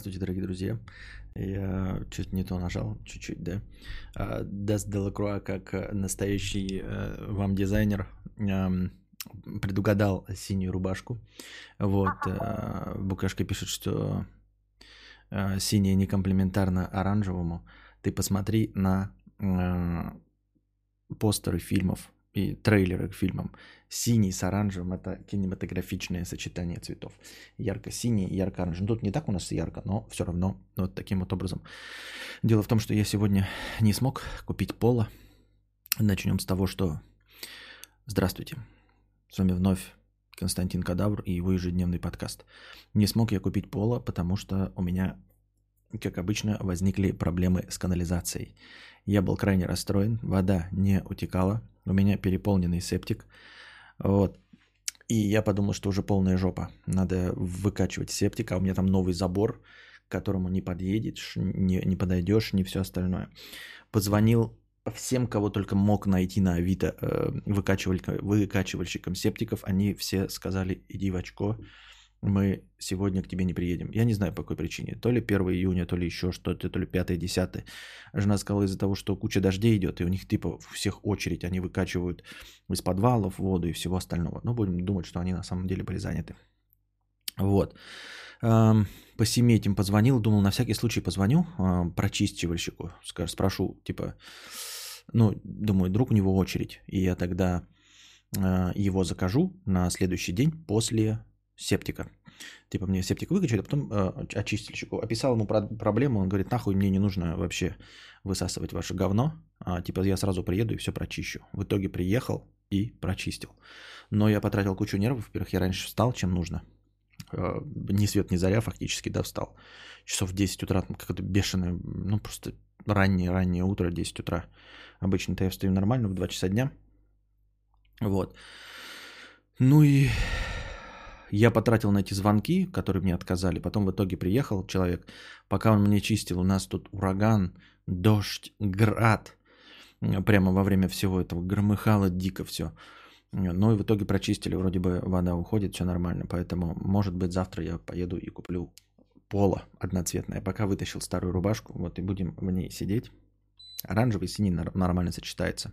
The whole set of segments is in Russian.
Здравствуйте, дорогие друзья. Я чуть не то нажал, чуть-чуть, да. Даст Делакруа, как настоящий э, вам дизайнер, предугадал синюю рубашку. Вот, э, Букашка пишет, что э, синяя не комплементарна оранжевому. Ты посмотри на постеры фильмов и трейлеры к фильмам. Синий с оранжевым – это кинематографичное сочетание цветов. Ярко-синий ярко-оранжевый. Ну, тут не так у нас ярко, но все равно вот таким вот образом. Дело в том, что я сегодня не смог купить поло. Начнем с того, что... Здравствуйте. С вами вновь Константин Кадавр и его ежедневный подкаст. Не смог я купить поло, потому что у меня, как обычно, возникли проблемы с канализацией. Я был крайне расстроен, вода не утекала, у меня переполненный септик. Вот. И я подумал, что уже полная жопа. Надо выкачивать септик, а у меня там новый забор, к которому не подъедешь, не, не подойдешь, не все остальное. Позвонил всем, кого только мог найти на Авито э, выкачивальщикам септиков. Они все сказали, иди в очко, мы сегодня к тебе не приедем. Я не знаю по какой причине. То ли 1 июня, то ли еще что-то, то ли 5-10. Жена сказала из-за того, что куча дождей идет, и у них типа у всех очередь, они выкачивают из подвалов воду и всего остального. Но будем думать, что они на самом деле были заняты. Вот. По семье этим позвонил, думал, на всякий случай позвоню прочистивальщику, скажу, спрошу, типа, ну, думаю, друг у него очередь, и я тогда а, его закажу на следующий день после септика. Типа мне септик выкачали, а потом э, очистильщику. Описал ему про- проблему, он говорит, нахуй мне не нужно вообще высасывать ваше говно. А, типа я сразу приеду и все прочищу. В итоге приехал и прочистил. Но я потратил кучу нервов. Во-первых, я раньше встал, чем нужно. Э, ни свет, ни заря фактически, да, встал. Часов в 10 утра, как-то бешеное, ну просто раннее-раннее утро, 10 утра. Обычно-то я встаю нормально в 2 часа дня. Вот. Ну и я потратил на эти звонки, которые мне отказали. Потом в итоге приехал человек. Пока он мне чистил, у нас тут ураган, дождь, град. Прямо во время всего этого громыхало дико все. Ну и в итоге прочистили. Вроде бы вода уходит, все нормально. Поэтому, может быть, завтра я поеду и куплю поло одноцветное. Пока вытащил старую рубашку. Вот и будем в ней сидеть. Оранжевый и синий нормально сочетается.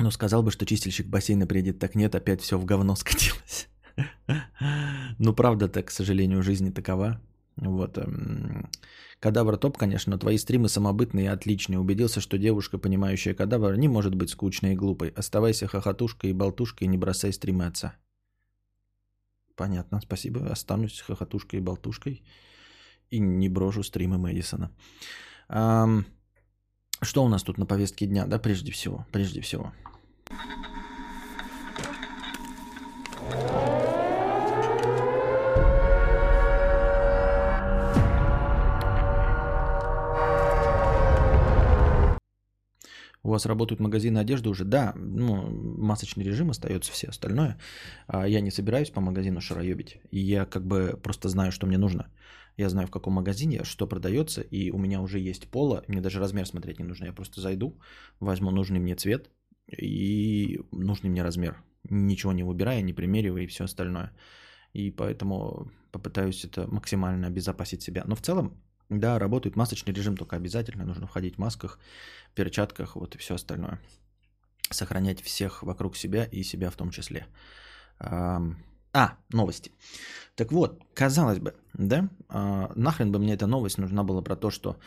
Ну, сказал бы, что чистильщик бассейна приедет, так нет, опять все в говно скатилось. Ну, правда-то, к сожалению, жизнь такова. Вот. Эм, кадавр топ, конечно, но твои стримы самобытные и отличные. Убедился, что девушка, понимающая кадавр, не может быть скучной и глупой. Оставайся хохотушкой и болтушкой и не бросай стримы отца. Понятно, спасибо. Останусь хохотушкой и болтушкой и не брошу стримы Мэдисона. Что у нас тут на повестке дня, да, прежде всего? Прежде всего. У вас работают магазины одежды уже? Да, ну, масочный режим остается все остальное. А я не собираюсь по магазину шароебить. И я как бы просто знаю, что мне нужно. Я знаю, в каком магазине, что продается, и у меня уже есть поло. Мне даже размер смотреть не нужно. Я просто зайду, возьму нужный мне цвет и нужный мне размер. Ничего не выбирая, не примеривая и все остальное. И поэтому попытаюсь это максимально обезопасить себя. Но в целом да, работает масочный режим, только обязательно нужно входить в масках, перчатках, вот и все остальное. Сохранять всех вокруг себя и себя в том числе. А, новости. Так вот, казалось бы, да, а, нахрен бы мне эта новость нужна была про то, что,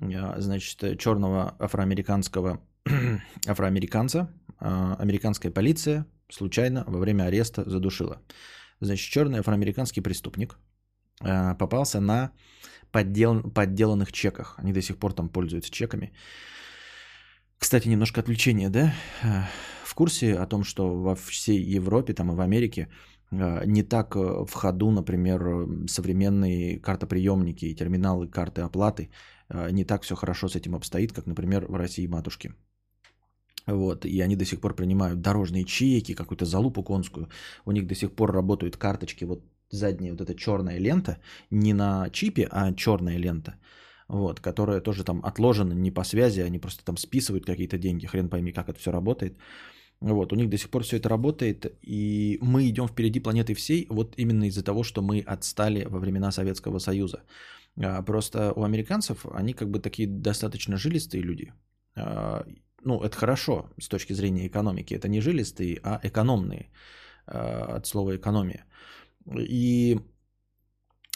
а, значит, черного афроамериканского афроамериканца а, американская полиция случайно во время ареста задушила. Значит, черный афроамериканский преступник попался на поддел, подделанных чеках. Они до сих пор там пользуются чеками. Кстати, немножко отвлечение, да? В курсе о том, что во всей Европе, там и в Америке не так э, в ходу, например, современные картоприемники и терминалы карты оплаты, не так все хорошо с этим обстоит, как, например, в России матушки. Вот, и они до сих пор принимают дорожные чеки, какую-то залупу конскую. У них до сих пор работают карточки вот задняя вот эта черная лента, не на чипе, а черная лента, вот, которая тоже там отложена не по связи, они просто там списывают какие-то деньги, хрен пойми, как это все работает. Вот, у них до сих пор все это работает, и мы идем впереди планеты всей, вот именно из-за того, что мы отстали во времена Советского Союза. А, просто у американцев они как бы такие достаточно жилистые люди. Ну, это хорошо с точки зрения экономики. Это не жилистые, а экономные а, от слова экономия. И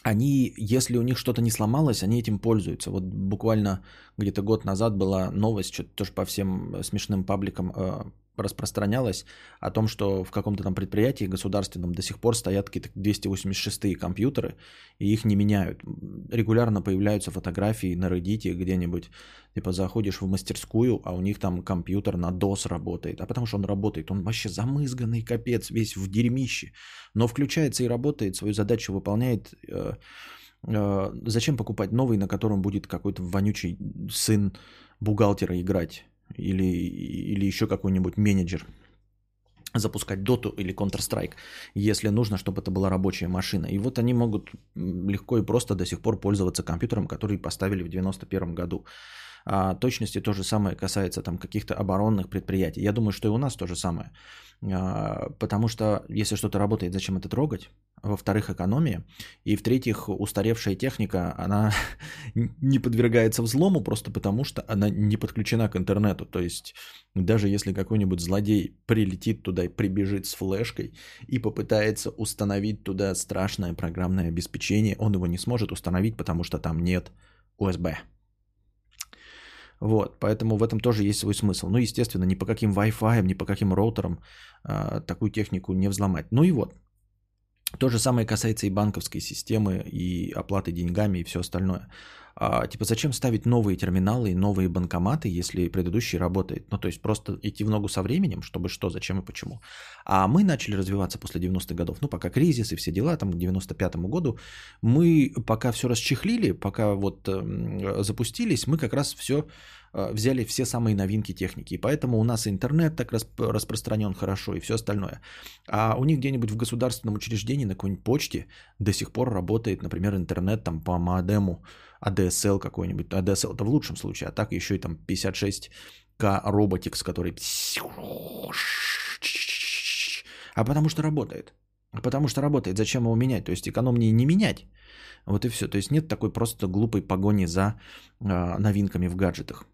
они, если у них что-то не сломалось, они этим пользуются. Вот буквально где-то год назад была новость, что-то тоже по всем смешным пабликам распространялось о том, что в каком-то там предприятии государственном до сих пор стоят какие-то 286 компьютеры, и их не меняют. Регулярно появляются фотографии на Reddit где-нибудь, типа заходишь в мастерскую, а у них там компьютер на DOS работает. А потому что он работает, он вообще замызганный капец, весь в дерьмище. Но включается и работает, свою задачу выполняет. Э, э, зачем покупать новый, на котором будет какой-то вонючий сын бухгалтера играть? Или, или еще какой-нибудь менеджер запускать Доту или Counter-Strike, если нужно, чтобы это была рабочая машина. И вот они могут легко и просто до сих пор пользоваться компьютером, который поставили в 1991 году. А точности то же самое касается там каких-то оборонных предприятий. Я думаю, что и у нас то же самое. А, потому что если что-то работает, зачем это трогать? Во-вторых, экономия. И в-третьих, устаревшая техника, она не подвергается взлому просто потому, что она не подключена к интернету. То есть даже если какой-нибудь злодей прилетит туда и прибежит с флешкой и попытается установить туда страшное программное обеспечение, он его не сможет установить, потому что там нет USB. Вот, поэтому в этом тоже есть свой смысл. Ну, естественно, ни по каким Wi-Fi, ни по каким роутерам э, такую технику не взломать. Ну и вот, то же самое касается и банковской системы, и оплаты деньгами, и все остальное. А, типа, зачем ставить новые терминалы и новые банкоматы, если предыдущий работает? Ну, то есть просто идти в ногу со временем, чтобы что, зачем и почему. А мы начали развиваться после 90-х годов. Ну, пока кризис и все дела, там, к 95-му году, мы пока все расчехлили, пока вот э, запустились, мы как раз все взяли все самые новинки техники. И поэтому у нас интернет так расп- распространен хорошо и все остальное. А у них где-нибудь в государственном учреждении на какой-нибудь почте до сих пор работает, например, интернет там по модему ADSL какой-нибудь. ADSL это в лучшем случае, а так еще и там 56К Robotics, который... А потому что работает. Потому что работает. Зачем его менять? То есть экономнее не менять. Вот и все. То есть нет такой просто глупой погони за э, новинками в гаджетах.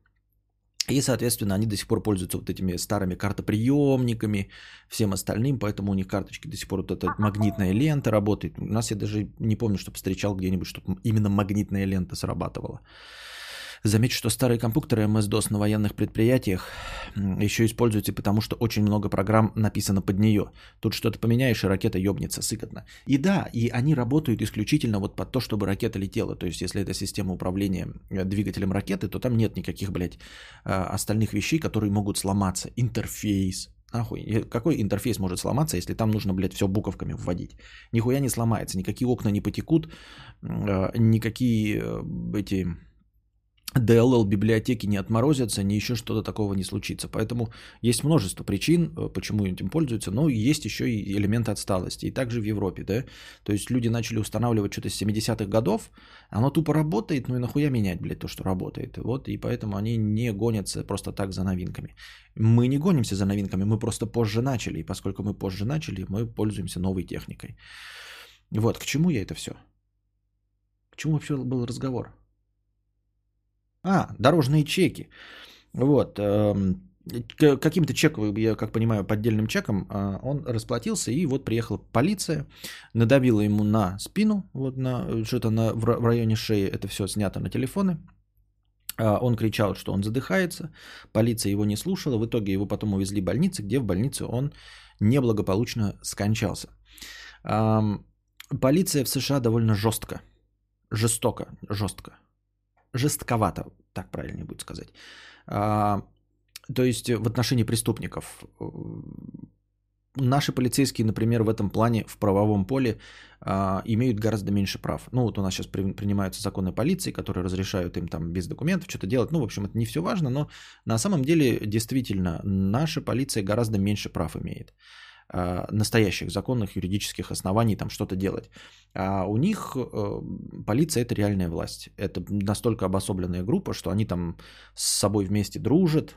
И, соответственно, они до сих пор пользуются вот этими старыми картоприемниками, всем остальным, поэтому у них карточки до сих пор вот эта магнитная лента работает. У нас я даже не помню, чтобы встречал где-нибудь, чтобы именно магнитная лента срабатывала. Замечу, что старые компьютеры MS-DOS на военных предприятиях еще используются, потому что очень много программ написано под нее. Тут что-то поменяешь, и ракета ебнется сыкотно. И да, и они работают исключительно вот под то, чтобы ракета летела. То есть, если это система управления э, двигателем ракеты, то там нет никаких, блядь, э, остальных вещей, которые могут сломаться. Интерфейс, Нахуй, какой интерфейс может сломаться, если там нужно, блядь, все буковками вводить? Нихуя не сломается, никакие окна не потекут, э, никакие эти DLL библиотеки не отморозятся, ни еще что-то такого не случится. Поэтому есть множество причин, э, почему этим пользуются, но есть еще и элемент отсталости. И также в Европе, да. То есть люди начали устанавливать что-то с 70-х годов, оно тупо работает, ну и нахуя менять, блядь, то, что работает. Вот, и поэтому они не гонятся просто так за новинками. Мы не гонимся за новинками, мы просто позже начали. И поскольку мы позже начали, мы пользуемся новой техникой. Вот, к чему я это все? К чему вообще был разговор? А, дорожные чеки. Вот. Эм, каким-то чеком, я как понимаю, поддельным чеком а, он расплатился, и вот приехала полиция, надавила ему на спину, вот на что-то на, в районе шеи, это все снято на телефоны. А, он кричал, что он задыхается, полиция его не слушала, в итоге его потом увезли в больницу, где в больнице он неблагополучно скончался. Полиция в США довольно жестко, жестоко, жестко жестковато, так правильнее будет сказать. А, то есть в отношении преступников. Наши полицейские, например, в этом плане в правовом поле а, имеют гораздо меньше прав. Ну вот у нас сейчас при, принимаются законы полиции, которые разрешают им там без документов что-то делать. Ну, в общем, это не все важно, но на самом деле действительно наша полиция гораздо меньше прав имеет. А, настоящих законных юридических оснований там что-то делать. А у них э, полиция это реальная власть. Это настолько обособленная группа, что они там с собой вместе дружат,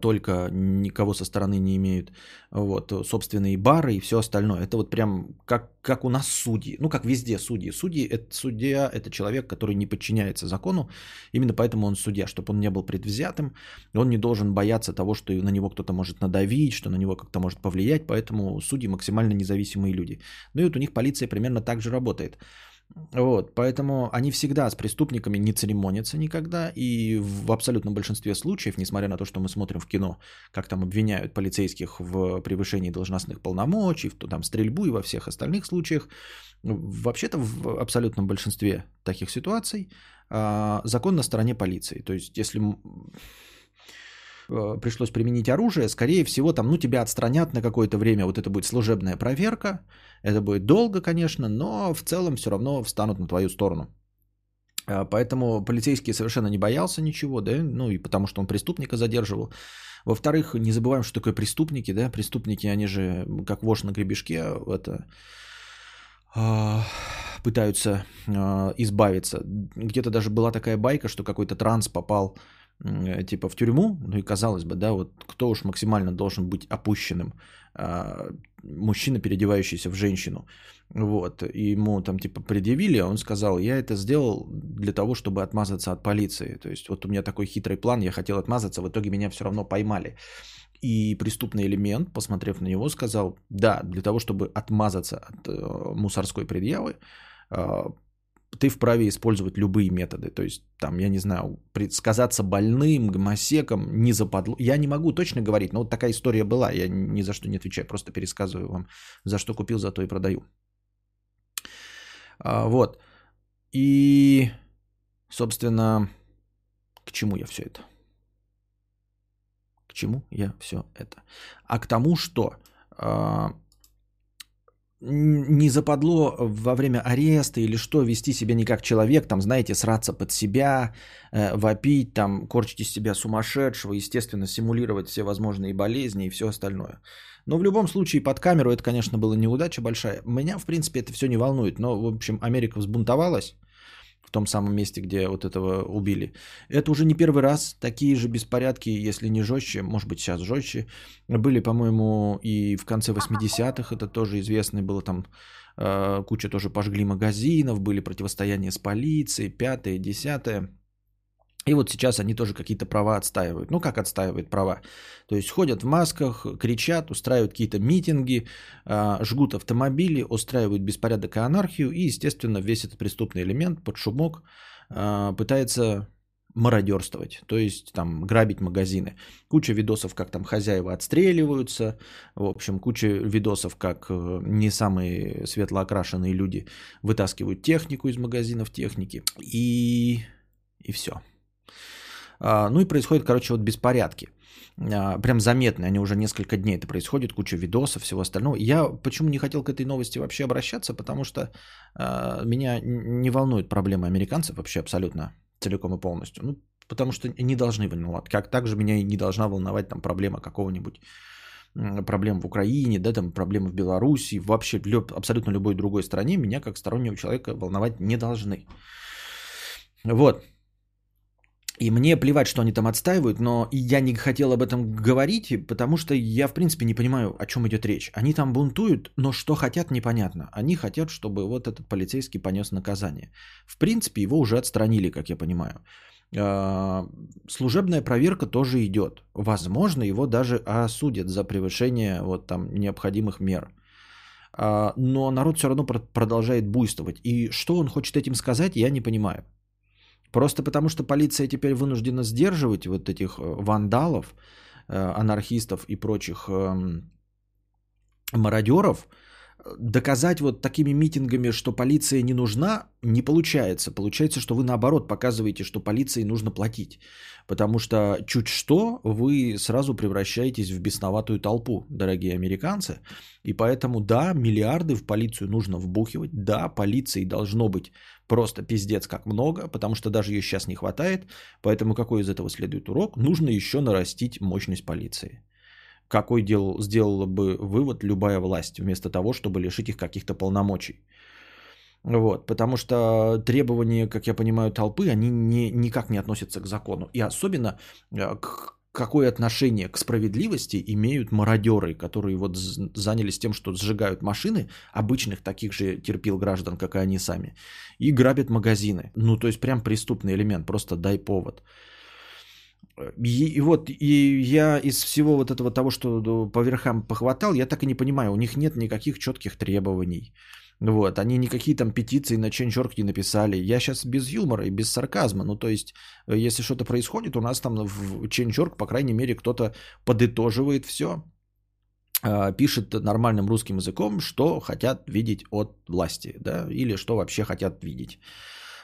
только никого со стороны не имеют, вот, собственные бары и все остальное. Это вот прям как, как у нас судьи, ну как везде судьи. Судьи, это судья, это человек, который не подчиняется закону, именно поэтому он судья, чтобы он не был предвзятым, он не должен бояться того, что на него кто-то может надавить, что на него как-то может повлиять, поэтому судьи максимально независимые люди. Ну и вот у них полиция примерно так же работает. Вот, поэтому они всегда с преступниками не церемонятся никогда, и в абсолютном большинстве случаев, несмотря на то, что мы смотрим в кино, как там обвиняют полицейских в превышении должностных полномочий, в там стрельбу и во всех остальных случаях, вообще-то в абсолютном большинстве таких ситуаций а, закон на стороне полиции. То есть, если пришлось применить оружие, скорее всего, там, ну, тебя отстранят на какое-то время, вот это будет служебная проверка, это будет долго, конечно, но в целом все равно встанут на твою сторону. А, поэтому полицейский совершенно не боялся ничего, да, ну и потому что он преступника задерживал. Во-вторых, не забываем, что такое преступники, да, преступники, они же как вож на гребешке, это а, пытаются а, избавиться. Где-то даже была такая байка, что какой-то транс попал Э, типа в тюрьму, ну и казалось бы, да, вот кто уж максимально должен быть опущенным, а, мужчина, переодевающийся в женщину, вот, и ему там типа предъявили, а он сказал, я это сделал для того, чтобы отмазаться от полиции, то есть вот у меня такой хитрый план, я хотел отмазаться, в итоге меня все равно поймали. И преступный элемент, посмотрев на него, сказал, да, для того, чтобы отмазаться от э, мусорской предъявы, э, ты вправе использовать любые методы. То есть, там, я не знаю, предсказаться больным, гомосеком, не западло. Я не могу точно говорить, но вот такая история была. Я ни за что не отвечаю, просто пересказываю вам, за что купил, за то и продаю. А, вот. И, собственно, к чему я все это? К чему я все это? А к тому, что а, не западло во время ареста или что вести себя не как человек, там, знаете, сраться под себя, э, вопить, там, корчить из себя сумасшедшего, естественно, симулировать все возможные болезни и все остальное. Но в любом случае под камеру это, конечно, была неудача большая. Меня, в принципе, это все не волнует, но, в общем, Америка взбунтовалась, в том самом месте, где вот этого убили. Это уже не первый раз. Такие же беспорядки, если не жестче, может быть сейчас жестче, были, по-моему, и в конце 80-х. Это тоже известно было там э, куча тоже пожгли магазинов, были противостояния с полицией, пятое, десятое. И вот сейчас они тоже какие-то права отстаивают. Ну, как отстаивают права? То есть ходят в масках, кричат, устраивают какие-то митинги, а, жгут автомобили, устраивают беспорядок и анархию. И, естественно, весь этот преступный элемент под шумок а, пытается мародерствовать, то есть там грабить магазины. Куча видосов, как там хозяева отстреливаются, в общем, куча видосов, как э, не самые светло окрашенные люди вытаскивают технику из магазинов техники и, и все. А, ну и происходит, короче, вот беспорядки. А, прям заметные, они уже несколько дней это происходит, куча видосов, всего остального. Я почему не хотел к этой новости вообще обращаться, потому что а, меня не волнуют проблемы американцев вообще абсолютно целиком и полностью. Ну, потому что не должны волновать. Как также меня и не должна волновать там проблема какого-нибудь проблем в Украине, да, там проблемы в Беларуси, вообще в люб, абсолютно любой другой стране меня как стороннего человека волновать не должны. Вот. И мне плевать, что они там отстаивают, но я не хотел об этом говорить, потому что я, в принципе, не понимаю, о чем идет речь. Они там бунтуют, но что хотят, непонятно. Они хотят, чтобы вот этот полицейский понес наказание. В принципе, его уже отстранили, как я понимаю. А, служебная проверка тоже идет. Возможно, его даже осудят за превышение вот там необходимых мер. А, но народ все равно продолжает буйствовать. И что он хочет этим сказать, я не понимаю. Просто потому, что полиция теперь вынуждена сдерживать вот этих э, вандалов, э, анархистов и прочих эм, мародеров, доказать вот такими митингами, что полиция не нужна, не получается. Получается, что вы наоборот показываете, что полиции нужно платить. Потому что чуть что вы сразу превращаетесь в бесноватую толпу, дорогие американцы. И поэтому да, миллиарды в полицию нужно вбухивать. Да, полиции должно быть просто пиздец как много, потому что даже ее сейчас не хватает. Поэтому какой из этого следует урок? Нужно еще нарастить мощность полиции какой дел, сделала бы вывод любая власть, вместо того, чтобы лишить их каких-то полномочий. Вот, потому что требования, как я понимаю, толпы, они не, никак не относятся к закону. И особенно э, к какое отношение к справедливости имеют мародеры, которые вот занялись тем, что сжигают машины обычных таких же терпил граждан, как и они сами, и грабят магазины. Ну, то есть прям преступный элемент, просто дай повод. И, и вот и я из всего вот этого того, что по верхам похватал, я так и не понимаю, у них нет никаких четких требований. Вот, они никакие там петиции на Change.org не написали. Я сейчас без юмора и без сарказма. Ну, то есть, э, если что-то происходит, у нас там в Change.org, по крайней мере, кто-то подытоживает все, а, пишет нормальным русским языком, что хотят видеть от власти, да, или что вообще хотят видеть.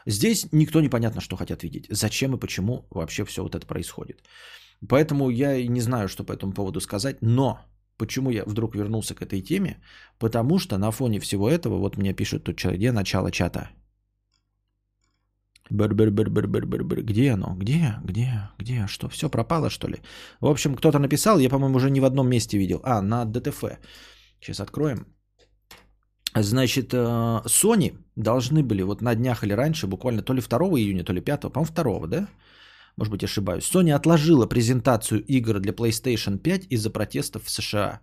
Здесь никто непонятно, что хотят видеть. Зачем и почему вообще все вот это происходит. Поэтому я и не знаю, что по этому поводу сказать, но Почему я вдруг вернулся к этой теме? Потому что на фоне всего этого, вот мне пишут тут человек, где начало чата? Бр -бр -бр -бр -бр -бр -бр. Где оно? Где? Где? Где? Что? Все пропало, что ли? В общем, кто-то написал, я, по-моему, уже не в одном месте видел. А, на ДТФ. Сейчас откроем. Значит, э, Sony должны были вот на днях или раньше, буквально то ли 2 июня, то ли 5, по-моему, 2, да? может быть ошибаюсь, Sony отложила презентацию игр для PlayStation 5 из-за протестов в США.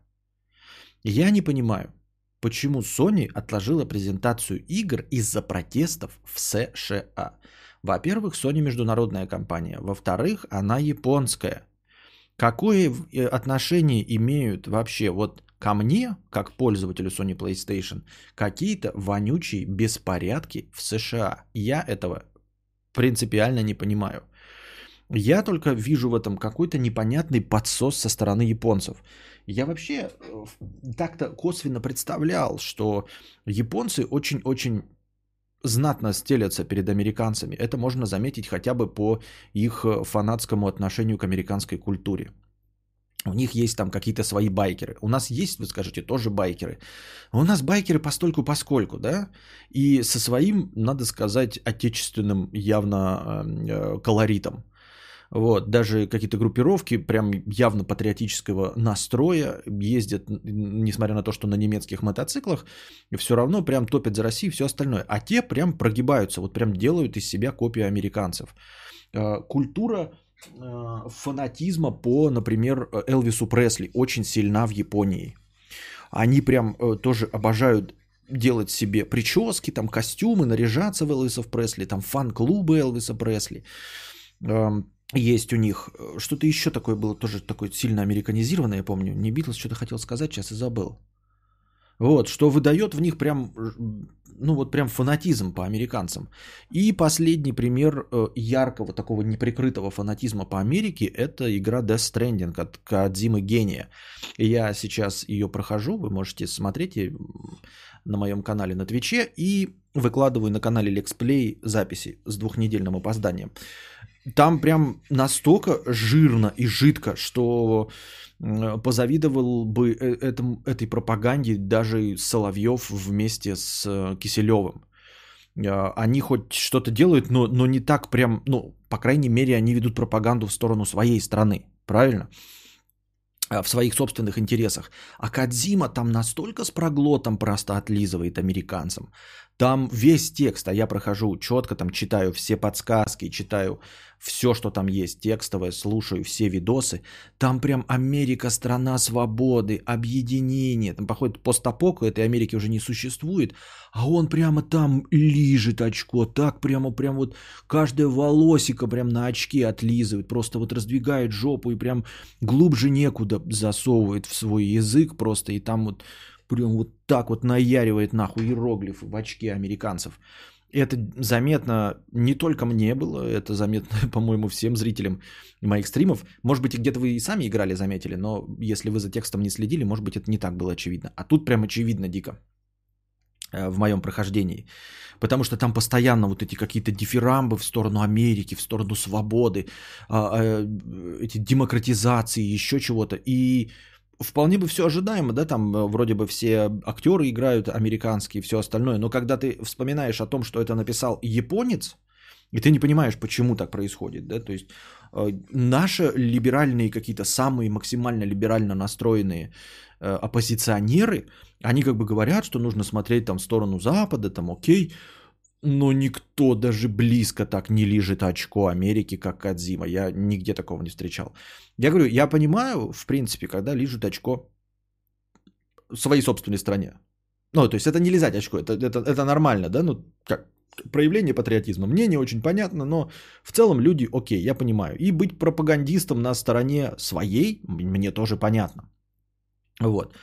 Я не понимаю, почему Sony отложила презентацию игр из-за протестов в США. Во-первых, Sony международная компания. Во-вторых, она японская. Какое э, отношение имеют вообще вот ко мне, как пользователю Sony PlayStation, какие-то вонючие беспорядки в США? Я этого принципиально не понимаю. Я только вижу в этом какой-то непонятный подсос со стороны японцев. Я вообще э, так-то косвенно представлял, что японцы очень-очень знатно стелятся перед американцами. Это можно заметить хотя бы по их э, фанатскому отношению к американской культуре. У них есть там какие-то свои байкеры. У нас есть, вы скажете, тоже байкеры. У нас байкеры постольку поскольку, да? И со своим, надо сказать, отечественным явно э, колоритом. Вот, даже какие-то группировки прям явно патриотического настроя ездят, несмотря на то, что на немецких мотоциклах, все равно прям топят за Россию и все остальное. А те прям прогибаются, вот прям делают из себя копию американцев. А, культура а, фанатизма по, например, Элвису Пресли очень сильна в Японии. Они прям э, тоже обожают делать себе прически, там костюмы, наряжаться в Элвиса Пресли, там фан-клубы Элвиса Пресли есть у них. Э, что-то еще такое было, тоже такое сильно американизированное, я помню. Не Битлз что-то хотел сказать, сейчас и забыл. Вот, что выдает в них прям, ну вот прям фанатизм по американцам. И последний пример э, яркого такого неприкрытого фанатизма по Америке – это игра Death Stranding от Кадзимы Гения. Я сейчас ее прохожу, вы можете смотреть на моем канале на Твиче и выкладываю на канале Lexplay записи с двухнедельным опозданием. Там прям настолько жирно и жидко, что позавидовал бы э, этому, этой пропаганде даже Соловьев вместе с э, Киселевым. Они хоть что-то делают, но, но не так прям, ну, по крайней мере, они ведут пропаганду в сторону своей страны, правильно? В своих собственных интересах. А Кадзима там настолько с проглотом просто отлизывает американцам. Там весь текст, а я прохожу четко, там читаю все подсказки, читаю все, что там есть, текстовое, слушаю все видосы. Там прям Америка, страна свободы, объединения. Там, походу, постапока этой Америки уже не существует, а он прямо там лижет очко, так прямо, прям вот каждая волосика прям на очке отлизывает, просто вот раздвигает жопу и прям глубже некуда засовывает в свой язык просто, и там вот прям вот так вот наяривает нахуй иероглифы в очки американцев. Это заметно не только мне было, это заметно, по-моему, всем зрителям моих стримов. Может быть, где-то вы и сами играли, заметили, но если вы за текстом не следили, может быть, это не так было очевидно. А тут прям очевидно дико э, в моем прохождении. Потому что там постоянно вот эти какие-то дифирамбы в сторону Америки, в сторону свободы, а, а, эти демократизации, еще чего-то. И вполне бы все ожидаемо, да, там э, вроде бы все актеры играют американские все остальное, но когда ты вспоминаешь о том, что это написал японец, и ты не понимаешь, почему так происходит, да, то есть э, наши либеральные какие-то самые максимально либерально настроенные э, оппозиционеры, они как бы говорят, что нужно смотреть там в сторону Запада, там окей, но никто даже близко так не лежит очко Америки, как Кадзима. Я нигде такого не встречал. Я говорю, я понимаю, в принципе, когда лежит очко своей собственной стране. Ну, то есть это не лизать очко, это, это, это нормально, да? Ну, как проявление патриотизма. Мне не очень понятно, но в целом люди, окей, я понимаю. И быть пропагандистом на стороне своей, мне тоже понятно. Вот.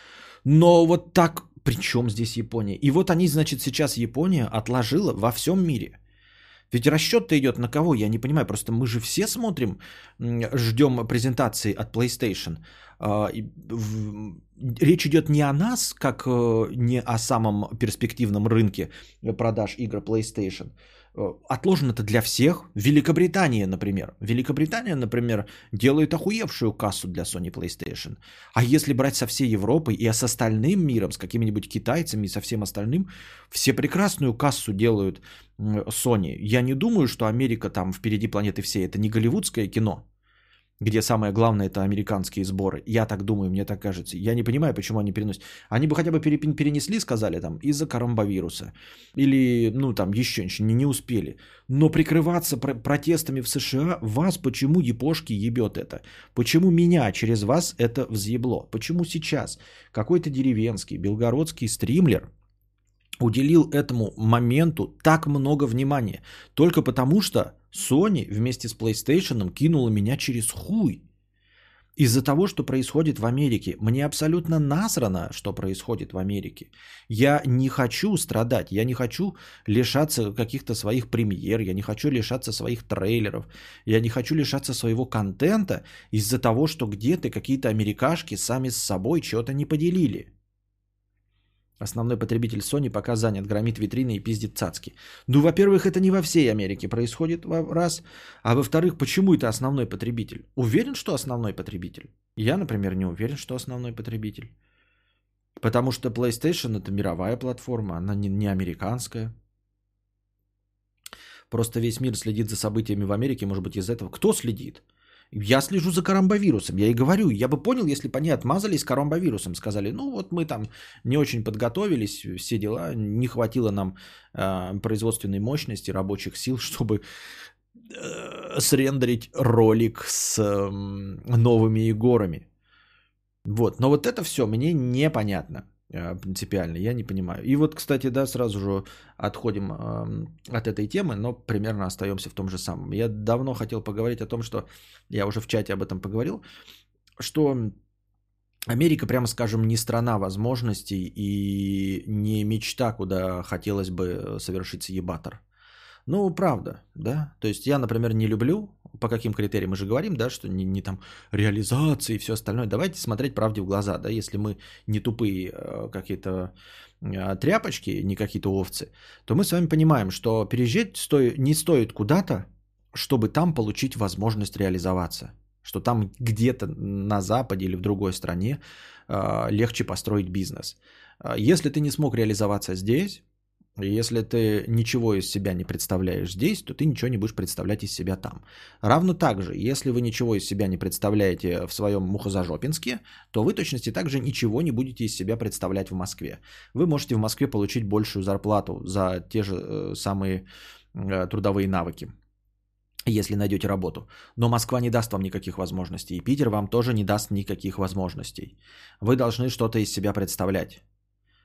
Но вот так, при чем здесь Япония? И вот они, значит, сейчас Япония отложила во всем мире. Ведь расчет-то идет на кого, я не понимаю. Просто мы же все смотрим, ждем презентации от PlayStation. А, речь идет не о нас, как э, не о самом перспективном рынке продаж игр PlayStation. Э, отложено это для всех. Великобритания, например. Великобритания, например, делает охуевшую кассу для Sony PlayStation. А если брать со всей Европой и с остальным миром, с какими-нибудь китайцами и со всем остальным, все прекрасную кассу делают Sony. Я не думаю, что Америка там впереди планеты всей. Это не голливудское кино где самое главное это американские сборы. Я так думаю, мне так кажется. Я не понимаю, почему они переносят. Они бы хотя бы перенесли, сказали там, из-за коронавируса. Или, ну, там, еще не, не успели. Но прикрываться про- протестами в США, вас почему епошки ебет это? Почему меня через вас это взъебло? Почему сейчас какой-то деревенский, белгородский стримлер уделил этому моменту так много внимания? Только потому, что Sony вместе с PlayStation кинула меня через хуй. Из-за того, что происходит в Америке. Мне абсолютно насрано, что происходит в Америке. Я не хочу страдать, я не хочу лишаться каких-то своих премьер, я не хочу лишаться своих трейлеров, я не хочу лишаться своего контента из-за того, что где-то какие-то америкашки сами с собой что-то не поделили. Основной потребитель Sony пока занят, громит витрины и пиздит цацки. Ну, во-первых, это не во всей Америке происходит, раз. А во-вторых, почему это основной потребитель? Уверен, что основной потребитель? Я, например, не уверен, что основной потребитель. Потому что PlayStation это мировая платформа, она не, не американская. Просто весь мир следит за событиями в Америке, может быть, из этого. Кто следит? Я слежу за коронавирусом, я и говорю, я бы понял, если бы они отмазались коронавирусом, сказали, ну вот мы там не очень подготовились, все дела, не хватило нам э, производственной мощности, рабочих сил, чтобы э, срендерить ролик с э, новыми Егорами. Вот, но вот это все мне непонятно. Э, принципиально, я не понимаю. И вот, кстати, да, сразу же отходим э, от этой темы, но примерно остаемся в том же самом. Я давно хотел поговорить о том, что я уже в чате об этом поговорил, что Америка, прямо скажем, не страна возможностей и не мечта, куда хотелось бы совершить съебатор. Ну, правда, да. То есть я, например, не люблю, по каким критериям мы же говорим, да, что не, не там реализация и все остальное. Давайте смотреть правде в глаза, да, если мы не тупые э, какие-то э, тряпочки, не какие-то овцы, то мы с вами понимаем, что переезжать сто... не стоит куда-то, чтобы там получить возможность реализоваться. Что там где-то на Западе или в другой стране э, легче построить бизнес. Если ты не смог реализоваться здесь, если ты ничего из себя не представляешь здесь, то ты ничего не будешь представлять из себя там. Равно так же, если вы ничего из себя не представляете в своем Мухозажопинске, то вы точности также ничего не будете из себя представлять в Москве. Вы можете в Москве получить большую зарплату за те же э, самые э, трудовые навыки если найдете работу. Но Москва не даст вам никаких возможностей, и Питер вам тоже не даст никаких возможностей. Вы должны что-то из себя представлять.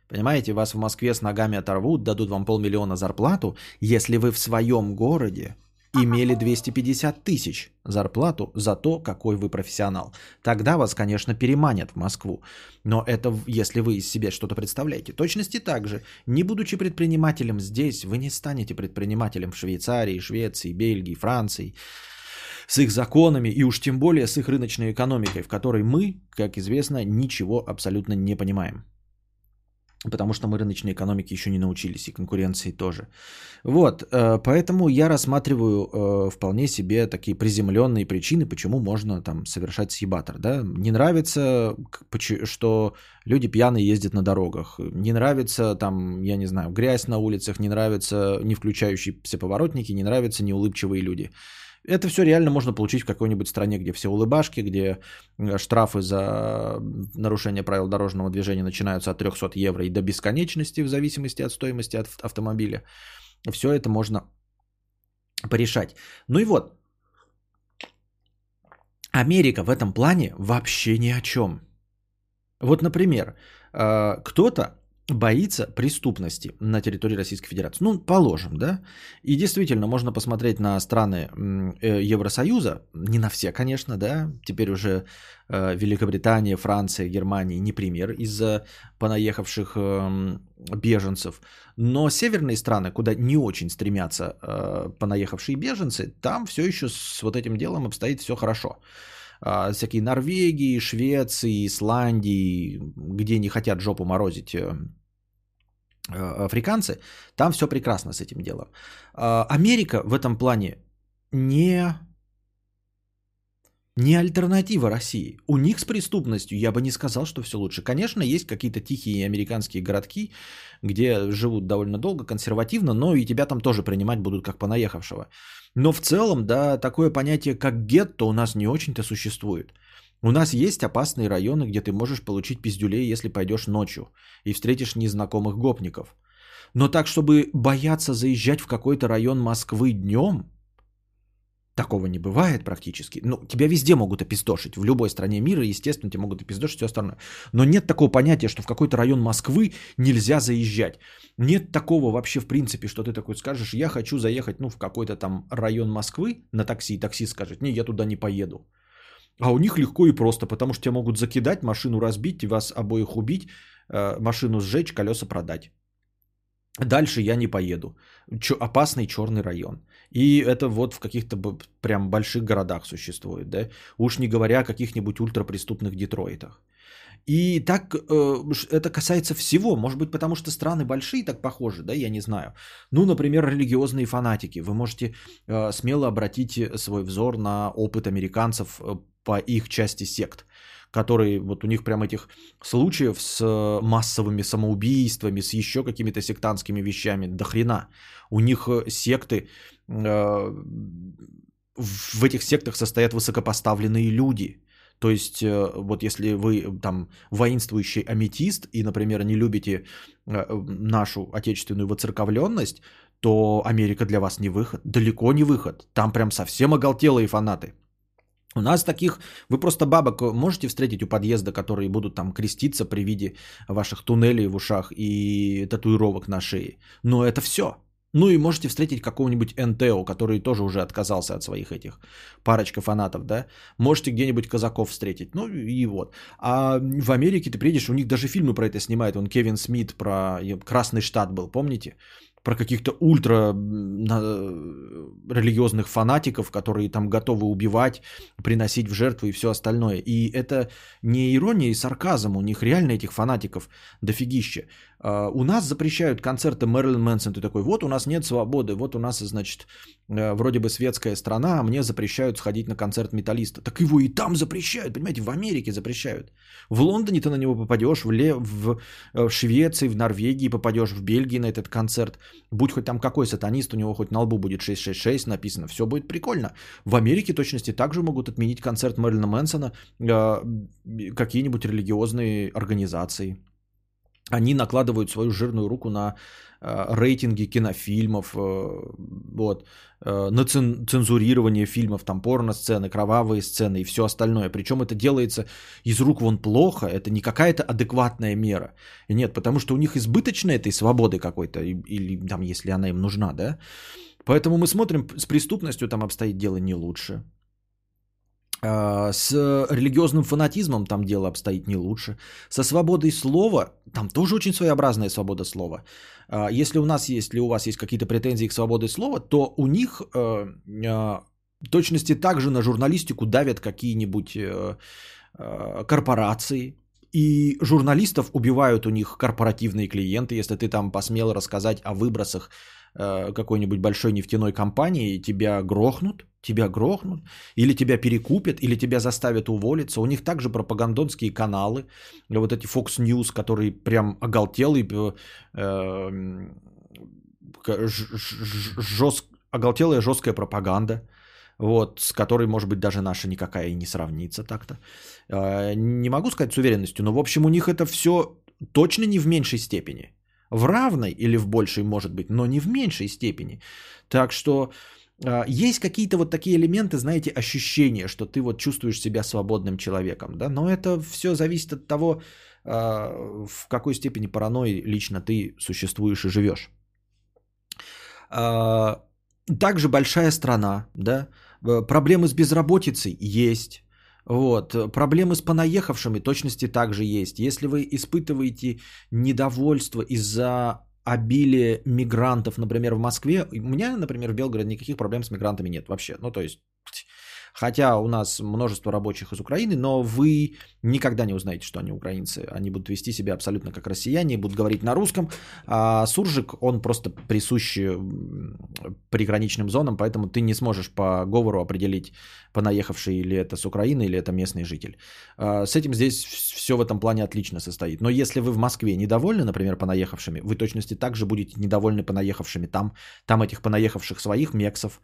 Понимаете, вас в Москве с ногами оторвут, дадут вам полмиллиона зарплату, если вы в своем городе имели 250 тысяч зарплату за то, какой вы профессионал. Тогда вас, конечно, переманят в Москву. Но это если вы из себя что-то представляете. Точности также, не будучи предпринимателем здесь, вы не станете предпринимателем в Швейцарии, Швеции, Бельгии, Франции с их законами и уж тем более с их рыночной экономикой, в которой мы, как известно, ничего абсолютно не понимаем. Потому что мы рыночной экономике еще не научились, и конкуренции тоже. Вот, э, поэтому я рассматриваю э, вполне себе такие приземленные причины, почему можно там совершать съебатор. Да? Не нравится, что люди пьяные ездят на дорогах. Не нравится там, я не знаю, грязь на улицах, не нравится не включающиеся поворотники, не нравятся неулыбчивые люди. Это все реально можно получить в какой-нибудь стране, где все улыбашки, где штрафы за нарушение правил дорожного движения начинаются от 300 евро и до бесконечности в зависимости от стоимости автомобиля. все это можно порешать. Ну и вот, Америка в этом плане вообще ни о чем. Вот, например, э, кто-то боится преступности на территории Российской Федерации. Ну, положим, да? И действительно, можно посмотреть на страны э, Евросоюза, не на все, конечно, да, теперь уже э, Великобритания, Франция, Германия не пример из-за понаехавших эм, беженцев, но северные страны, куда не очень стремятся э, понаехавшие беженцы, там все еще с вот этим делом обстоит все хорошо всякие Норвегии, Швеции, Исландии, где не хотят жопу морозить э, э, африканцы, там все прекрасно с этим делом. А, Америка в этом плане не не альтернатива России. У них с преступностью я бы не сказал, что все лучше. Конечно, есть какие-то тихие американские городки, где живут довольно долго, консервативно, но и тебя там тоже принимать будут как понаехавшего. Но в целом, да, такое понятие, как гетто у нас не очень-то существует. У нас есть опасные районы, где ты можешь получить пиздюлей, если пойдешь ночью и встретишь незнакомых гопников. Но так, чтобы бояться заезжать в какой-то район Москвы днем, Такого не бывает практически. Ну, тебя везде могут опиздошить. В любой стране мира, естественно, тебя могут опиздошить все остальное. Но нет такого понятия, что в какой-то район Москвы нельзя заезжать. Нет такого вообще в принципе, что ты такой скажешь, я хочу заехать ну, в какой-то там район Москвы на такси, и такси скажет, не, я туда не поеду. А у них легко и просто, потому что тебя могут закидать, машину разбить, вас обоих убить, э, машину сжечь, колеса продать. Дальше я не поеду. Ч- опасный черный район. И это вот в каких-то прям больших городах существует, да? Уж не говоря о каких-нибудь ультрапреступных Детройтах. И так э, это касается всего, может быть, потому что страны большие так похожи, да, я не знаю. Ну, например, религиозные фанатики. Вы можете э, смело обратить свой взор на опыт американцев э, по их части сект которые вот у них прям этих случаев с э, массовыми самоубийствами, с еще какими-то сектантскими вещами до хрена. У них э, секты, в этих сектах состоят высокопоставленные люди. То есть, вот если вы там воинствующий аметист и, например, не любите нашу отечественную воцерковленность, то Америка для вас не выход, далеко не выход. Там прям совсем оголтелые фанаты – у нас таких, вы просто бабок можете встретить у подъезда, которые будут там креститься при виде ваших туннелей в ушах и татуировок на шее. Но это все. Ну и можете встретить какого-нибудь НТО, который тоже уже отказался от своих этих парочка фанатов, да. Можете где-нибудь казаков встретить. Ну и вот. А в Америке ты приедешь, у них даже фильмы про это снимают. Он Кевин Смит про Красный штат был, помните? про каких-то ультра религиозных фанатиков, которые там готовы убивать, приносить в жертву и все остальное. И это не ирония и сарказм, у них реально этих фанатиков дофигище. А, у нас запрещают концерты Мэрилин Мэнсон, ты такой, вот у нас нет свободы, вот у нас, значит, э, вроде бы светская страна, а мне запрещают сходить на концерт металлиста. Так его и там запрещают, понимаете, в Америке запрещают. В Лондоне ты на него попадешь, в, Ле... в э, Швеции, в Норвегии попадешь, в Бельгии на этот концерт. Будь хоть там какой сатанист, у него хоть на лбу будет 666 написано, все будет прикольно. В Америке точности также могут отменить концерт Мэрилина Мэнсона э, какие-нибудь религиозные организации. Они накладывают свою жирную руку на э, рейтинги кинофильмов, э, вот, э, на цен, цензурирование фильмов, там порно-сцены, кровавые сцены и все остальное. Причем это делается из рук вон плохо, это не какая-то адекватная мера. Нет, потому что у них избыточно этой свободы какой-то, или там, если она им нужна, да. Поэтому мы смотрим, с преступностью там обстоит дело не лучше. А, с религиозным фанатизмом там дело обстоит не лучше. Со свободой слова, там тоже очень своеобразная свобода слова. А, если у нас есть, если у вас есть какие-то претензии к свободе слова, то у них э, точности также на журналистику давят какие-нибудь э, корпорации, и журналистов убивают у них корпоративные клиенты, если ты там посмел рассказать о выбросах какой-нибудь большой нефтяной компании, тебя грохнут, тебя грохнут, или тебя перекупят, или тебя заставят уволиться. У них также пропагандонские каналы, вот эти Fox News, которые прям оголтелый, э, эм, жест, оголтелая жесткая пропаганда, вот, с которой, может быть, даже наша никакая и не сравнится так-то. Э, не могу сказать с уверенностью, но, в общем, у них это все точно не в меньшей степени. В равной или в большей, может быть, но не в меньшей степени. Так что э, есть какие-то вот такие элементы, знаете, ощущения, что ты вот чувствуешь себя свободным человеком, да, но это все зависит от того, э, в какой степени паранойи лично ты существуешь и живешь. Э, также большая страна, да, проблемы с безработицей есть, вот. Проблемы с понаехавшими точности также есть. Если вы испытываете недовольство из-за обилия мигрантов, например, в Москве, у меня, например, в Белгороде никаких проблем с мигрантами нет вообще. Ну, то есть Хотя у нас множество рабочих из Украины, но вы никогда не узнаете, что они украинцы. Они будут вести себя абсолютно как россияне, будут говорить на русском. А суржик, он просто присущ приграничным зонам, поэтому ты не сможешь по говору определить, понаехавший или это с Украины, или это местный житель. А, с этим здесь все в этом плане отлично состоит. Но если вы в Москве недовольны, например, понаехавшими, вы точности также будете недовольны понаехавшими там. Там этих понаехавших своих мексов,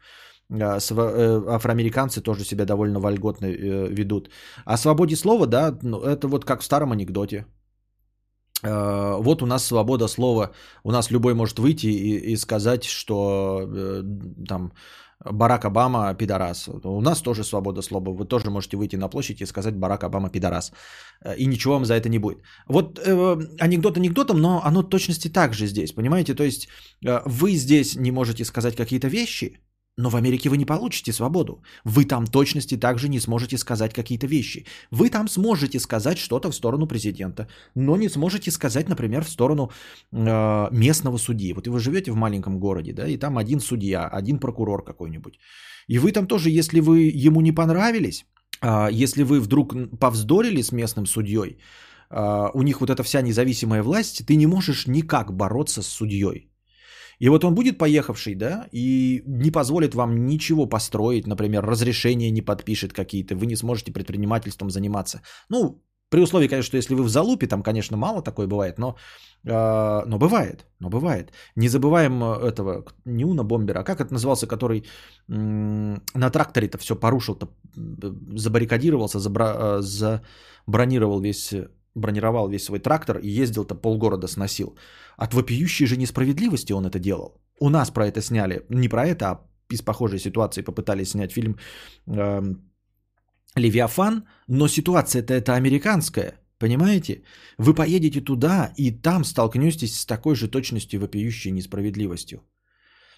афроамериканцы тоже себя довольно вольготно э, ведут. О свободе слова, да, ну, это вот как в старом анекдоте. А, вот у нас свобода слова. У нас любой может выйти и, и сказать, что э, там Барак Обама пидорас. У нас тоже свобода слова. Вы тоже можете выйти на площадь и сказать Барак Обама пидорас. И ничего вам за это не будет. Вот э, анекдот анекдотом, но оно точности так же здесь. Понимаете? То есть э, вы здесь не можете сказать какие-то вещи, но в Америке вы не получите свободу. Вы там точности также не сможете сказать какие-то вещи. Вы там сможете сказать что-то в сторону президента, но не сможете сказать, например, в сторону э, местного судьи. Вот вы живете в маленьком городе, да, и там один судья, один прокурор какой-нибудь. И вы там тоже, если вы ему не понравились, э, если вы вдруг повздорили с местным судьей, э, у них вот эта вся независимая власть, ты не можешь никак бороться с судьей. И вот он будет поехавший, да, и не позволит вам ничего построить, например, разрешения не подпишет какие-то, вы не сможете предпринимательством заниматься. Ну, при условии, конечно, что если вы в залупе, там, конечно, мало такое бывает, но, э, но бывает, но бывает. Не забываем э, этого, не Бомбера, а как это назывался, который м- на тракторе-то все порушил-то, забаррикадировался, забра- э, забронировал весь бронировал весь свой трактор и ездил-то полгорода сносил. От вопиющей же несправедливости он это делал. У нас про это сняли, не про это, а из похожей ситуации попытались снять фильм э, «Левиафан», но ситуация-то это американская, понимаете? Вы поедете туда и там столкнетесь с такой же точностью вопиющей несправедливостью.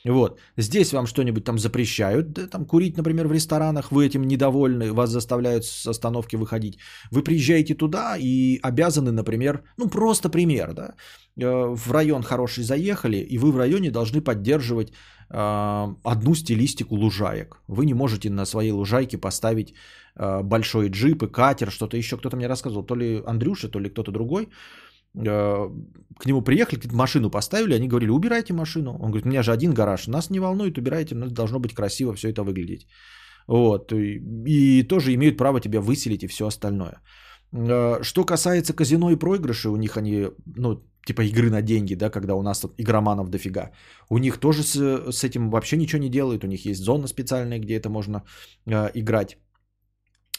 Вот. Здесь вам что-нибудь там запрещают, да, там курить, например, в ресторанах, вы этим недовольны, вас заставляют с остановки выходить. Вы приезжаете туда и обязаны, например, ну просто пример, да, э, в район хороший заехали, и вы в районе должны поддерживать э, одну стилистику лужаек. Вы не можете на своей лужайке поставить э, большой джип и катер, что-то еще. Кто-то мне рассказывал, то ли Андрюша, то ли кто-то другой. Э, к нему приехали, машину поставили, они говорили, убирайте машину. Он говорит, у меня же один гараж, нас не волнует, убирайте, но должно быть красиво все это выглядеть. Вот, и, и тоже имеют право тебя выселить и все остальное. Э, что касается казино и проигрышей, у них они, ну, типа игры на деньги, да, когда у нас игроманов дофига. У них тоже с, с этим вообще ничего не делают, у них есть зона специальная, где это можно э, играть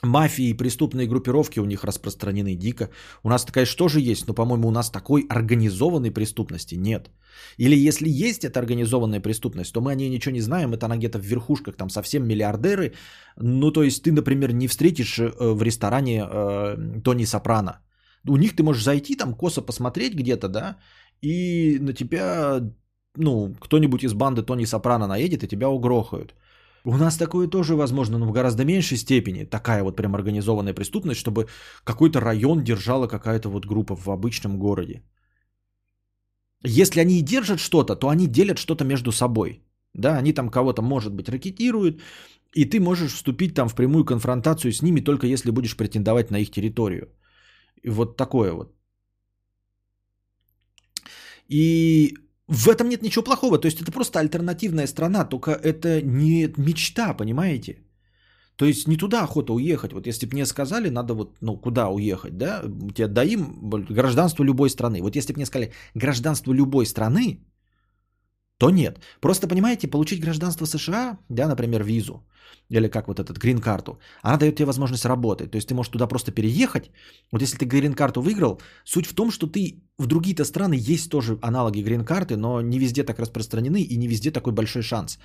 мафии и преступные группировки у них распространены дико. У нас такая что же есть, но, по-моему, у нас такой организованной преступности нет. Или если есть эта организованная преступность, то мы о ней ничего не знаем, это она где-то в верхушках, там совсем миллиардеры. Ну, то есть ты, например, не встретишь э, в ресторане э, Тони Сопрано. У них ты можешь зайти, там косо посмотреть где-то, да, и на тебя, ну, кто-нибудь из банды Тони Сопрано наедет и тебя угрохают. У нас такое тоже возможно, но в гораздо меньшей степени. Такая вот прям организованная преступность, чтобы какой-то район держала какая-то вот группа в обычном городе. Если они и держат что-то, то они делят что-то между собой. Да, они там кого-то, может быть, ракетируют, и ты можешь вступить там в прямую конфронтацию с ними только если будешь претендовать на их территорию. И вот такое вот. И в этом нет ничего плохого. То есть это просто альтернативная страна, только это не мечта, понимаете? То есть не туда охота уехать. Вот если бы мне сказали, надо вот, ну, куда уехать, да, тебе даим гражданство любой страны. Вот если бы мне сказали гражданство любой страны, то нет. Просто, понимаете, получить гражданство США, да, например, визу, или как вот этот грин-карту, она дает тебе возможность работать. То есть ты можешь туда просто переехать. Вот если ты грин-карту выиграл, суть в том, что ты в другие-то страны есть тоже аналоги грин-карты, но не везде так распространены и не везде такой большой шанс.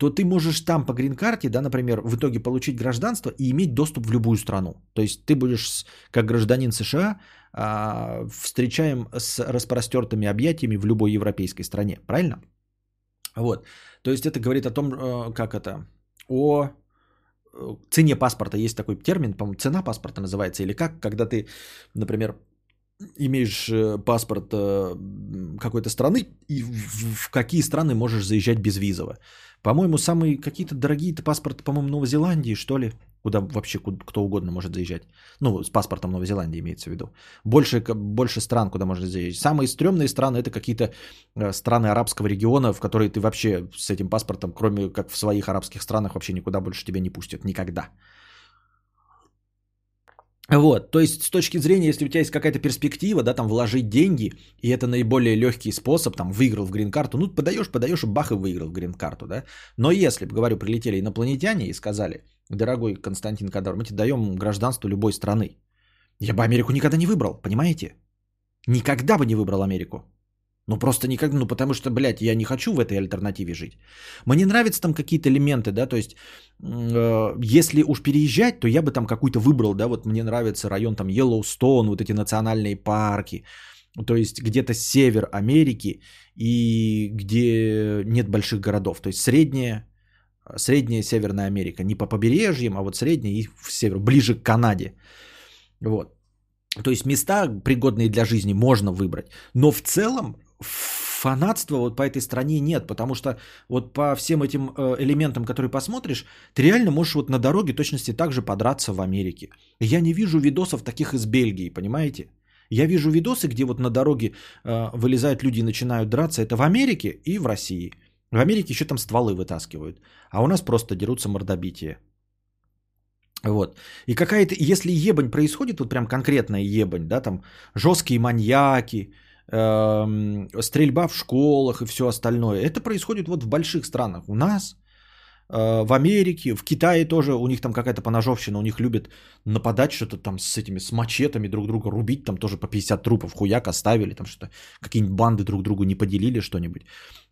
То ты можешь там по грин-карте, да, например, в итоге получить гражданство и иметь доступ в любую страну. То есть ты будешь как гражданин США а, встречаем с распростертыми объятиями в любой европейской стране. Правильно? Вот. То есть это говорит о том, э, как это, о э, цене паспорта. Есть такой термин, по-моему, цена паспорта называется, или как, когда ты, например, имеешь э, паспорт какой-то страны и в какие страны можешь заезжать безвизово. По-моему, самые какие-то дорогие-то паспорты, по-моему, Новой Зеландии, что ли, куда вообще кто угодно может заезжать. Ну, с паспортом Новой Зеландии имеется в виду. Больше, больше стран, куда можно заезжать. Самые стрёмные страны это какие-то э, страны арабского региона, в которые ты вообще с этим паспортом, кроме как в своих арабских странах, вообще никуда больше тебя не пустят. Никогда. Вот, то есть с точки зрения, если у тебя есть какая-то перспектива, да, там вложить деньги, и это наиболее легкий способ, там, выиграл в грин-карту, ну, подаешь, подаешь, и бах, и выиграл в грин-карту, да. Но если, говорю, прилетели инопланетяне и сказали, дорогой Константин Кадар, мы тебе даем гражданство любой страны, я бы Америку никогда не выбрал, понимаете? Никогда бы не выбрал Америку. Ну просто никак, ну потому что, блядь, я не хочу в этой альтернативе жить. Мне нравятся там какие-то элементы, да, то есть э, если уж переезжать, то я бы там какой-то выбрал, да, вот мне нравится район там Йеллоустоун, вот эти национальные парки, то есть где-то север Америки и где нет больших городов, то есть средняя, средняя Северная Америка, не по побережьям, а вот средняя и в север, ближе к Канаде, вот. То есть места, пригодные для жизни, можно выбрать. Но в целом фанатства вот по этой стране нет, потому что вот по всем этим э, элементам, которые посмотришь, ты реально можешь вот на дороге точности так же подраться в Америке. Я не вижу видосов таких из Бельгии, понимаете? Я вижу видосы, где вот на дороге э, вылезают люди и начинают драться. Это в Америке и в России. В Америке еще там стволы вытаскивают, а у нас просто дерутся мордобитие. Вот. И какая-то, если ебань происходит, вот прям конкретная ебань, да, там жесткие маньяки, стрельба в школах и все остальное. Это происходит вот в больших странах. У нас, в Америке, в Китае тоже у них там какая-то поножовщина, у них любят нападать что-то там с этими, с мачетами друг друга, рубить, там тоже по 50 трупов хуяк оставили, там что-то, какие-нибудь банды друг другу не поделили что-нибудь.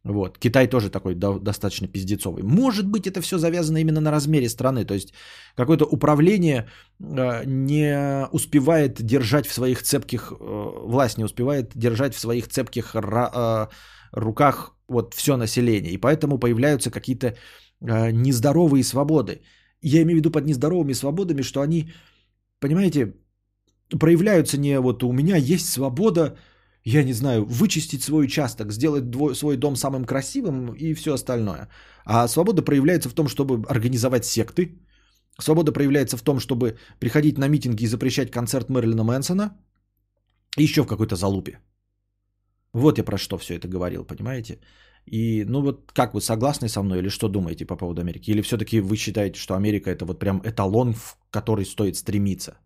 Вот. Китай тоже такой до, достаточно пиздецовый. Может быть, это все завязано именно на размере страны. То есть какое-то управление э, не успевает держать в своих цепких, э, власть не успевает держать в своих цепких э, руках вот все население. И поэтому появляются какие-то э, нездоровые свободы. Я имею в виду под нездоровыми свободами, что они, понимаете, проявляются не вот у меня есть свобода я не знаю, вычистить свой участок, сделать двой, свой дом самым красивым и все остальное. А свобода проявляется в том, чтобы организовать секты. Свобода проявляется в том, чтобы приходить на митинги и запрещать концерт Мэрилина Мэнсона. И еще в какой-то залупе. Вот я про что все это говорил, понимаете? И, ну вот, как вы согласны со мной или что думаете по поводу Америки? Или все-таки вы считаете, что Америка это вот прям эталон, в который стоит стремиться?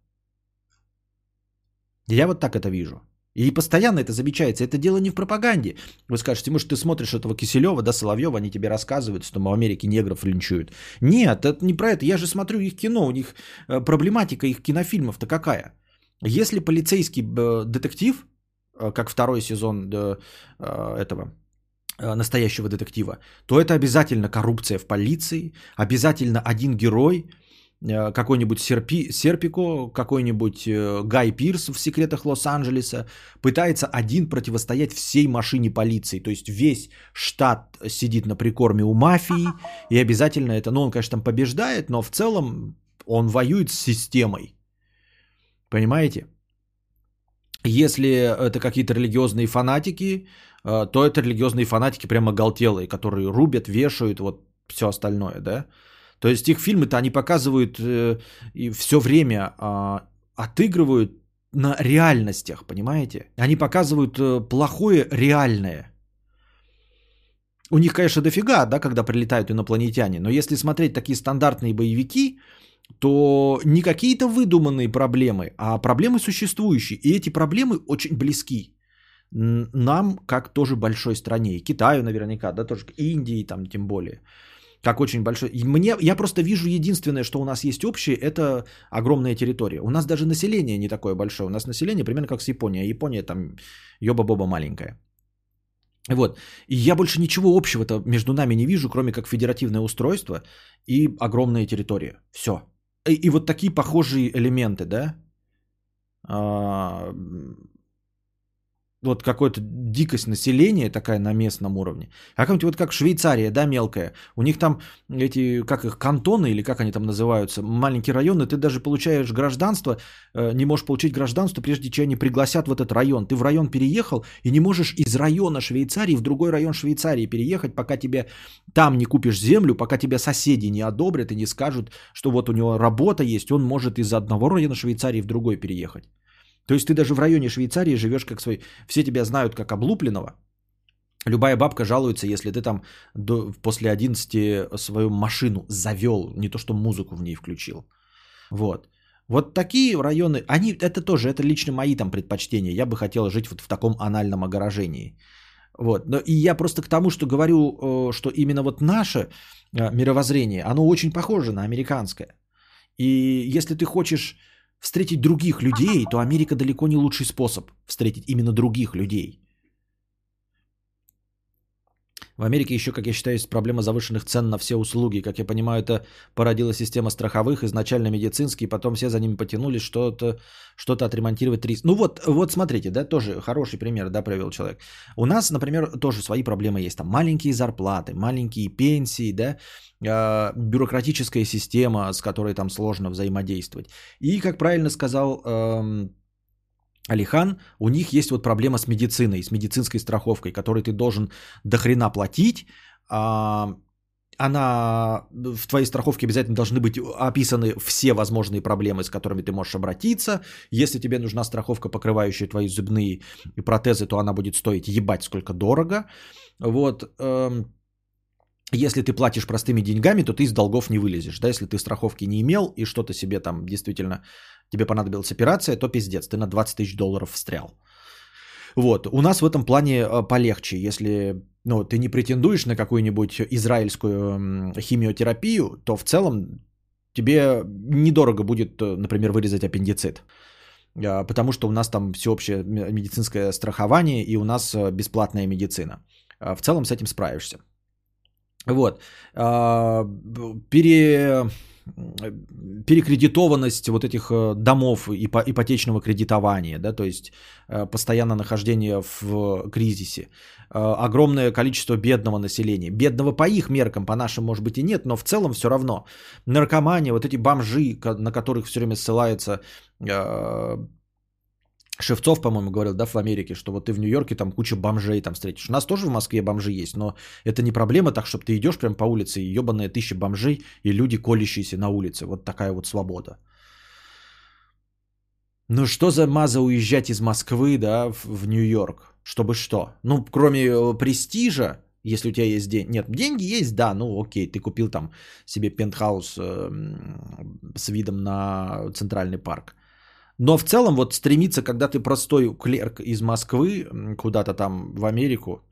Я вот так это вижу. И постоянно это замечается. Это дело не в пропаганде. Вы скажете, может, ты смотришь этого Киселева, да, Соловьева, они тебе рассказывают, что в Америке негров линчуют. Нет, это не про это. Я же смотрю их кино, у них э, проблематика их кинофильмов-то какая? Если полицейский э, детектив, э, как второй сезон этого настоящего детектива, то это обязательно коррупция в полиции, обязательно один герой – Э, какой-нибудь Серпи, Серпико, какой-нибудь э, Гай Пирс в «Секретах Лос-Анджелеса» пытается один противостоять всей машине полиции. То есть весь штат сидит на прикорме у мафии, и обязательно это, ну он, конечно, там побеждает, но в целом он воюет с системой. Понимаете? Если это какие-то религиозные фанатики, э, то это религиозные фанатики прямо оголтелые, которые рубят, вешают, вот все остальное, да? То есть их фильмы-то они показывают э, и все время э, отыгрывают на реальностях, понимаете? Они показывают э, плохое реальное. У них, конечно, дофига, да, когда прилетают инопланетяне, но если смотреть такие стандартные боевики, то не какие-то выдуманные проблемы, а проблемы существующие. И эти проблемы очень близки. Нам, как тоже большой стране, и Китаю наверняка, да, тоже, Индии там тем более, как очень большой. И мне, я просто вижу единственное, что у нас есть общее, это огромная территория. У нас даже население не такое большое. У нас население примерно как с Японией. А Япония там ёба-боба маленькая. Вот. И я больше ничего общего-то между нами не вижу, кроме как федеративное устройство и огромная территория. Все. И, и вот такие похожие элементы, да? Вот какой-то дикость населения такая на местном уровне. А как-нибудь вот как Швейцария, да, мелкая. У них там эти, как их, кантоны или как они там называются, маленькие районы, ты даже получаешь гражданство, э, не можешь получить гражданство, прежде чем они пригласят в этот район. Ты в район переехал и не можешь из района Швейцарии в другой район Швейцарии переехать, пока тебе там не купишь землю, пока тебя соседи не одобрят и не скажут, что вот у него работа есть, он может из одного района Швейцарии в другой переехать. То есть ты даже в районе Швейцарии живешь как свой... Все тебя знают как облупленного. Любая бабка жалуется, если ты там до, после 11 свою машину завел, не то что музыку в ней включил. Вот. Вот такие районы, они, это тоже, это лично мои там предпочтения. Я бы хотел жить вот в таком анальном огорожении. Вот. Но и я просто к тому, что говорю, э, что именно вот наше э, мировоззрение, оно очень похоже на американское. И если ты хочешь встретить других людей, то Америка далеко не лучший способ встретить именно других людей. В Америке еще, как я считаю, есть проблема завышенных цен на все услуги. Как я понимаю, это породила система страховых, изначально медицинские, потом все за ними потянулись, что-то что отремонтировать риск. Ну вот, вот смотрите, да, тоже хороший пример, да, провел человек. У нас, например, тоже свои проблемы есть. Там маленькие зарплаты, маленькие пенсии, да, бюрократическая система, с которой там сложно взаимодействовать. И, как правильно сказал э, Алихан, у них есть вот проблема с медициной, с медицинской страховкой, которой ты должен до хрена платить. А, она, в твоей страховке обязательно должны быть описаны все возможные проблемы, с которыми ты можешь обратиться. Если тебе нужна страховка, покрывающая твои зубные протезы, то она будет стоить ебать сколько дорого. Вот. Если ты платишь простыми деньгами, то ты из долгов не вылезешь. Да? Если ты страховки не имел и что-то себе там действительно тебе понадобилась операция, то пиздец, ты на 20 тысяч долларов встрял. Вот, у нас в этом плане э, полегче, если ну, ты не претендуешь на какую-нибудь израильскую химиотерапию, то в целом тебе недорого будет, э, например, вырезать аппендицит. Э, потому что у нас там всеобщее медицинское страхование и у нас бесплатная медицина. В целом с этим справишься. Вот. Пере перекредитованность вот этих э, домов ипотечного кредитования, да, то есть э, постоянное нахождение в кризисе, э, огромное количество бедного населения. Бедного по их меркам, по нашим, может быть, и нет, но в целом все равно. Наркомания, вот эти бомжи, на которых все время ссылается Шевцов, по-моему, говорил, да, в Америке, что вот ты в Нью-Йорке там куча бомжей там встретишь. У нас тоже в Москве бомжи есть, но это не проблема так, чтобы ты идешь прям по улице и ебаная тысяча бомжей и люди, колящиеся на улице. Вот такая вот свобода. Ну что за маза уезжать из Москвы, да, в, в Нью-Йорк? Чтобы что? Ну, кроме э, престижа, если у тебя есть деньги. Нет, деньги есть, да, ну окей, ты купил там себе пентхаус э, с видом на Центральный парк. Но в целом вот стремиться, когда ты простой клерк из Москвы куда-то там в Америку,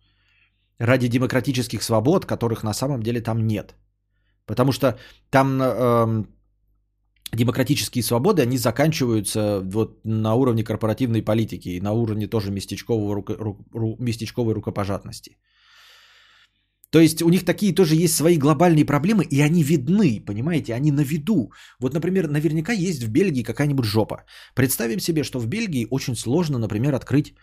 ради демократических свобод, которых на самом деле там нет. Потому что там э, демократические свободы, они заканчиваются вот на уровне корпоративной политики и на уровне тоже местечкового, руко, ру, ру, местечковой рукопожатности. То есть у них такие тоже есть свои глобальные проблемы, и они видны, понимаете, они на виду. Вот, например, наверняка есть в Бельгии какая-нибудь жопа. Представим себе, что в Бельгии очень сложно, например, открыть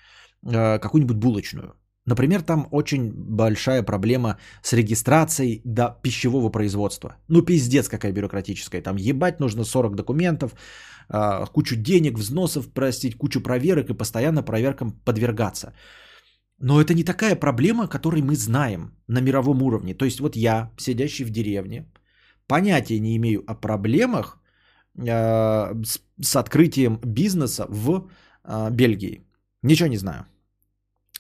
э, какую-нибудь булочную. Например, там очень большая проблема с регистрацией до пищевого производства. Ну, пиздец какая бюрократическая. Там ебать нужно 40 документов, э, кучу денег, взносов, простить, кучу проверок и постоянно проверкам подвергаться. Но это не такая проблема, которой мы знаем на мировом уровне. То есть вот я, сидящий в деревне, понятия не имею о проблемах э, с, с открытием бизнеса в э, Бельгии. Ничего не знаю.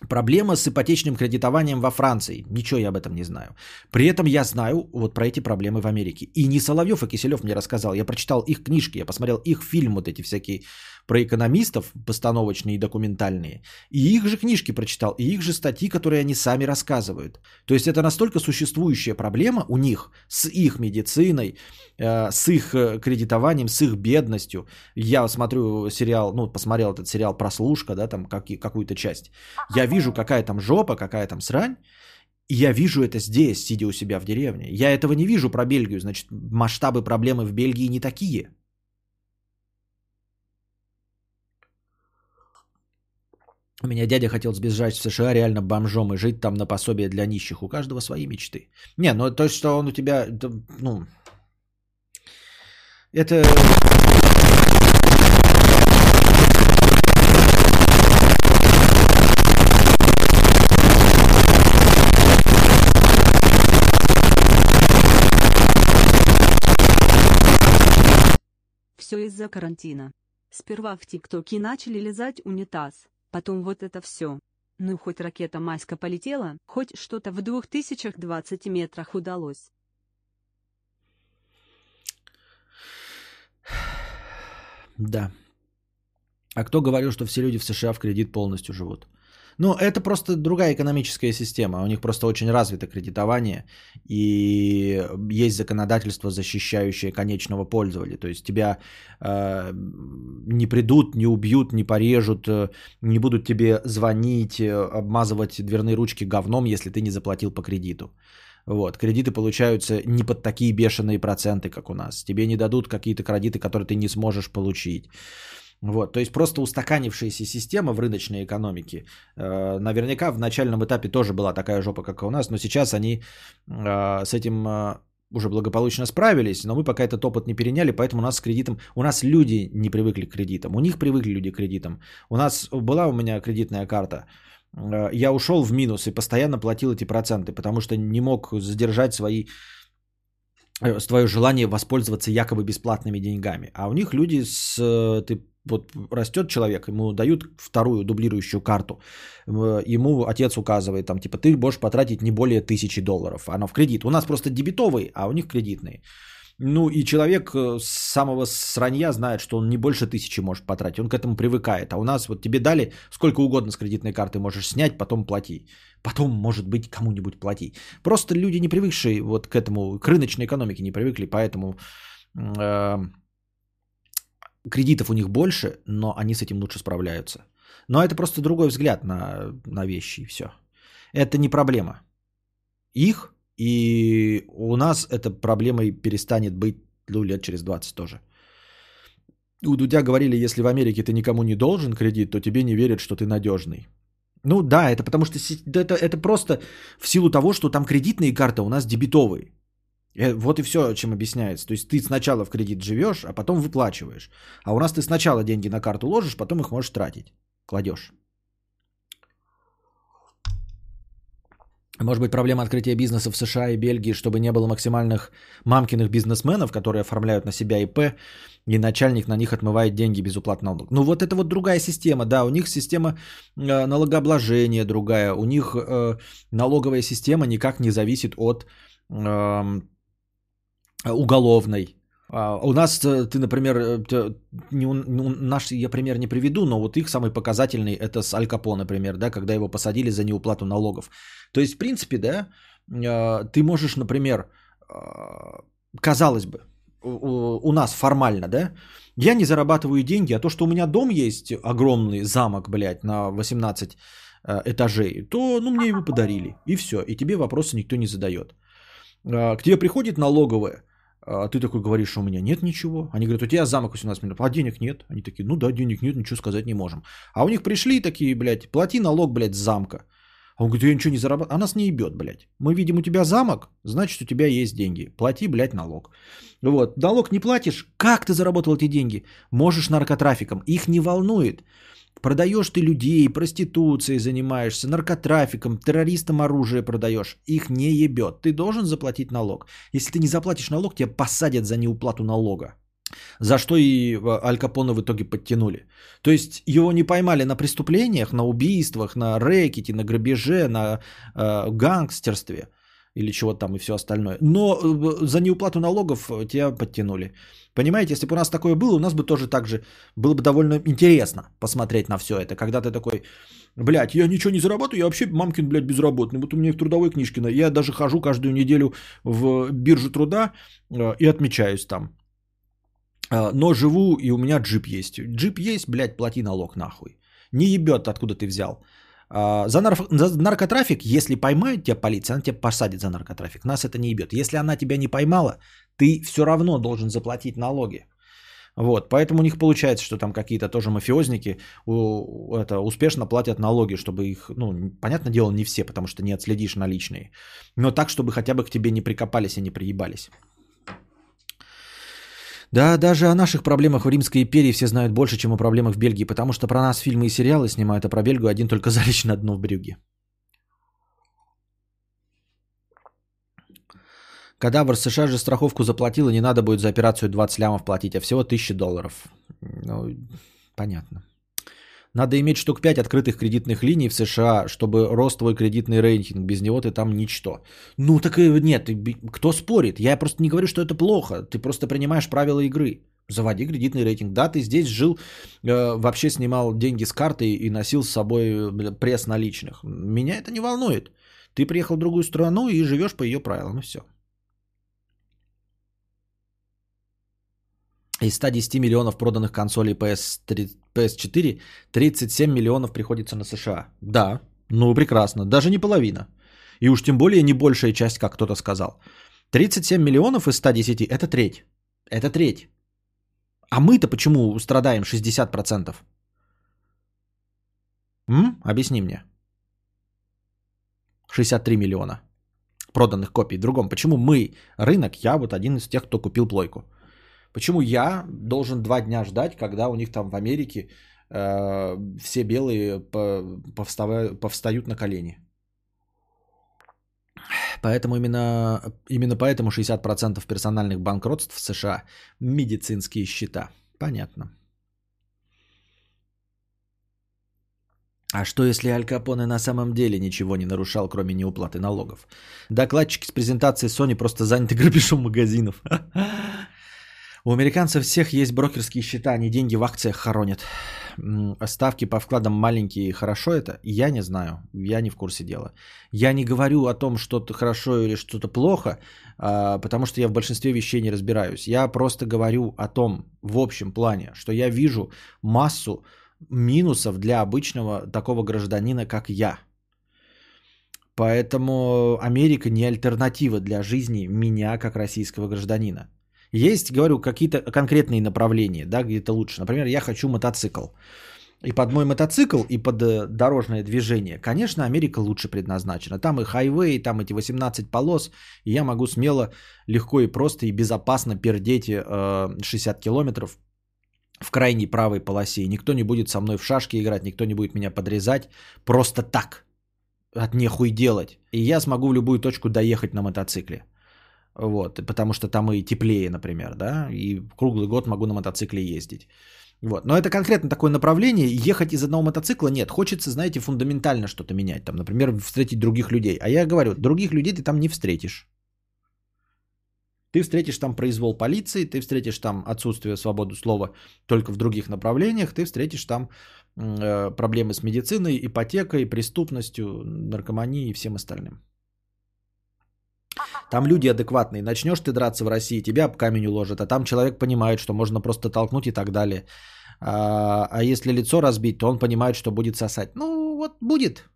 Проблема с ипотечным кредитованием во Франции. Ничего я об этом не знаю. При этом я знаю вот про эти проблемы в Америке. И не Соловьев, а Киселев мне рассказал. Я прочитал их книжки, я посмотрел их фильм, вот эти всякие про экономистов, постановочные и документальные. И их же книжки прочитал, и их же статьи, которые они сами рассказывают. То есть это настолько существующая проблема у них с их медициной, э, с их э, кредитованием, с их бедностью. Я смотрю сериал, ну, посмотрел этот сериал «Прослушка», да, там как, какую-то часть. Я вижу, какая там жопа, какая там срань, я вижу это здесь, сидя у себя в деревне. Я этого не вижу про Бельгию, значит, масштабы проблемы в Бельгии не такие. У меня дядя хотел сбежать в США реально бомжом и жить там на пособие для нищих. У каждого свои мечты. Не, ну то, что он у тебя, ну, это... Все из-за карантина. Сперва в ТикТоке начали лизать унитаз, Потом вот это все. Ну хоть ракета Майска полетела, хоть что-то в 2020 метрах удалось. Да. А кто говорил, что все люди в США в кредит полностью живут? Ну, это просто другая экономическая система. У них просто очень развито кредитование, и есть законодательство, защищающее конечного пользователя. То есть тебя э, не придут, не убьют, не порежут, э, не будут тебе звонить, э, обмазывать дверные ручки говном, если ты не заплатил по кредиту. Вот, кредиты получаются не под такие бешеные проценты, как у нас. Тебе не дадут какие-то кредиты, которые ты не сможешь получить. Вот, то есть просто устаканившаяся система в рыночной экономике. Э, наверняка в начальном этапе тоже была такая жопа, как и у нас, но сейчас они э, с этим э, уже благополучно справились, но мы пока этот опыт не переняли, поэтому у нас с кредитом, у нас люди не привыкли к кредитам, у них привыкли люди к кредитам. У нас была у меня кредитная карта, э, я ушел в минус и постоянно платил эти проценты, потому что не мог задержать свои твое желание воспользоваться якобы бесплатными деньгами. А у них люди с... Э, ты вот растет человек, ему дают вторую дублирующую карту, ему отец указывает, там, типа, ты можешь потратить не более тысячи долларов, она в кредит. У нас просто дебетовые, а у них кредитные. Ну и человек э, с самого сранья знает, что он не больше тысячи может потратить, он к этому привыкает. А у нас вот тебе дали сколько угодно с кредитной карты можешь снять, потом плати. Потом, может быть, кому-нибудь плати. Просто люди не привыкшие вот к этому, к рыночной экономике не привыкли, поэтому э, кредитов у них больше, но они с этим лучше справляются. Но это просто другой взгляд на, на вещи и все. Это не проблема. Их и у нас эта проблемой перестанет быть ну, лет через 20 тоже. У Дудя говорили, если в Америке ты никому не должен кредит, то тебе не верят, что ты надежный. Ну да, это потому что это, это просто в силу того, что там кредитные карты у нас дебетовые. Э, вот и все, чем объясняется. То есть ты сначала в кредит живешь, а потом выплачиваешь. А у нас ты сначала деньги на карту ложишь, потом их можешь тратить. Кладешь. Может быть, проблема открытия бизнеса в США и Бельгии, чтобы не было максимальных мамкиных бизнесменов, которые оформляют на себя ИП, и начальник на них отмывает деньги без уплаты налогов. Ну вот это вот другая система, да, у них система э, налогообложения другая, у них э, налоговая система никак не зависит от э, уголовной. А у нас, э, ты, например, э, не, ну, наш я пример не приведу, но вот их самый показательный это с Аль Капо, например, да, когда его посадили за неуплату налогов. То есть, в принципе, да, э, ты можешь, например, казалось бы, у, нас формально, да, я не зарабатываю деньги, а то, что у меня дом есть огромный замок, блядь, на 18 этажей, то, ну, мне его подарили, и все, и тебе вопросы никто не задает. К тебе приходит налоговая, а ты такой говоришь, у меня нет ничего. Они говорят, у тебя замок 18 миллионов, а денег нет. Они такие, ну да, денег нет, ничего сказать не можем. А у них пришли такие, блядь, плати налог, блядь, с замка. А он говорит, я ничего не зарабатываю. А нас не ебет, блядь. Мы видим у тебя замок, значит у тебя есть деньги. Плати, блядь, налог. Вот, налог не платишь, как ты заработал эти деньги? Можешь наркотрафиком. Их не волнует. Продаешь ты людей, проституцией занимаешься, наркотрафиком, террористам оружие продаешь. Их не ебет. Ты должен заплатить налог. Если ты не заплатишь налог, тебя посадят за неуплату налога. За что и э, Аль Капоне в итоге подтянули. То есть его не поймали на преступлениях, на убийствах, на рэкете, на грабеже, на э, гангстерстве или чего там и все остальное. Но э, за неуплату налогов тебя подтянули. Понимаете, если бы у нас такое было, у нас бы тоже так же было бы довольно интересно посмотреть на все это. Когда ты такой, блядь, я ничего не зарабатываю, я вообще мамкин, блядь, безработный. Вот у меня в трудовой книжке, я даже хожу каждую неделю в биржу труда э, и отмечаюсь там. Э, но живу, и у меня джип есть. Джип есть, блядь, плати налог нахуй. Не ебет, откуда ты взял. Э, за, нар- за наркотрафик, если поймает тебя полиция, она тебя посадит за наркотрафик. Нас это не ебет. Если она тебя не поймала, ты все равно должен заплатить налоги. Вот, поэтому у них получается, что там какие-то тоже мафиозники у, это, успешно платят налоги, чтобы их, ну, понятное дело, не все, потому что не отследишь наличные, но так, чтобы хотя бы к тебе не прикопались и не приебались. Да, даже о наших проблемах в Римской империи все знают больше, чем о проблемах в Бельгии, потому что про нас фильмы и сериалы снимают, а про Бельгию один только залечь на дно в брюге. Кадавр США же страховку заплатил, и не надо будет за операцию 20 лямов платить, а всего 1000 долларов. Ну, понятно. Надо иметь штук 5 открытых кредитных линий в США, чтобы рос твой кредитный рейтинг. Без него ты там ничто. Ну так и нет, кто спорит? Я просто не говорю, что это плохо. Ты просто принимаешь правила игры. Заводи кредитный рейтинг. Да, ты здесь жил, э, вообще снимал деньги с карты и носил с собой пресс наличных. Меня это не волнует. Ты приехал в другую страну и живешь по ее правилам, и все. Из 110 миллионов проданных консолей PS3, PS4, 37 миллионов приходится на США. Да, ну прекрасно, даже не половина. И уж тем более не большая часть, как кто-то сказал. 37 миллионов из 110 – это треть. Это треть. А мы-то почему страдаем 60%? М? Объясни мне. 63 миллиона проданных копий. Другом. Почему мы, рынок, я вот один из тех, кто купил плойку. Почему я должен два дня ждать, когда у них там в Америке э, все белые повстав... повстают на колени? Поэтому именно, именно поэтому 60% персональных банкротств в США – медицинские счета. Понятно. А что если Аль Капоне на самом деле ничего не нарушал, кроме неуплаты налогов? Докладчики с презентации Sony просто заняты грабежом магазинов. У американцев всех есть брокерские счета, они деньги в акциях хоронят. Ставки по вкладам маленькие, хорошо это? Я не знаю, я не в курсе дела. Я не говорю о том, что-то хорошо или что-то плохо, а, потому что я в большинстве вещей не разбираюсь. Я просто говорю о том, в общем плане, что я вижу массу минусов для обычного такого гражданина, как я. Поэтому Америка не альтернатива для жизни меня как российского гражданина. Есть, говорю, какие-то конкретные направления, да, где то лучше. Например, я хочу мотоцикл. И под мой мотоцикл, и под э, дорожное движение, конечно, Америка лучше предназначена. Там и хайвей, там эти 18 полос, и я могу смело, легко и просто и безопасно пердеть э, 60 километров в крайней правой полосе. И никто не будет со мной в шашки играть, никто не будет меня подрезать просто так, от нехуй делать. И я смогу в любую точку доехать на мотоцикле. Вот, потому что там и теплее, например, да, и круглый год могу на мотоцикле ездить. Вот. Но это конкретно такое направление. Ехать из одного мотоцикла нет. Хочется, знаете, фундаментально что-то менять. Там, например, встретить других людей. А я говорю, других людей ты там не встретишь. Ты встретишь там произвол полиции, ты встретишь там отсутствие свободы слова только в других направлениях, ты встретишь там э, проблемы с медициной, ипотекой, преступностью, наркоманией и всем остальным. Там люди адекватные. Начнешь ты драться в России, тебя об камень уложат, а там человек понимает, что можно просто толкнуть и так далее. А, а если лицо разбить, то он понимает, что будет сосать. Ну, вот будет.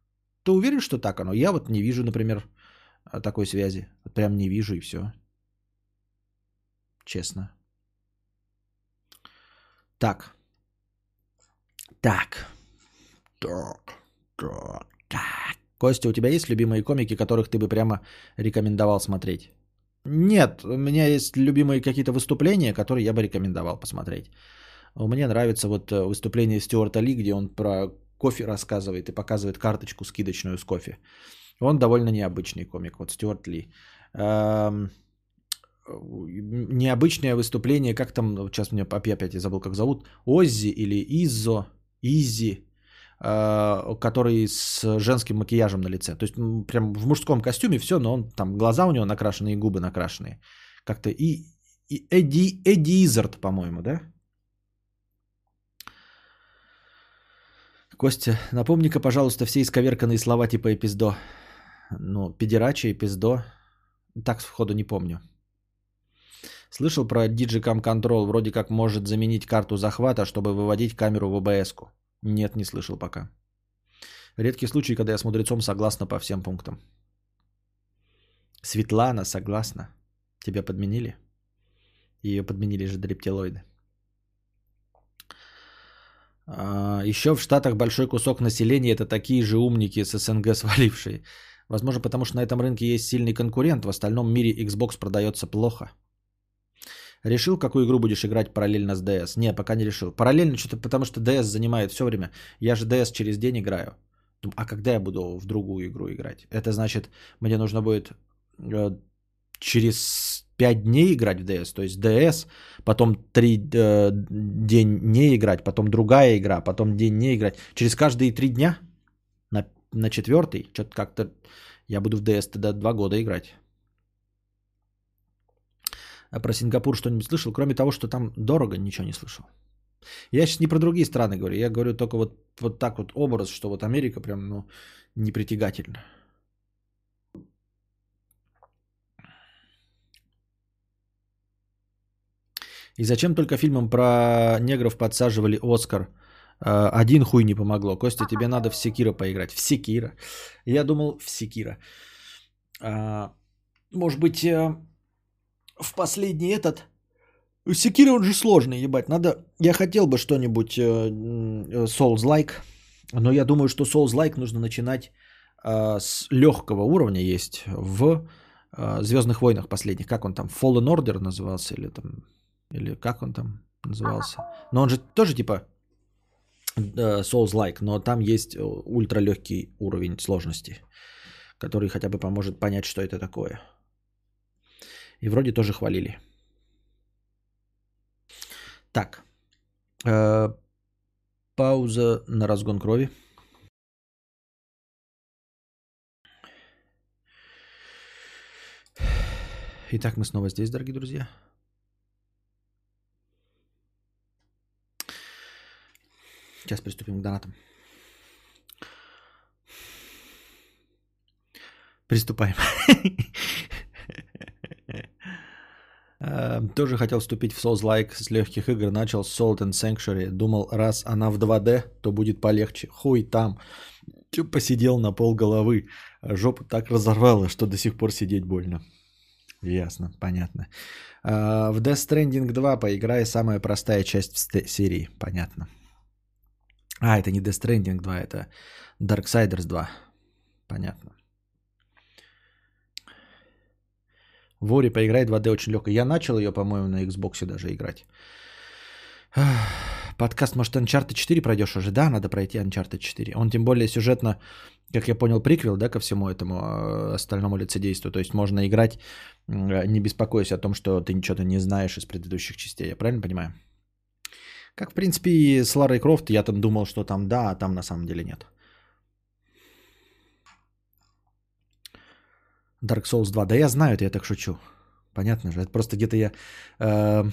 Ты уверен, что так оно? Я вот не вижу, например, такой связи. Прям не вижу и все. Честно. Так. Так. Так. Так. Так. Костя, у тебя есть любимые комики, которых ты бы прямо рекомендовал смотреть? Нет, у меня есть любимые какие-то выступления, которые я бы рекомендовал посмотреть. Мне нравится вот э, выступление Стюарта Ли, где он про кофе рассказывает и показывает карточку скидочную с кофе. Он довольно необычный комик, вот Стюарт Ли. Эм, необычное выступление, как там, сейчас меня опять я забыл, как зовут, Оззи или Изо, Изи, который с женским макияжем на лице. То есть прям в мужском костюме все, но он там глаза у него накрашенные, губы накрашенные. Как-то и, и Эдди, Эдди Изард, по-моему, да? Костя, напомни-ка, пожалуйста, все исковерканные слова типа «эпиздо». Ну, педерачи, эпиздо. Так сходу не помню. Слышал про Digicam Control, вроде как может заменить карту захвата, чтобы выводить камеру в ОБС-ку. Нет, не слышал пока. Редкий случай, когда я с мудрецом согласна по всем пунктам. Светлана согласна. Тебя подменили? Ее подменили же дрептилоиды. А, еще в Штатах большой кусок населения это такие же умники с СНГ свалившие. Возможно, потому что на этом рынке есть сильный конкурент. В остальном мире Xbox продается плохо. Решил, какую игру будешь играть параллельно с DS? Не, пока не решил. Параллельно что-то, потому что DS занимает все время. Я же DS через день играю. А когда я буду в другую игру играть? Это значит, мне нужно будет э, через 5 дней играть в DS. То есть DS, потом 3 э, день не играть, потом другая игра, потом день не играть. Через каждые 3 дня на, на четвертый, что-то как-то я буду в DS тогда 2 года играть. А про Сингапур что-нибудь слышал? Кроме того, что там дорого, ничего не слышал. Я сейчас не про другие страны говорю. Я говорю только вот, вот так вот образ, что вот Америка прям ну, непритягательна. И зачем только фильмам про негров подсаживали Оскар? А, один хуй не помогло. Костя, тебе надо в Секира поиграть. В Секира. Я думал в Секира. А, может быть, э, в последний этот... Секира он же сложный, ебать. Надо... Я хотел бы что-нибудь э, э, Souls-like, но я думаю, что Souls-like нужно начинать э, с легкого уровня есть в Звездных войнах последних. Как он там? Fallen Order назывался или там... Или как он там назывался? Но он же тоже типа Souls-like, но там есть ультралегкий уровень сложности, который хотя бы поможет понять, что это такое. И вроде тоже хвалили. Так. Э, пауза на разгон крови. Итак, мы снова здесь, дорогие друзья. Сейчас приступим к донатам. Приступаем. Эм, тоже хотел вступить в Souls-like с легких игр. Начал с Salt and Sanctuary. Думал, раз она в 2D, то будет полегче. Хуй там. Посидел на пол головы. Жопу так разорвало, что до сих пор сидеть больно. Ясно, понятно. Э, в Death Stranding 2 поиграй самая простая часть в серии. Понятно. А, это не Death Stranding 2, это Darksiders 2. Понятно. Вори поиграй 2D очень легко. Я начал ее, по-моему, на Xbox даже играть. Подкаст, может, Uncharted 4 пройдешь уже? Да, надо пройти Uncharted 4. Он тем более сюжетно, как я понял, приквел, да, ко всему этому э, остальному лицедейству. То есть можно играть, э, не беспокоясь о том, что ты ничего-то не знаешь из предыдущих частей. Я правильно понимаю? Как, в принципе, и с Ларой Крофт, я там думал, что там да, а там на самом деле нет. Dark Souls 2. Да я знаю это, я так шучу. Понятно же. Это просто где-то я... Э,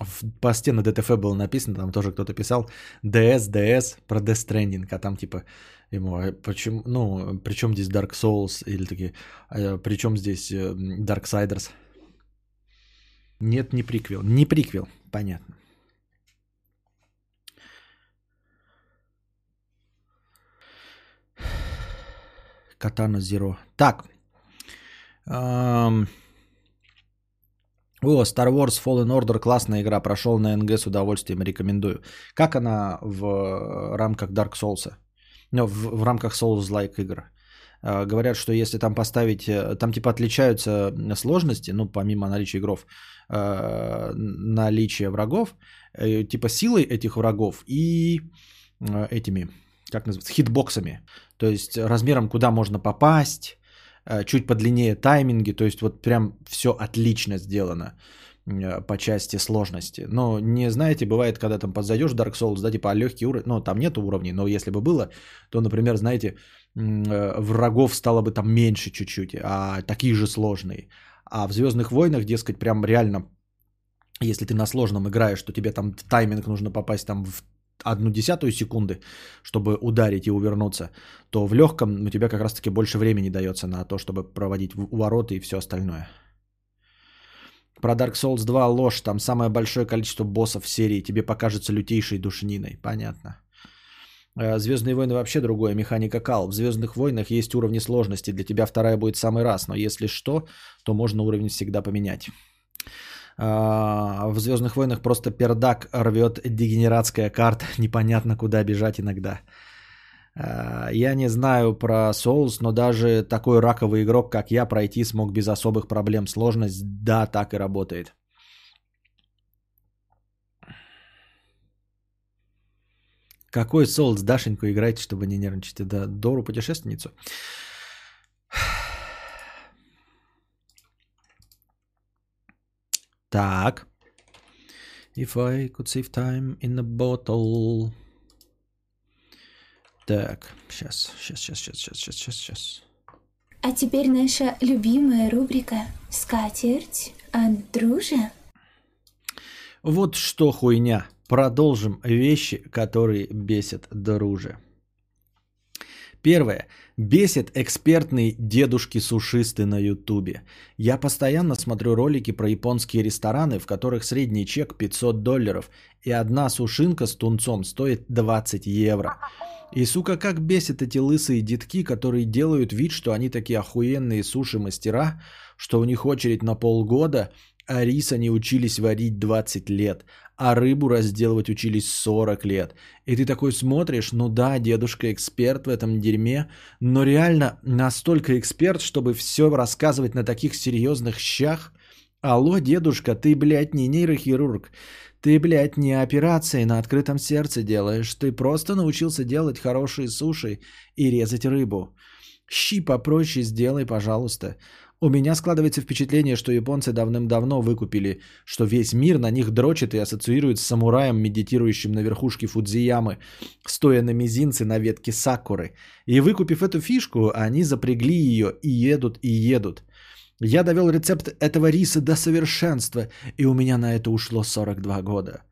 в посте на ДТФ было написано, там тоже кто-то писал DS, DS про Death Stranding, а там типа ему, а почему, ну, при чем здесь Dark Souls, или такие, а при чем здесь э, Darksiders? Нет, не приквел. Не приквел, понятно. Катана Zero. Так, о, Star Wars Fallen Order классная игра, прошел на НГ с удовольствием, рекомендую. Как она в рамках Dark Souls? Ну, в, в рамках Souls-like игр. А, говорят, что если там поставить, э, там типа отличаются сложности, ну, помимо наличия игров, э, наличие врагов, э, типа силой этих врагов и этими, как называется, хитбоксами. То есть размером, куда можно попасть, э, чуть подлиннее тайминги, то есть вот прям все отлично сделано э, по части сложности. Но не знаете, бывает, когда там подзайдешь Dark Souls, да, типа легкий уровень, ну там нет уровней, но если бы было, то, например, знаете, э, врагов стало бы там меньше чуть-чуть, а такие же сложные. А в Звездных войнах, дескать, прям реально, если ты на сложном играешь, то тебе там в тайминг нужно попасть там в одну десятую секунды, чтобы ударить и увернуться, то в легком у тебя как раз-таки больше времени дается на то, чтобы проводить ворота и все остальное. Про Dark Souls 2 ложь, там самое большое количество боссов в серии тебе покажется лютейшей душниной, понятно. Э, Звездные войны вообще другое, механика кал. В Звездных войнах есть уровни сложности, для тебя вторая будет самый раз, но если что, то можно уровень всегда поменять. А, в Звездных войнах просто пердак рвет дегенератская карта, непонятно куда бежать иногда. А, я не знаю про Souls, но даже такой раковый игрок, как я, пройти смог без особых проблем. Сложность, да, так и работает. Какой Souls Дашеньку играете, чтобы не нервничать? Это Дору путешественницу? Так. If I could save time in a bottle. Так, сейчас, сейчас, сейчас, сейчас, сейчас, сейчас, сейчас, сейчас. А теперь наша любимая рубрика «Скатерть от дружи». Вот что хуйня. Продолжим вещи, которые бесят дружи. Первое. Бесит экспертные дедушки-сушисты на ютубе. Я постоянно смотрю ролики про японские рестораны, в которых средний чек 500 долларов, и одна сушинка с тунцом стоит 20 евро. И, сука, как бесит эти лысые детки, которые делают вид, что они такие охуенные суши-мастера, что у них очередь на полгода, а рис они учились варить 20 лет, а рыбу разделывать учились 40 лет. И ты такой смотришь, ну да, дедушка эксперт в этом дерьме, но реально настолько эксперт, чтобы все рассказывать на таких серьезных щах. Алло, дедушка, ты, блядь, не нейрохирург. Ты, блядь, не операции на открытом сердце делаешь. Ты просто научился делать хорошие суши и резать рыбу. Щи попроще сделай, пожалуйста. У меня складывается впечатление, что японцы давным-давно выкупили, что весь мир на них дрочит и ассоциирует с самураем, медитирующим на верхушке Фудзиямы, стоя на мизинце на ветке сакуры. И выкупив эту фишку, они запрягли ее и едут, и едут. Я довел рецепт этого риса до совершенства, и у меня на это ушло 42 года.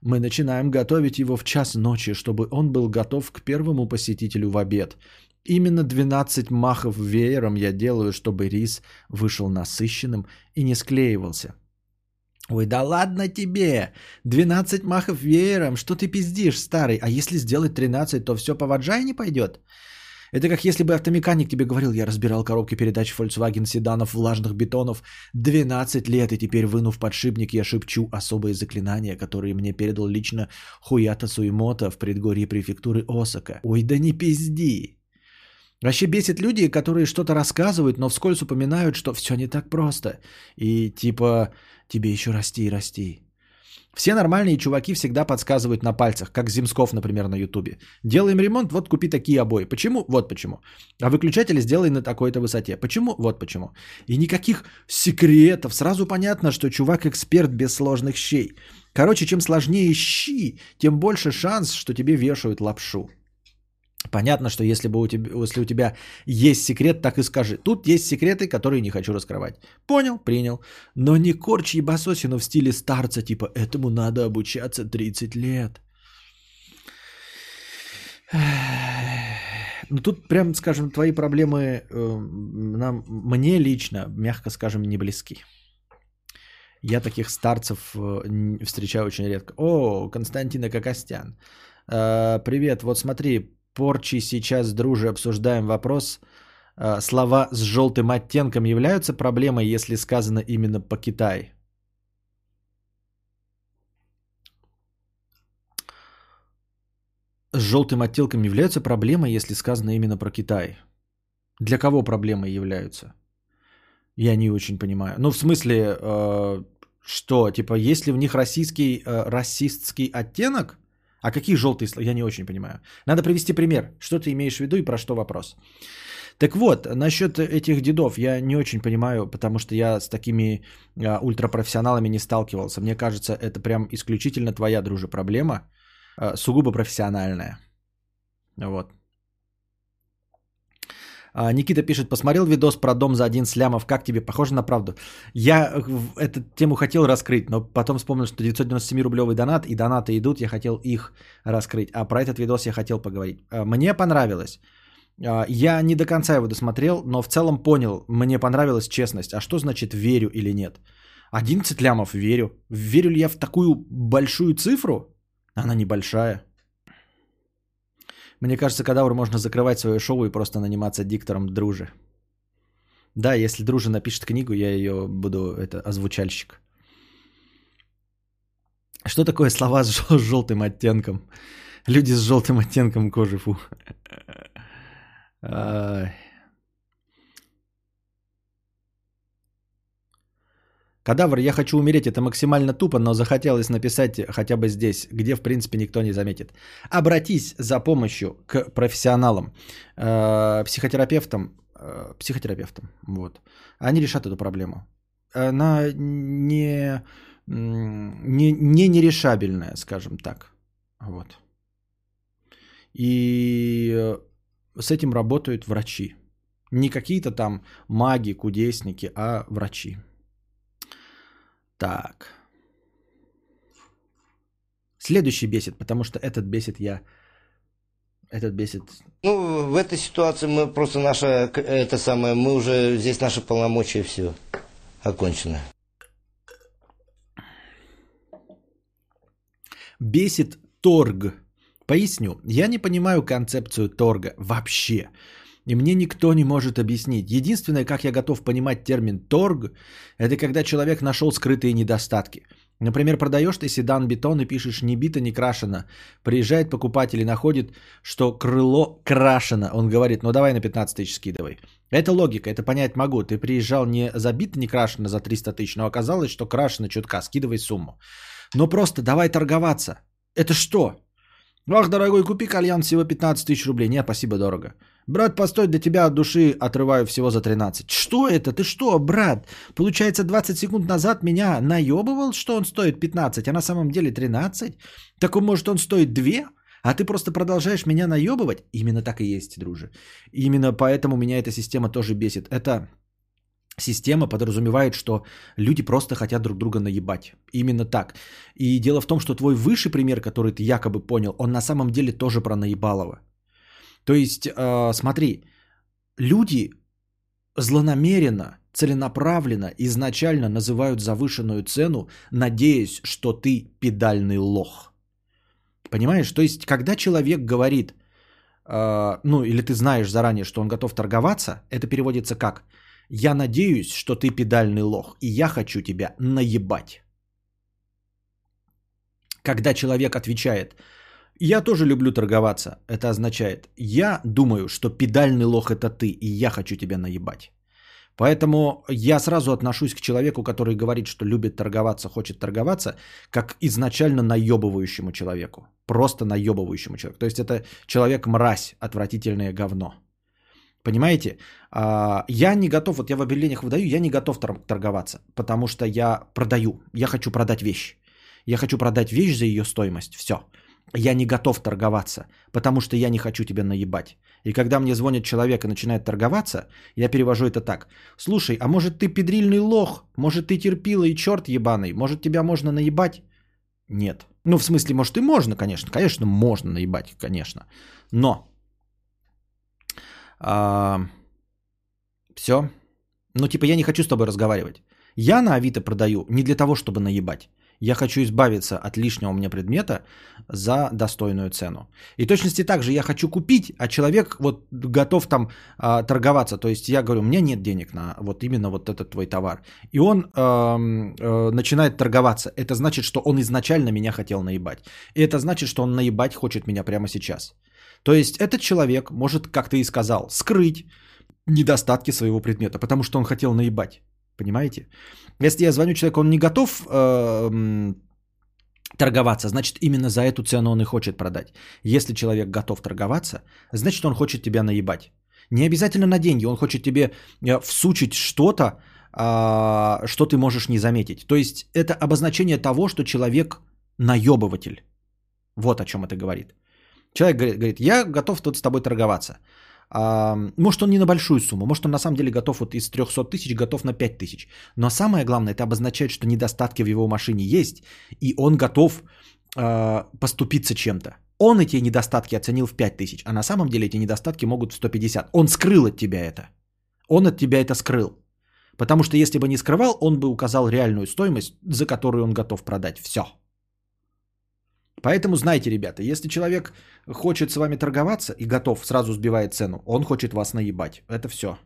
Мы начинаем готовить его в час ночи, чтобы он был готов к первому посетителю в обед – Именно 12 махов веером я делаю, чтобы рис вышел насыщенным и не склеивался. Ой, да ладно тебе! 12 махов веером, что ты пиздишь, старый? А если сделать 13, то все по ваджай не пойдет? Это как если бы автомеханик тебе говорил, я разбирал коробки передач Volkswagen седанов влажных бетонов 12 лет, и теперь, вынув подшипник, я шепчу особые заклинания, которые мне передал лично Хуята Суемото в предгорье префектуры Осака. Ой, да не пизди! Вообще бесит люди, которые что-то рассказывают, но вскользь упоминают, что все не так просто. И типа тебе еще расти и расти. Все нормальные чуваки всегда подсказывают на пальцах, как Земсков, например, на Ютубе. Делаем ремонт, вот купи такие обои. Почему? Вот почему. А выключатели сделай на такой-то высоте. Почему? Вот почему. И никаких секретов. Сразу понятно, что чувак эксперт без сложных щей. Короче, чем сложнее щи, тем больше шанс, что тебе вешают лапшу. Понятно, что если, бы у тебя, если у тебя есть секрет, так и скажи. Тут есть секреты, которые не хочу раскрывать. Понял, принял. Но не корчи ебасосину в стиле старца, типа этому надо обучаться 30 лет. Ну тут прям, скажем, твои проблемы э, нам, мне лично, мягко скажем, не близки. Я таких старцев э, встречаю очень редко. О, Константина Кокостян. Э, привет, вот смотри, порчи сейчас, друже, обсуждаем вопрос. А, слова с желтым оттенком являются проблемой, если сказано именно по-китай? С желтым оттенком являются проблемой, если сказано именно про Китай? Для кого проблемой являются? Я не очень понимаю. Ну, в смысле, э, что, типа, есть ли в них российский, э, расистский оттенок? А какие желтые слова? Я не очень понимаю. Надо привести пример. Что ты имеешь в виду и про что вопрос? Так вот, насчет этих дедов я не очень понимаю, потому что я с такими а, ультрапрофессионалами не сталкивался. Мне кажется, это прям исключительно твоя, дружи, проблема, а, сугубо профессиональная. Вот. А, Никита пишет, посмотрел видос про дом за один слямов, как тебе, похоже на правду? Я эту тему хотел раскрыть, но потом вспомнил, что 997-рублевый донат и донаты идут, я хотел их раскрыть. А про этот видос я хотел поговорить. А, мне понравилось. А, я не до конца его досмотрел, но в целом понял, мне понравилась честность. А что значит верю или нет? 11 лямов верю. Верю ли я в такую большую цифру? Она небольшая. Мне кажется, кадавр можно закрывать свое шоу и просто наниматься диктором дружи. Да, если дружи напишет книгу, я ее буду, это, озвучальщик. Что такое слова с желтым оттенком? Люди с желтым оттенком кожи, фу. Кадавр, я хочу умереть, это максимально тупо, но захотелось написать хотя бы здесь, где в принципе никто не заметит. Обратись за помощью к профессионалам, э, психотерапевтам, э, психотерапевтам, вот. Они решат эту проблему. Она не, не, не нерешабельная, скажем так. Вот. И с этим работают врачи. Не какие-то там маги, кудесники, а врачи. Так. Следующий бесит, потому что этот бесит я... Этот бесит... Ну, в этой ситуации мы просто наша... Это самое... Мы уже... Здесь наши полномочия все окончено. Бесит торг. Поясню. Я не понимаю концепцию торга вообще. И мне никто не может объяснить. Единственное, как я готов понимать термин торг, это когда человек нашел скрытые недостатки. Например, продаешь ты седан бетон и пишешь «не бито, не крашено». Приезжает покупатель и находит, что крыло крашено. Он говорит, ну давай на 15 тысяч скидывай. Это логика, это понять могу. Ты приезжал не за бито, не крашено за 300 тысяч, но оказалось, что крашено чутка, скидывай сумму. Но просто давай торговаться. Это что? Ах, дорогой, купи кальян всего 15 тысяч рублей. Не, спасибо, дорого. Брат, постой, для тебя от души отрываю всего за 13. Что это? Ты что, брат? Получается, 20 секунд назад меня наебывал, что он стоит 15, а на самом деле 13? Так может он стоит 2? А ты просто продолжаешь меня наебывать? Именно так и есть, друже. Именно поэтому меня эта система тоже бесит. Это система подразумевает, что люди просто хотят друг друга наебать. Именно так. И дело в том, что твой высший пример, который ты якобы понял, он на самом деле тоже про наебалово. То есть, э, смотри, люди злонамеренно, целенаправленно, изначально называют завышенную цену, надеясь, что ты педальный лох. Понимаешь? То есть, когда человек говорит, э, ну или ты знаешь заранее, что он готов торговаться, это переводится как «Я надеюсь, что ты педальный лох, и я хочу тебя наебать». Когда человек отвечает – я тоже люблю торговаться. Это означает, я думаю, что педальный лох это ты, и я хочу тебя наебать. Поэтому я сразу отношусь к человеку, который говорит, что любит торговаться, хочет торговаться, как изначально наебывающему человеку. Просто наебывающему человеку. То есть это человек-мразь, отвратительное говно. Понимаете? А, я не готов, вот я в объявлениях выдаю, я не готов торговаться, потому что я продаю, я хочу продать вещь. Я хочу продать вещь за ее стоимость. Все я не готов торговаться, потому что я не хочу тебя наебать. И когда мне звонит человек и начинает торговаться, я перевожу это так. Слушай, а может ты педрильный лох? Может ты терпила и черт ебаный? Может тебя можно наебать? Нет. Ну, в смысле, может и можно, конечно. Конечно, можно наебать, конечно. Но. А, все. Ну, типа, я не хочу с тобой разговаривать. Я на Авито продаю не для того, чтобы наебать. Я хочу избавиться от лишнего меня предмета за достойную цену. И точности также я хочу купить, а человек вот готов там а, торговаться. То есть я говорю, у меня нет денег на вот именно вот этот твой товар. И он э, э, начинает торговаться. Это значит, что он изначально меня хотел наебать. И это значит, что он наебать хочет меня прямо сейчас. То есть этот человек может, как ты и сказал, скрыть недостатки своего предмета, потому что он хотел наебать. Понимаете? Если я звоню человеку, он не готов э, торговаться, значит именно за эту цену он и хочет продать. Если человек готов торговаться, значит он хочет тебя наебать. Не обязательно на деньги. Он хочет тебе э, всучить что-то, а, что ты можешь не заметить. То есть это обозначение того, что человек наебыватель. Вот о чем это говорит. Человек говорит я готов тут с тобой торговаться. А, может, он не на большую сумму, может, он на самом деле готов вот из 300 тысяч, готов на 5 тысяч. Но самое главное, это обозначает, что недостатки в его машине есть, и он готов э, поступиться чем-то. Он эти недостатки оценил в 5 тысяч, а на самом деле эти недостатки могут в 150. Он скрыл от тебя это. Он от тебя это скрыл. Потому что если бы не скрывал, он бы указал реальную стоимость, за которую он готов продать. Все. Поэтому знайте, ребята, если человек хочет с вами торговаться и готов, сразу сбивает цену, он хочет вас наебать. Это все.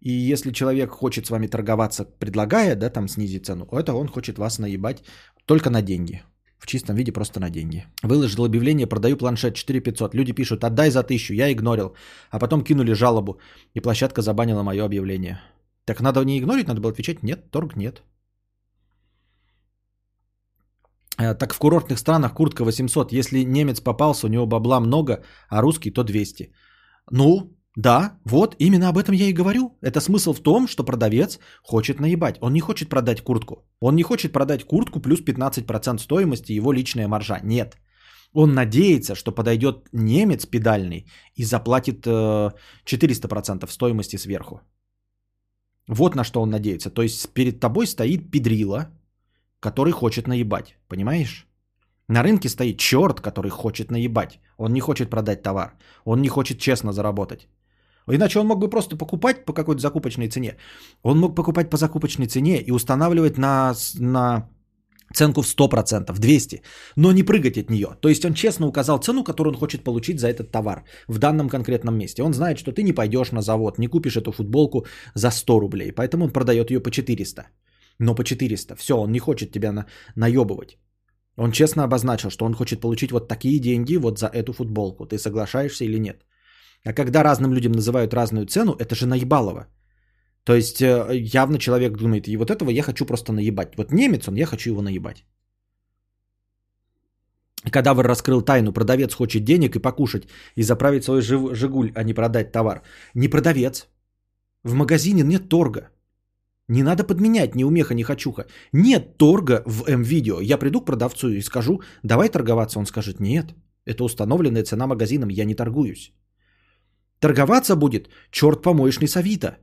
И если человек хочет с вами торговаться, предлагая, да, там снизить цену, это он хочет вас наебать только на деньги. В чистом виде просто на деньги. Выложил объявление, продаю планшет 4500. Люди пишут, отдай за тысячу, я игнорил. А потом кинули жалобу, и площадка забанила мое объявление. Так надо не игнорить, надо было отвечать, нет, торг нет. Э, так в курортных странах куртка 800. Если немец попался, у него бабла много, а русский то 200. Ну, да, вот именно об этом я и говорю. Это смысл в том, что продавец хочет наебать. Он не хочет продать куртку. Он не хочет продать куртку плюс 15% стоимости его личная маржа. Нет. Он надеется, что подойдет немец педальный и заплатит э, 400% стоимости сверху. Вот на что он надеется. То есть перед тобой стоит педрила, который хочет наебать. Понимаешь? На рынке стоит черт, который хочет наебать. Он не хочет продать товар. Он не хочет честно заработать. Иначе он мог бы просто покупать по какой-то закупочной цене. Он мог покупать по закупочной цене и устанавливать на, на ценку в 100%, в 200, но не прыгать от нее. То есть он честно указал цену, которую он хочет получить за этот товар в данном конкретном месте. Он знает, что ты не пойдешь на завод, не купишь эту футболку за 100 рублей, поэтому он продает ее по 400 но по 400. Все, он не хочет тебя на, наебывать. Он честно обозначил, что он хочет получить вот такие деньги вот за эту футболку. Ты соглашаешься или нет? А когда разным людям называют разную цену, это же наебалово. То есть э, явно человек думает, и вот этого я хочу просто наебать. Вот немец он, я хочу его наебать. Кадавр раскрыл тайну, продавец хочет денег и покушать, и заправить свой жигуль, а не продать товар. Не продавец. В магазине нет торга. Не надо подменять ни умеха, ни хочуха. Нет торга в М-видео. Я приду к продавцу и скажу, давай торговаться. Он скажет, нет, это установленная цена магазином, я не торгуюсь. Торговаться будет черт помоечный с Авито.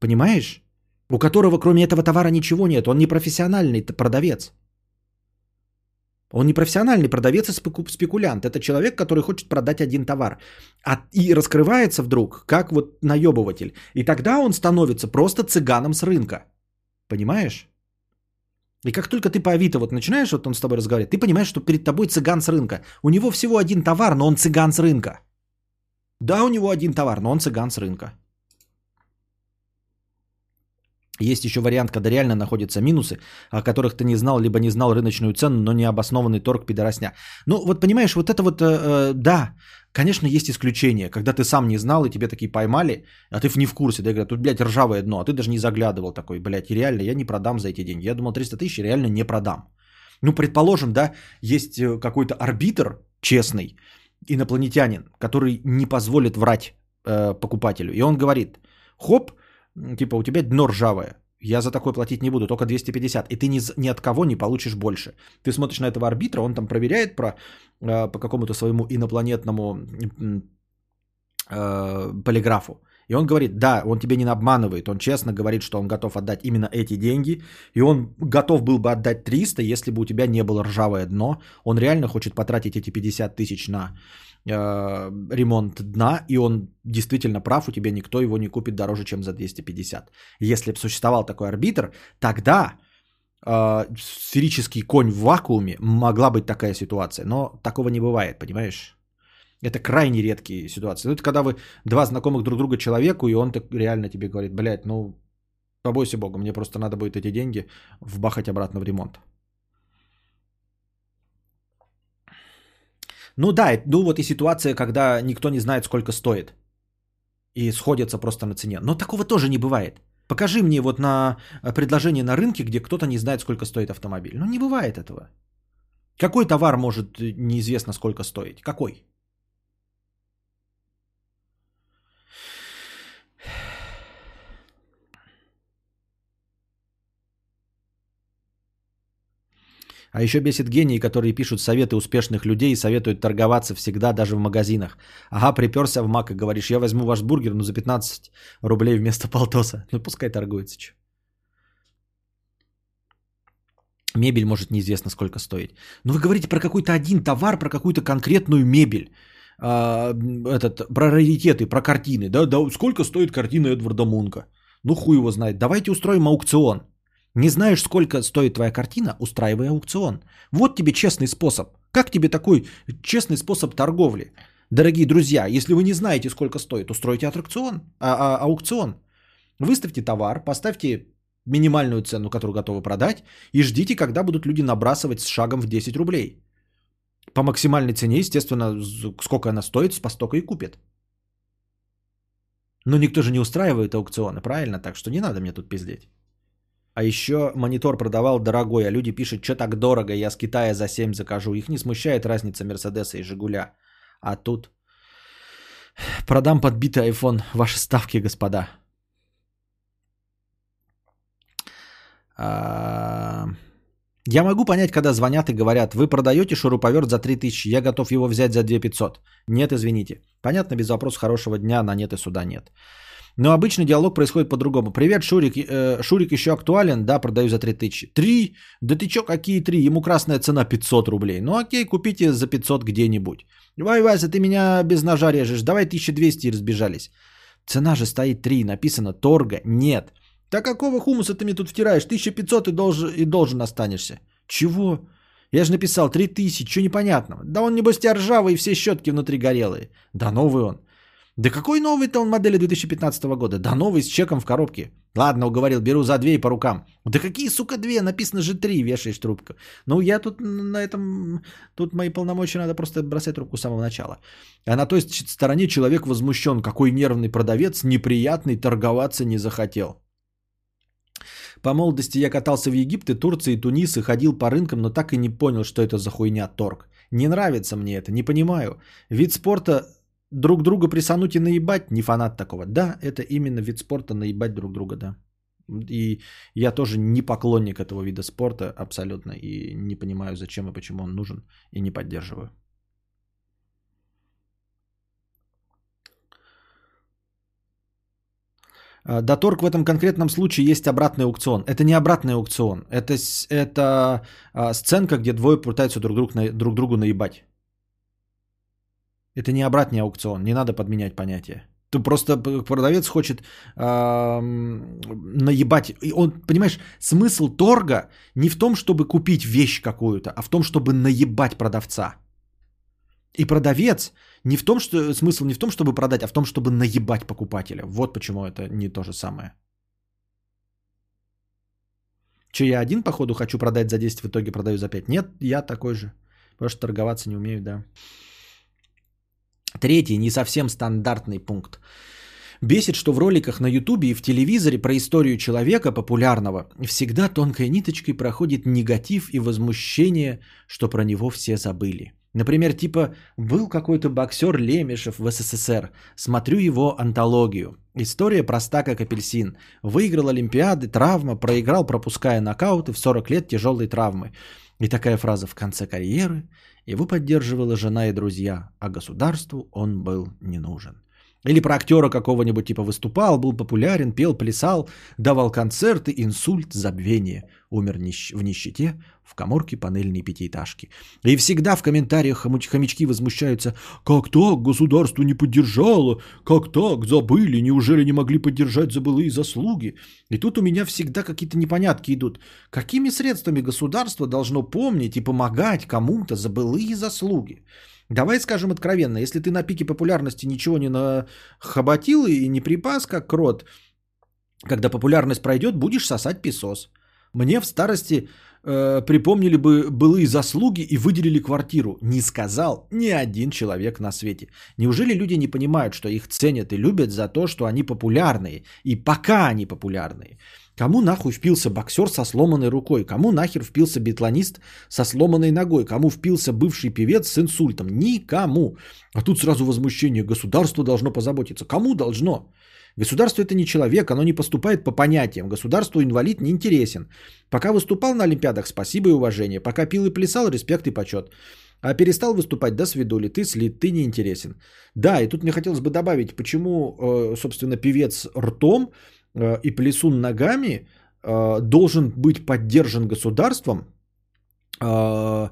Понимаешь? У которого кроме этого товара ничего нет. Он не профессиональный продавец. Он не профессиональный продавец и спекулянт. Это человек, который хочет продать один товар. А, и раскрывается вдруг, как вот наебыватель. И тогда он становится просто цыганом с рынка. Понимаешь? И как только ты по Авито вот начинаешь, вот он с тобой разговаривать, ты понимаешь, что перед тобой цыган с рынка. У него всего один товар, но он цыган с рынка. Да, у него один товар, но он цыган с рынка. Есть еще вариант, когда реально находятся минусы, о которых ты не знал, либо не знал рыночную цену, но необоснованный торг пидоросня. Ну, вот понимаешь, вот это вот, э, э, да, конечно, есть исключения, когда ты сам не знал, и тебе такие поймали, а ты не в курсе, да, говорят, тут, блядь, ржавое дно, а ты даже не заглядывал такой, блядь, реально я не продам за эти деньги. Я думал, 300 тысяч реально не продам. Ну, предположим, да, есть э, какой-то арбитр честный, инопланетянин, который не позволит врать э, покупателю. И он говорит, хоп, типа у тебя дно ржавое, я за такое платить не буду, только 250. И ты ни, ни от кого не получишь больше. Ты смотришь на этого арбитра, он там проверяет про, э, по какому-то своему инопланетному э, полиграфу. И он говорит, да, он тебе не обманывает, он честно говорит, что он готов отдать именно эти деньги, и он готов был бы отдать 300, если бы у тебя не было ржавое дно. Он реально хочет потратить эти 50 тысяч на э, ремонт дна, и он действительно прав, у тебя никто его не купит дороже, чем за 250. Если бы существовал такой арбитр, тогда э, сферический конь в вакууме могла быть такая ситуация, но такого не бывает, понимаешь? Это крайне редкие ситуации. Ну, это когда вы два знакомых друг друга человеку, и он так реально тебе говорит, блядь, ну, побойся бога, мне просто надо будет эти деньги вбахать обратно в ремонт. Ну да, ну вот и ситуация, когда никто не знает, сколько стоит. И сходятся просто на цене. Но такого тоже не бывает. Покажи мне вот на э, предложение на рынке, где кто-то не знает, сколько стоит автомобиль. Ну не бывает этого. Какой товар может э, неизвестно сколько стоить? Какой? А еще бесит гении, которые пишут советы успешных людей и советуют торговаться всегда, даже в магазинах. Ага, приперся в Мак и говоришь, я возьму ваш бургер, но за 15 рублей вместо полтоса. Ну, пускай торгуется. Че. Мебель может неизвестно сколько стоить. Но вы говорите про какой-то один товар, про какую-то конкретную мебель. А, этот, про раритеты, про картины. Да, да, сколько стоит картина Эдварда Мунка? Ну, хуй его знает. Давайте устроим аукцион. Не знаешь, сколько стоит твоя картина, устраивай аукцион. Вот тебе честный способ. Как тебе такой честный способ торговли? Дорогие друзья, если вы не знаете, сколько стоит, устройте аттракцион, а, а, аукцион. Выставьте товар, поставьте минимальную цену, которую готовы продать, и ждите, когда будут люди набрасывать с шагом в 10 рублей. По максимальной цене, естественно, сколько она стоит, по столько и купят. Но никто же не устраивает аукционы, правильно? Так что не надо мне тут пиздеть. А еще монитор продавал дорогой, а люди пишут, что так дорого, я с Китая за 7 закажу. Их не смущает разница Мерседеса и Жигуля. А тут продам подбитый iPhone. Ваши ставки, господа. А... Я могу понять, когда звонят и говорят, вы продаете шуруповерт за 3000, я готов его взять за 2500. Нет, извините. Понятно, без вопроса хорошего дня на нет и суда нет. Но обычно диалог происходит по-другому. Привет, Шурик. Э, Шурик еще актуален? Да, продаю за 3000. Три? Да ты чё, какие три? Ему красная цена 500 рублей. Ну окей, купите за 500 где-нибудь. Вай, Вася, ты меня без ножа режешь. Давай 1200 и разбежались. Цена же стоит 3, написано торга нет. Да какого хумуса ты мне тут втираешь? 1500 и должен, и должен останешься. Чего? Я же написал 3000, что непонятного? Да он небось тебя ржавый и все щетки внутри горелые. Да новый он. Да какой новый-то он модели 2015 года? Да новый с чеком в коробке. Ладно, уговорил, беру за две и по рукам. Да какие, сука, две? Написано же три, вешаешь трубку. Ну, я тут на этом... Тут мои полномочия надо просто бросать трубку с самого начала. А на той стороне человек возмущен. Какой нервный продавец, неприятный, торговаться не захотел. По молодости я катался в Египте, Турции, Тунис и ходил по рынкам, но так и не понял, что это за хуйня торг. Не нравится мне это, не понимаю. Вид спорта друг друга присануть и наебать, не фанат такого. Да, это именно вид спорта наебать друг друга, да. И я тоже не поклонник этого вида спорта абсолютно. И не понимаю, зачем и почему он нужен. И не поддерживаю. А, да, торг в этом конкретном случае есть обратный аукцион. Это не обратный аукцион. Это, это а, сценка, где двое пытаются друг, друг, друг другу наебать. Это не обратный аукцион, не надо подменять понятие. Ты просто продавец хочет э, наебать. И он, понимаешь, смысл торга не в том, чтобы купить вещь какую-то, а в том, чтобы наебать продавца. И продавец не в том, что смысл не в том, чтобы продать, а в том, чтобы наебать покупателя. Вот почему это не то же самое. Че, я один, походу, хочу продать за 10, в итоге продаю за 5? Нет, я такой же. Потому что торговаться не умею, да. Третий, не совсем стандартный пункт. Бесит, что в роликах на ютубе и в телевизоре про историю человека популярного всегда тонкой ниточкой проходит негатив и возмущение, что про него все забыли. Например, типа был какой-то боксер Лемешев в СССР, смотрю его антологию. История проста как апельсин. Выиграл Олимпиады, травма, проиграл, пропуская нокауты в 40 лет тяжелой травмы. И такая фраза в конце карьеры. Его поддерживала жена и друзья, а государству он был не нужен. Или про актера какого-нибудь типа выступал, был популярен, пел, плясал, давал концерты, инсульт, забвение. Умер в нищете в коморке панельной пятиэтажки. И всегда в комментариях хомячки возмущаются. Как так государство не поддержало? Как так забыли? Неужели не могли поддержать за былые заслуги? И тут у меня всегда какие-то непонятки идут. Какими средствами государство должно помнить и помогать кому-то за былые заслуги? Давай скажем откровенно, если ты на пике популярности ничего не нахоботил и не припас, как крот, когда популярность пройдет, будешь сосать песос. Мне в старости э, припомнили бы былые заслуги и выделили квартиру. Не сказал ни один человек на свете. Неужели люди не понимают, что их ценят и любят за то, что они популярные? И пока они популярные. Кому нахуй впился боксер со сломанной рукой? Кому нахер впился битлонист со сломанной ногой? Кому впился бывший певец с инсультом? Никому. А тут сразу возмущение. Государство должно позаботиться. Кому должно? Государство это не человек, оно не поступает по понятиям. Государству инвалид не интересен. Пока выступал на Олимпиадах, спасибо и уважение. Пока пил и плясал, респект и почет. А перестал выступать, до свидули, ты слит, ты не интересен. Да, и тут мне хотелось бы добавить, почему, э, собственно, певец ртом и плесун ногами э, должен быть поддержан государством, а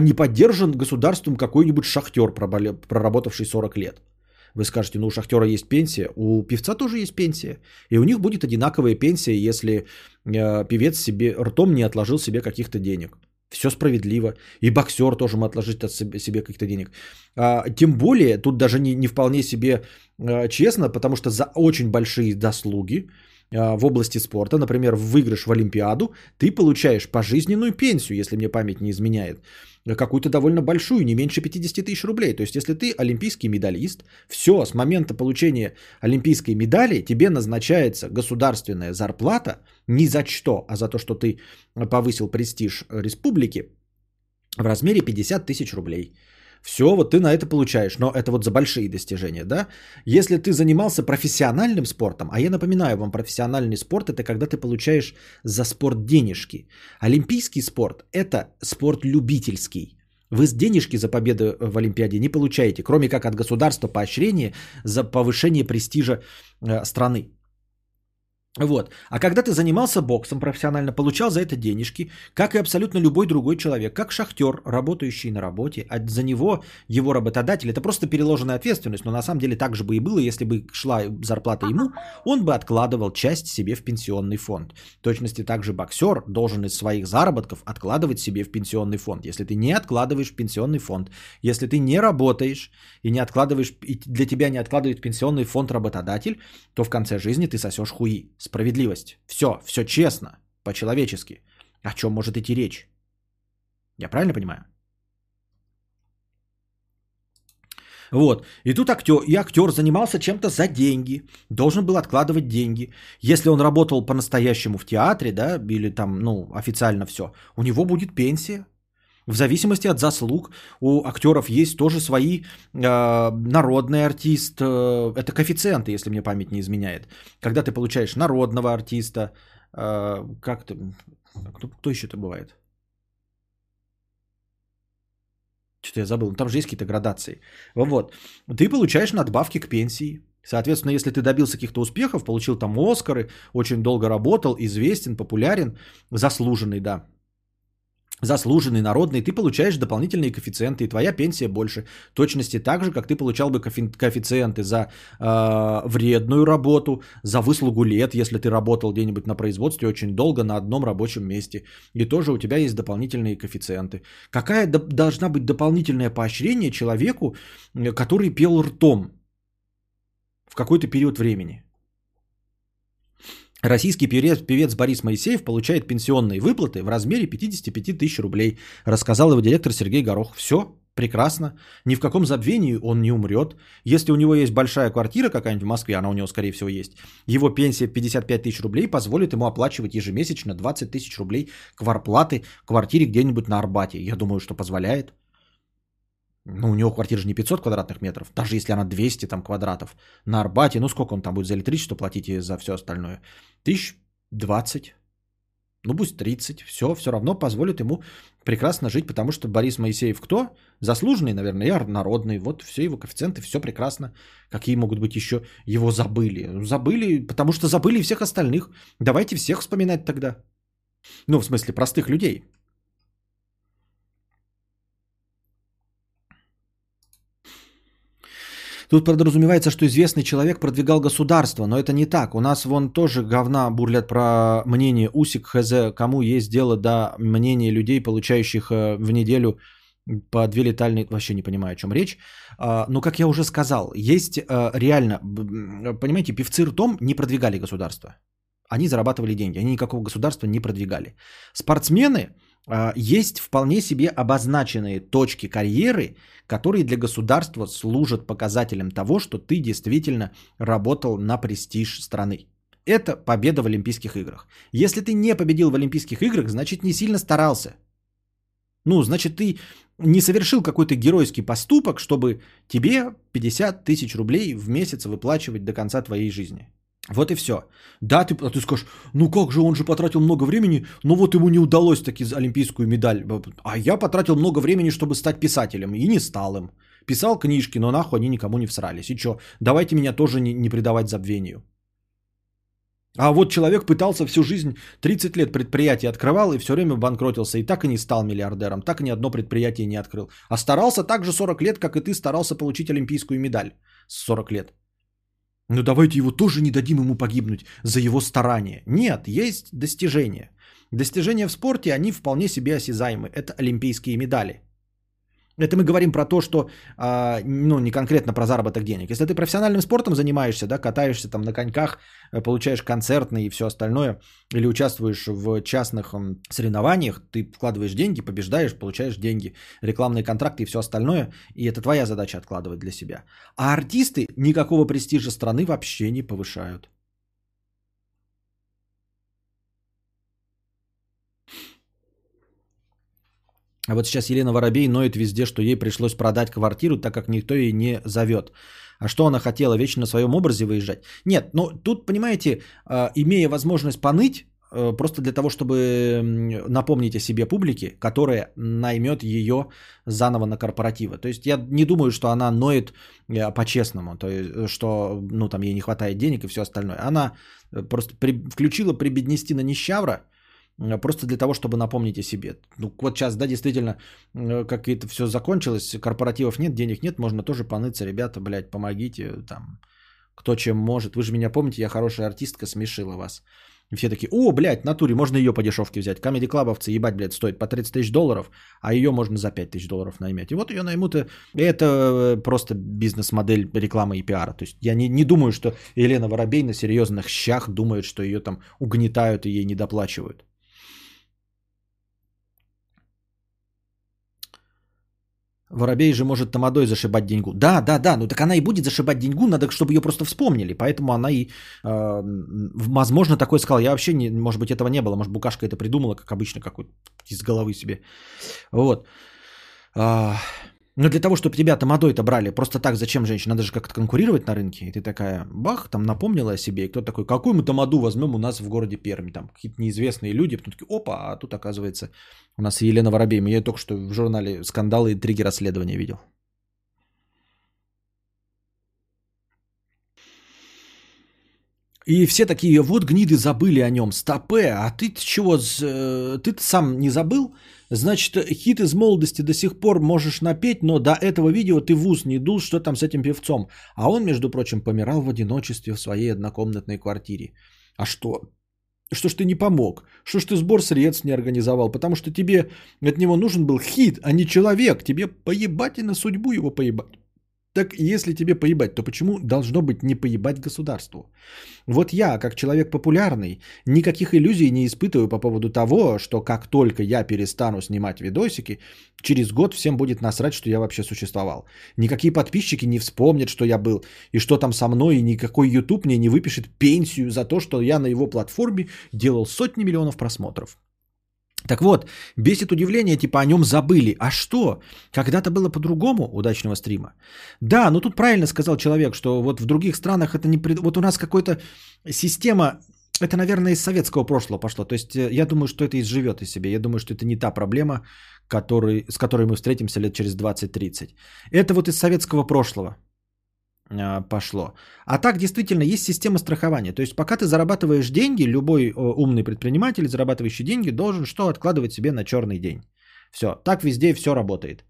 не поддержан государством какой-нибудь шахтер, проработавший 40 лет. Вы скажете, ну у шахтера есть пенсия, у певца тоже есть пенсия. И у них будет одинаковая пенсия, если э, певец себе ртом не отложил себе каких-то денег. Все справедливо. И боксер тоже может отложить от себе, себе каких-то денег. А, тем более, тут даже не, не вполне себе а, честно, потому что за очень большие заслуги а, в области спорта, например, выигрыш в Олимпиаду, ты получаешь пожизненную пенсию, если мне память не изменяет какую-то довольно большую, не меньше 50 тысяч рублей. То есть, если ты олимпийский медалист, все, с момента получения олимпийской медали тебе назначается государственная зарплата не за что, а за то, что ты повысил престиж республики в размере 50 тысяч рублей. Все, вот ты на это получаешь, но это вот за большие достижения, да? Если ты занимался профессиональным спортом, а я напоминаю вам, профессиональный спорт это когда ты получаешь за спорт денежки. Олимпийский спорт это спорт любительский. Вы с денежки за победу в Олимпиаде не получаете, кроме как от государства поощрение за повышение престижа э, страны. Вот. А когда ты занимался боксом профессионально, получал за это денежки, как и абсолютно любой другой человек, как шахтер, работающий на работе, а за него его работодатель, это просто переложенная ответственность, но на самом деле так же бы и было, если бы шла зарплата ему, он бы откладывал часть себе в пенсионный фонд. В точности также боксер должен из своих заработков откладывать себе в пенсионный фонд. Если ты не откладываешь в пенсионный фонд, если ты не работаешь и не откладываешь, и для тебя не откладывает пенсионный фонд работодатель, то в конце жизни ты сосешь хуи справедливость. Все, все честно, по-человечески. О чем может идти речь? Я правильно понимаю? Вот. И тут актер, и актер занимался чем-то за деньги, должен был откладывать деньги. Если он работал по-настоящему в театре, да, или там, ну, официально все, у него будет пенсия. В зависимости от заслуг у актеров есть тоже свои э, народный артист, э, это коэффициенты, если мне память не изменяет. Когда ты получаешь народного артиста, э, как ты, кто, кто еще это бывает? Что-то я забыл, там же есть какие-то градации. Вот, ты получаешь надбавки к пенсии. Соответственно, если ты добился каких-то успехов, получил там Оскары, очень долго работал, известен, популярен, заслуженный, да, заслуженный, народный, ты получаешь дополнительные коэффициенты, и твоя пенсия больше. Точности так же, как ты получал бы коэффициенты за э, вредную работу, за выслугу лет, если ты работал где-нибудь на производстве очень долго на одном рабочем месте. И тоже у тебя есть дополнительные коэффициенты. Какая до- должна быть дополнительное поощрение человеку, который пел ртом в какой-то период времени? Российский певец, Борис Моисеев получает пенсионные выплаты в размере 55 тысяч рублей, рассказал его директор Сергей Горох. Все, прекрасно. Ни в каком забвении он не умрет. Если у него есть большая квартира какая-нибудь в Москве, она у него, скорее всего, есть, его пенсия 55 тысяч рублей позволит ему оплачивать ежемесячно 20 тысяч рублей кварплаты квартире где-нибудь на Арбате. Я думаю, что позволяет. Ну, у него квартира же не 500 квадратных метров, даже если она 200 там квадратов. На Арбате, ну сколько он там будет за электричество платить и за все остальное? Тысяч двадцать. Ну пусть 30, все, все равно позволит ему прекрасно жить, потому что Борис Моисеев кто? Заслуженный, наверное, и народный. Вот все его коэффициенты, все прекрасно. Какие могут быть еще его забыли? Забыли, потому что забыли всех остальных. Давайте всех вспоминать тогда. Ну, в смысле, простых людей. Тут подразумевается, что известный человек продвигал государство, но это не так. У нас вон тоже говна бурлят про мнение Усик ХЗ, кому есть дело до мнения людей, получающих э, в неделю по две летальные... Вообще не понимаю, о чем речь. А, но, как я уже сказал, есть э, реально... Понимаете, певцы ртом не продвигали государство. Они зарабатывали деньги, они никакого государства не продвигали. Спортсмены есть вполне себе обозначенные точки карьеры, которые для государства служат показателем того, что ты действительно работал на престиж страны. Это победа в Олимпийских играх. Если ты не победил в Олимпийских играх, значит не сильно старался. Ну, значит, ты не совершил какой-то геройский поступок, чтобы тебе 50 тысяч рублей в месяц выплачивать до конца твоей жизни. Вот и все. Да, ты, а ты скажешь, ну как же, он же потратил много времени, но вот ему не удалось таки олимпийскую медаль. А я потратил много времени, чтобы стать писателем, и не стал им. Писал книжки, но нахуй они никому не всрались. И что, давайте меня тоже не, не предавать забвению. А вот человек пытался всю жизнь, 30 лет предприятие открывал и все время банкротился, и так и не стал миллиардером, так и ни одно предприятие не открыл. А старался так же 40 лет, как и ты старался получить олимпийскую медаль с 40 лет. Ну давайте его тоже не дадим ему погибнуть за его старание. Нет, есть достижения. Достижения в спорте, они вполне себе осязаемы. Это олимпийские медали. Это мы говорим про то, что, а, ну, не конкретно про заработок денег. Если ты профессиональным спортом занимаешься, да, катаешься там на коньках, э, получаешь концертные и все остальное, или участвуешь в частных соревнованиях, ты вкладываешь деньги, побеждаешь, получаешь деньги, рекламные контракты и все остальное, и это твоя задача откладывать для себя. А артисты никакого престижа страны вообще не повышают. А вот сейчас Елена Воробей ноет везде, что ей пришлось продать квартиру, так как никто ей не зовет. А что она хотела, вечно на своем образе выезжать? Нет, ну тут, понимаете, а, имея возможность поныть, э, просто для того, чтобы напомнить о себе публике, которая наймет ее заново на корпоративы. То есть я не думаю, что она ноет э, по-честному, то есть, что ну, там ей не хватает денег и все остальное. Она э, просто при, включила прибеднести на нищавра, Э, просто для того, чтобы напомнить о себе. Ну, вот сейчас, да, действительно, э, как это все закончилось, корпоративов нет, денег нет, можно тоже поныться, ребята, блядь, помогите, там, кто чем может. Вы же меня помните, я хорошая артистка, смешила вас. И все такие, о, блядь, натуре, можно ее по дешевке взять. Комеди клабовцы, ебать, блядь, стоит по 30 тысяч долларов, а ее можно за 5 тысяч долларов наймять. И вот ее наймут, и это э, просто бизнес-модель рекламы и пиара. То есть я не, не думаю, что Елена Воробей на серьезных щах думает, что ее там угнетают и ей не Воробей же может тамадой зашибать деньгу. Да, да, да, ну так она и будет зашибать деньгу, надо, чтобы ее просто вспомнили. Поэтому она и, э, возможно, такой сказал. Я вообще, не, может быть, этого не было. Может, Букашка это придумала, как обычно, какой из головы себе. Вот. А, но для того, чтобы тебя тамадой-то брали, просто так зачем женщина? Надо же как-то конкурировать на рынке. И ты такая, бах, там напомнила о себе. И кто такой, какую мы тамаду возьмем у нас в городе Пермь? Там какие-то неизвестные люди. Потом такие, опа, а тут оказывается у нас Елена Воробей. Я только что в журнале «Скандалы и интриги расследования» видел. И все такие, вот гниды забыли о нем, стопе, а ты чего, э, ты сам не забыл? Значит, хит из молодости до сих пор можешь напеть, но до этого видео ты в ус не дул, что там с этим певцом. А он, между прочим, помирал в одиночестве в своей однокомнатной квартире. А что? Что ж ты не помог? Что ж ты сбор средств не организовал? Потому что тебе от него нужен был хит, а не человек. Тебе поебать и на судьбу его поебать. Так если тебе поебать, то почему должно быть не поебать государству? Вот я, как человек популярный, никаких иллюзий не испытываю по поводу того, что как только я перестану снимать видосики, через год всем будет насрать, что я вообще существовал. Никакие подписчики не вспомнят, что я был, и что там со мной, и никакой YouTube мне не выпишет пенсию за то, что я на его платформе делал сотни миллионов просмотров. Так вот, бесит удивление, типа о нем забыли. А что? Когда-то было по-другому удачного стрима. Да, ну тут правильно сказал человек, что вот в других странах это не... Пред... Вот у нас какая-то система, это, наверное, из советского прошлого пошло. То есть э, я думаю, что это изживет из себя. Я думаю, что это не та проблема, который... с которой мы встретимся лет через 20-30. Это вот из советского прошлого. А, пошло. А так действительно есть система страхования. То есть пока ты зарабатываешь деньги, любой умный предприниматель, зарабатывающий деньги, должен что откладывать себе на черный день. Все, так везде все работает.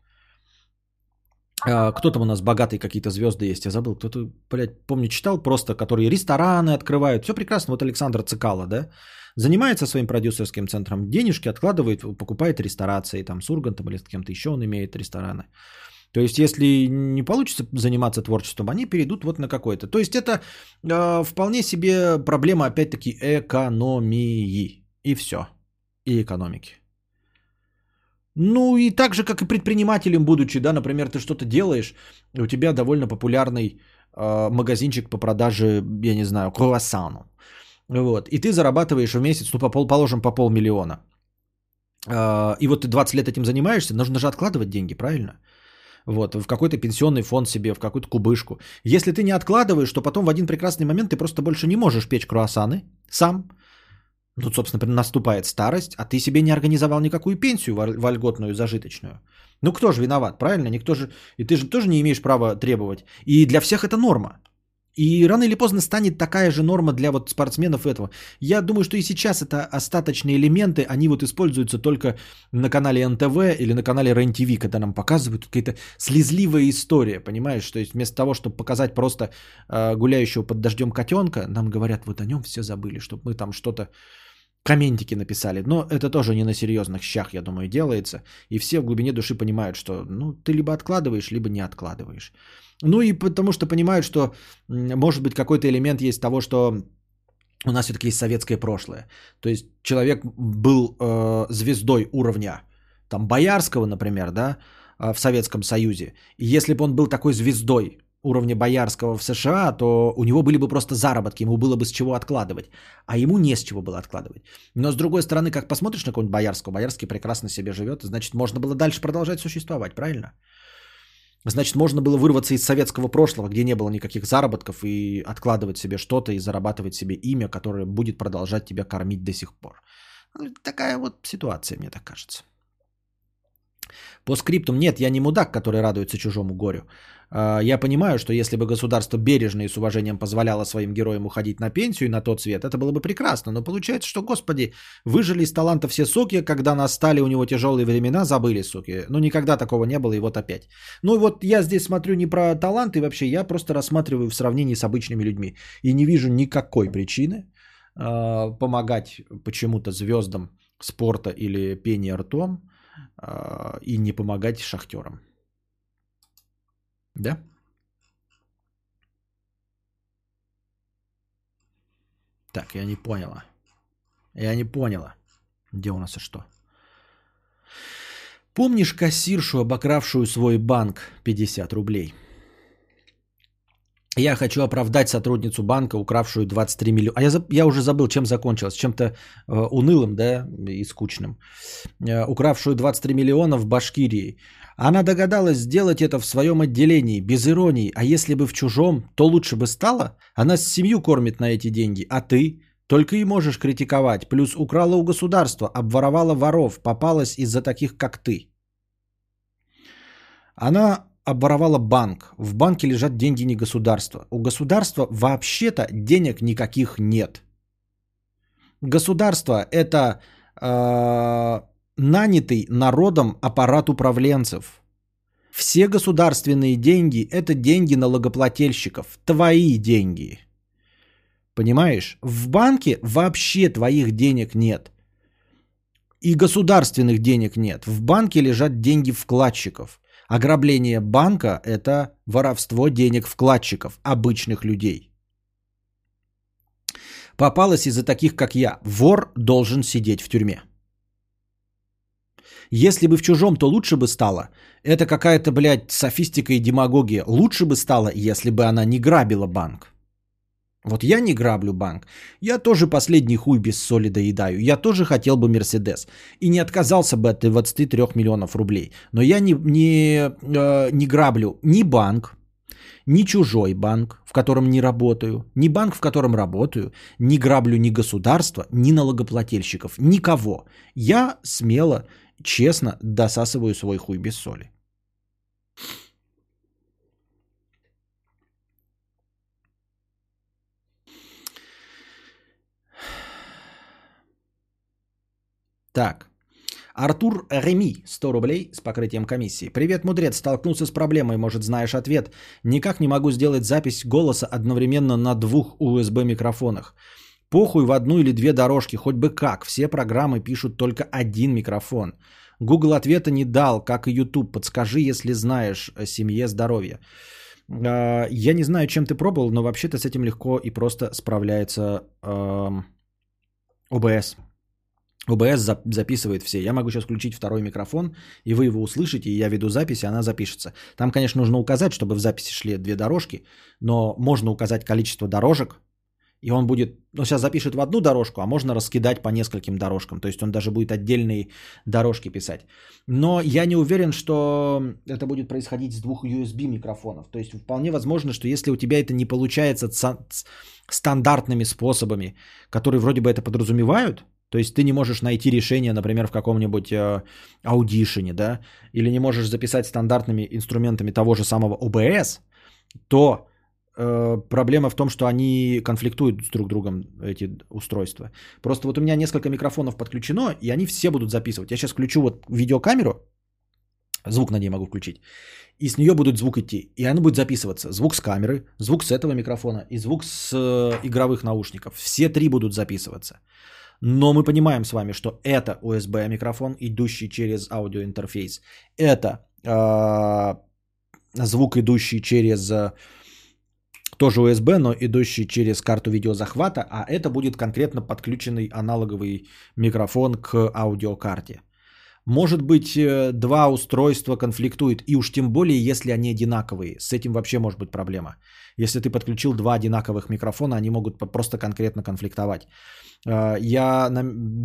А, кто там у нас богатые какие-то звезды есть, я забыл. Кто-то, блядь, помню, читал просто, которые рестораны открывают. Все прекрасно. Вот Александр Цикало, да? Занимается своим продюсерским центром, денежки откладывает, покупает ресторации, там с Ургантом или с кем-то еще он имеет рестораны. То есть, если не получится заниматься творчеством, они перейдут вот на какой-то. То есть, это э, вполне себе проблема, опять-таки, экономии. И все. И экономики. Ну и так же, как и предпринимателем будучи, да, например, ты что-то делаешь, у тебя довольно популярный э, магазинчик по продаже, я не знаю, круассану. Вот, и ты зарабатываешь в месяц, ну, по пол, положим, по полмиллиона. А, и вот ты 20 лет этим занимаешься, нужно же откладывать деньги, правильно? Вот, в какой-то пенсионный фонд себе, в какую-то кубышку. Если ты не откладываешь, то потом в один прекрасный момент ты просто больше не можешь печь круассаны сам. Тут, собственно, наступает старость, а ты себе не организовал никакую пенсию вольготную, зажиточную. Ну кто же виноват, правильно? Никто же... И ты же тоже не имеешь права требовать. И для всех это норма. И рано или поздно станет такая же норма для вот спортсменов этого. Я думаю, что и сейчас это остаточные элементы, они вот используются только на канале НТВ или на канале РЕН-ТВ, когда нам показывают какая-то слезливая история, понимаешь? То есть вместо того, чтобы показать просто э, гуляющего под дождем котенка, нам говорят, вот о нем все забыли, чтобы мы там что-то комментики написали. Но это тоже не на серьезных щах, я думаю, делается. И все в глубине души понимают, что ну, ты либо откладываешь, либо не откладываешь. Ну и потому что понимают, что может быть какой-то элемент есть того, что у нас все-таки есть советское прошлое. То есть человек был э, звездой уровня там Боярского, например, да, э, в Советском Союзе. И если бы он был такой звездой уровня Боярского в США, то у него были бы просто заработки, ему было бы с чего откладывать. А ему не с чего было откладывать. Но с другой стороны, как посмотришь на какого-нибудь Боярского, Боярский прекрасно себе живет, значит, можно было дальше продолжать существовать, правильно? Значит, можно было вырваться из советского прошлого, где не было никаких заработков, и откладывать себе что-то и зарабатывать себе имя, которое будет продолжать тебя кормить до сих пор. Ну, такая вот ситуация, мне так кажется. По скриптам нет, я не мудак, который радуется чужому горю. А, я понимаю, что если бы государство бережно и с уважением позволяло своим героям уходить на пенсию и на тот свет, это было бы прекрасно. Но получается, что, господи, выжили из таланта все соки, когда настали у него тяжелые времена, забыли, суки. Ну, никогда такого не было, и вот опять. Ну, вот я здесь смотрю не про таланты вообще, я просто рассматриваю в сравнении с обычными людьми. И не вижу никакой причины э, помогать почему-то звездам спорта или пения ртом и не помогать шахтерам. Да? Так, я не поняла. Я не поняла. Где у нас и что? Помнишь кассиршу, обокравшую свой банк 50 рублей? Я хочу оправдать сотрудницу банка, укравшую 23 миллиона. А я, я уже забыл, чем закончилось. Чем-то э, унылым, да, и скучным. Э, укравшую 23 миллиона в Башкирии. Она догадалась сделать это в своем отделении, без иронии. А если бы в чужом, то лучше бы стало. Она семью кормит на эти деньги, а ты? Только и можешь критиковать. Плюс украла у государства, обворовала воров, попалась из-за таких, как ты. Она обворовала банк. В банке лежат деньги не государства. У государства вообще-то денег никаких нет. Государство это э, нанятый народом аппарат управленцев. Все государственные деньги – это деньги налогоплательщиков, твои деньги. Понимаешь? В банке вообще твоих денег нет. И государственных денег нет. В банке лежат деньги вкладчиков. Ограбление банка – это воровство денег вкладчиков, обычных людей. Попалось из-за таких, как я. Вор должен сидеть в тюрьме. Если бы в чужом, то лучше бы стало. Это какая-то, блядь, софистика и демагогия. Лучше бы стало, если бы она не грабила банк. Вот я не граблю банк. Я тоже последний хуй без соли доедаю. Я тоже хотел бы Мерседес. И не отказался бы от 23 миллионов рублей. Но я не, не, э, не граблю ни банк, ни чужой банк, в котором не работаю, ни банк, в котором работаю, не граблю ни государство, ни налогоплательщиков, никого. Я смело честно досасываю свой хуй без соли. Так. Артур Реми, 100 рублей с покрытием комиссии. Привет, мудрец, столкнулся с проблемой, может знаешь ответ. Никак не могу сделать запись голоса одновременно на двух USB микрофонах. Похуй в одну или две дорожки, хоть бы как. Все программы пишут только один микрофон. Google ответа не дал, как и YouTube. Подскажи, если знаешь о семье здоровья. А, я не знаю, чем ты пробовал, но вообще-то с этим легко и просто справляется OBS. OBS записывает все. Я могу сейчас включить второй микрофон, и вы его услышите, и я веду запись, и она запишется. Там, конечно, нужно указать, чтобы в записи шли две дорожки, но можно указать количество дорожек, И он будет, ну, сейчас запишет в одну дорожку, а можно раскидать по нескольким дорожкам. То есть он даже будет отдельные дорожки писать. Но я не уверен, что это будет происходить с двух USB микрофонов. То есть вполне возможно, что если у тебя это не получается стандартными способами, которые вроде бы это подразумевают, то есть ты не можешь найти решение, например, в каком-нибудь э, аудишене, да, или не можешь записать стандартными инструментами того же самого OBS, то э, проблема в том, что они конфликтуют с друг другом, эти устройства. Просто вот у меня несколько микрофонов подключено, и они все будут записывать. Я сейчас включу вот видеокамеру, звук на ней могу включить, и с нее будет звук идти, и она будет записываться. Звук с камеры, звук с этого микрофона и звук с э, игровых наушников. Все три будут записываться. Но мы понимаем с вами, что это USB микрофон, идущий через аудиоинтерфейс. Это э, звук, идущий через э, тоже USB, но идущий через карту видеозахвата, а это будет конкретно подключенный аналоговый микрофон к аудиокарте. Может быть, э, два устройства конфликтуют, и уж тем более, если они одинаковые. С этим вообще может быть проблема. Если ты подключил два одинаковых микрофона, они могут просто конкретно конфликтовать. Э, Я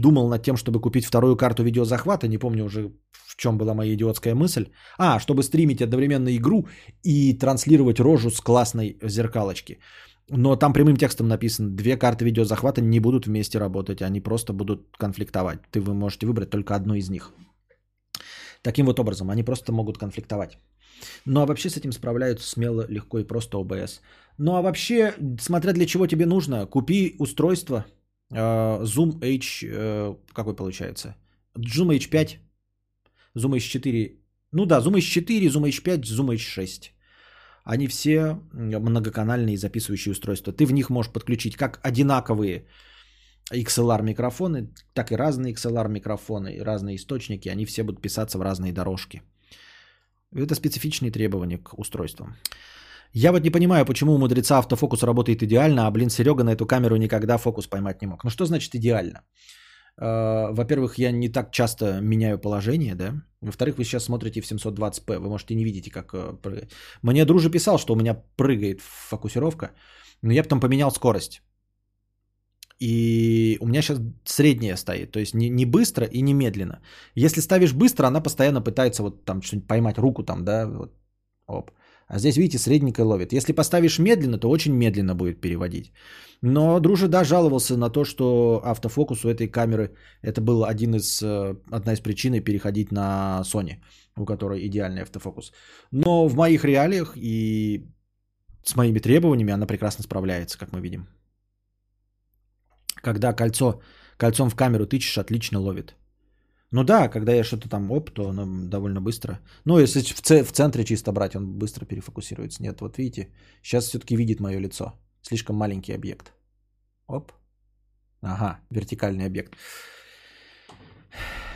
думал над тем, чтобы купить вторую карту видеозахвата, не помню уже в чем была моя идиотская мысль. А, чтобы стримить одновременно игру и транслировать рожу с классной зеркалочки. Но там прямым текстом написано, две карты видеозахвата не будут вместе работать, они просто будут конфликтовать. Ты вы можете выбрать только одну из них. Таким вот образом, они просто могут конфликтовать. Ну а вообще с этим справляются смело, легко и просто OBS. Ну а вообще, смотря для чего тебе нужно, купи устройство э, Zoom H, э, какой получается? Zoom H5, Zoom H4, ну да, Zoom H4, Zoom H5, Zoom H6. Они все многоканальные записывающие устройства. Ты в них можешь подключить как одинаковые XLR микрофоны, так и разные XLR микрофоны, разные источники. Они все будут писаться в разные дорожки. Это специфичные требования к устройствам. Я вот не понимаю, почему у мудреца автофокус работает идеально, а, блин, Серега на эту камеру никогда фокус поймать не мог. Ну что значит идеально? Э, Во-первых, я не так часто меняю положение, да. Во-вторых, вы сейчас смотрите в 720p, вы можете не видите, как э, прыгает. Мне друже писал, что у меня прыгает фокусировка, но я потом поменял скорость. И у меня сейчас средняя стоит, то есть не, не быстро и не медленно. Если ставишь быстро, она постоянно пытается вот там что-нибудь поймать руку там, да, вот, оп. А здесь, видите, средненько ловит. Если поставишь медленно, то очень медленно будет переводить. Но Дружи, да, жаловался на то, что автофокус у этой камеры, это был один из, э, одна из причин переходить на Sony, у которой идеальный автофокус. Но в моих реалиях и с моими требованиями она прекрасно справляется, как мы видим. Когда кольцо, кольцом в камеру тычешь, отлично ловит. Ну да, когда я что-то там оп, то оно довольно быстро. Ну, если в, ц- в центре чисто брать, он быстро перефокусируется. Нет, вот видите, сейчас все-таки видит мое лицо. Слишком маленький объект. Оп. Ага, вертикальный объект.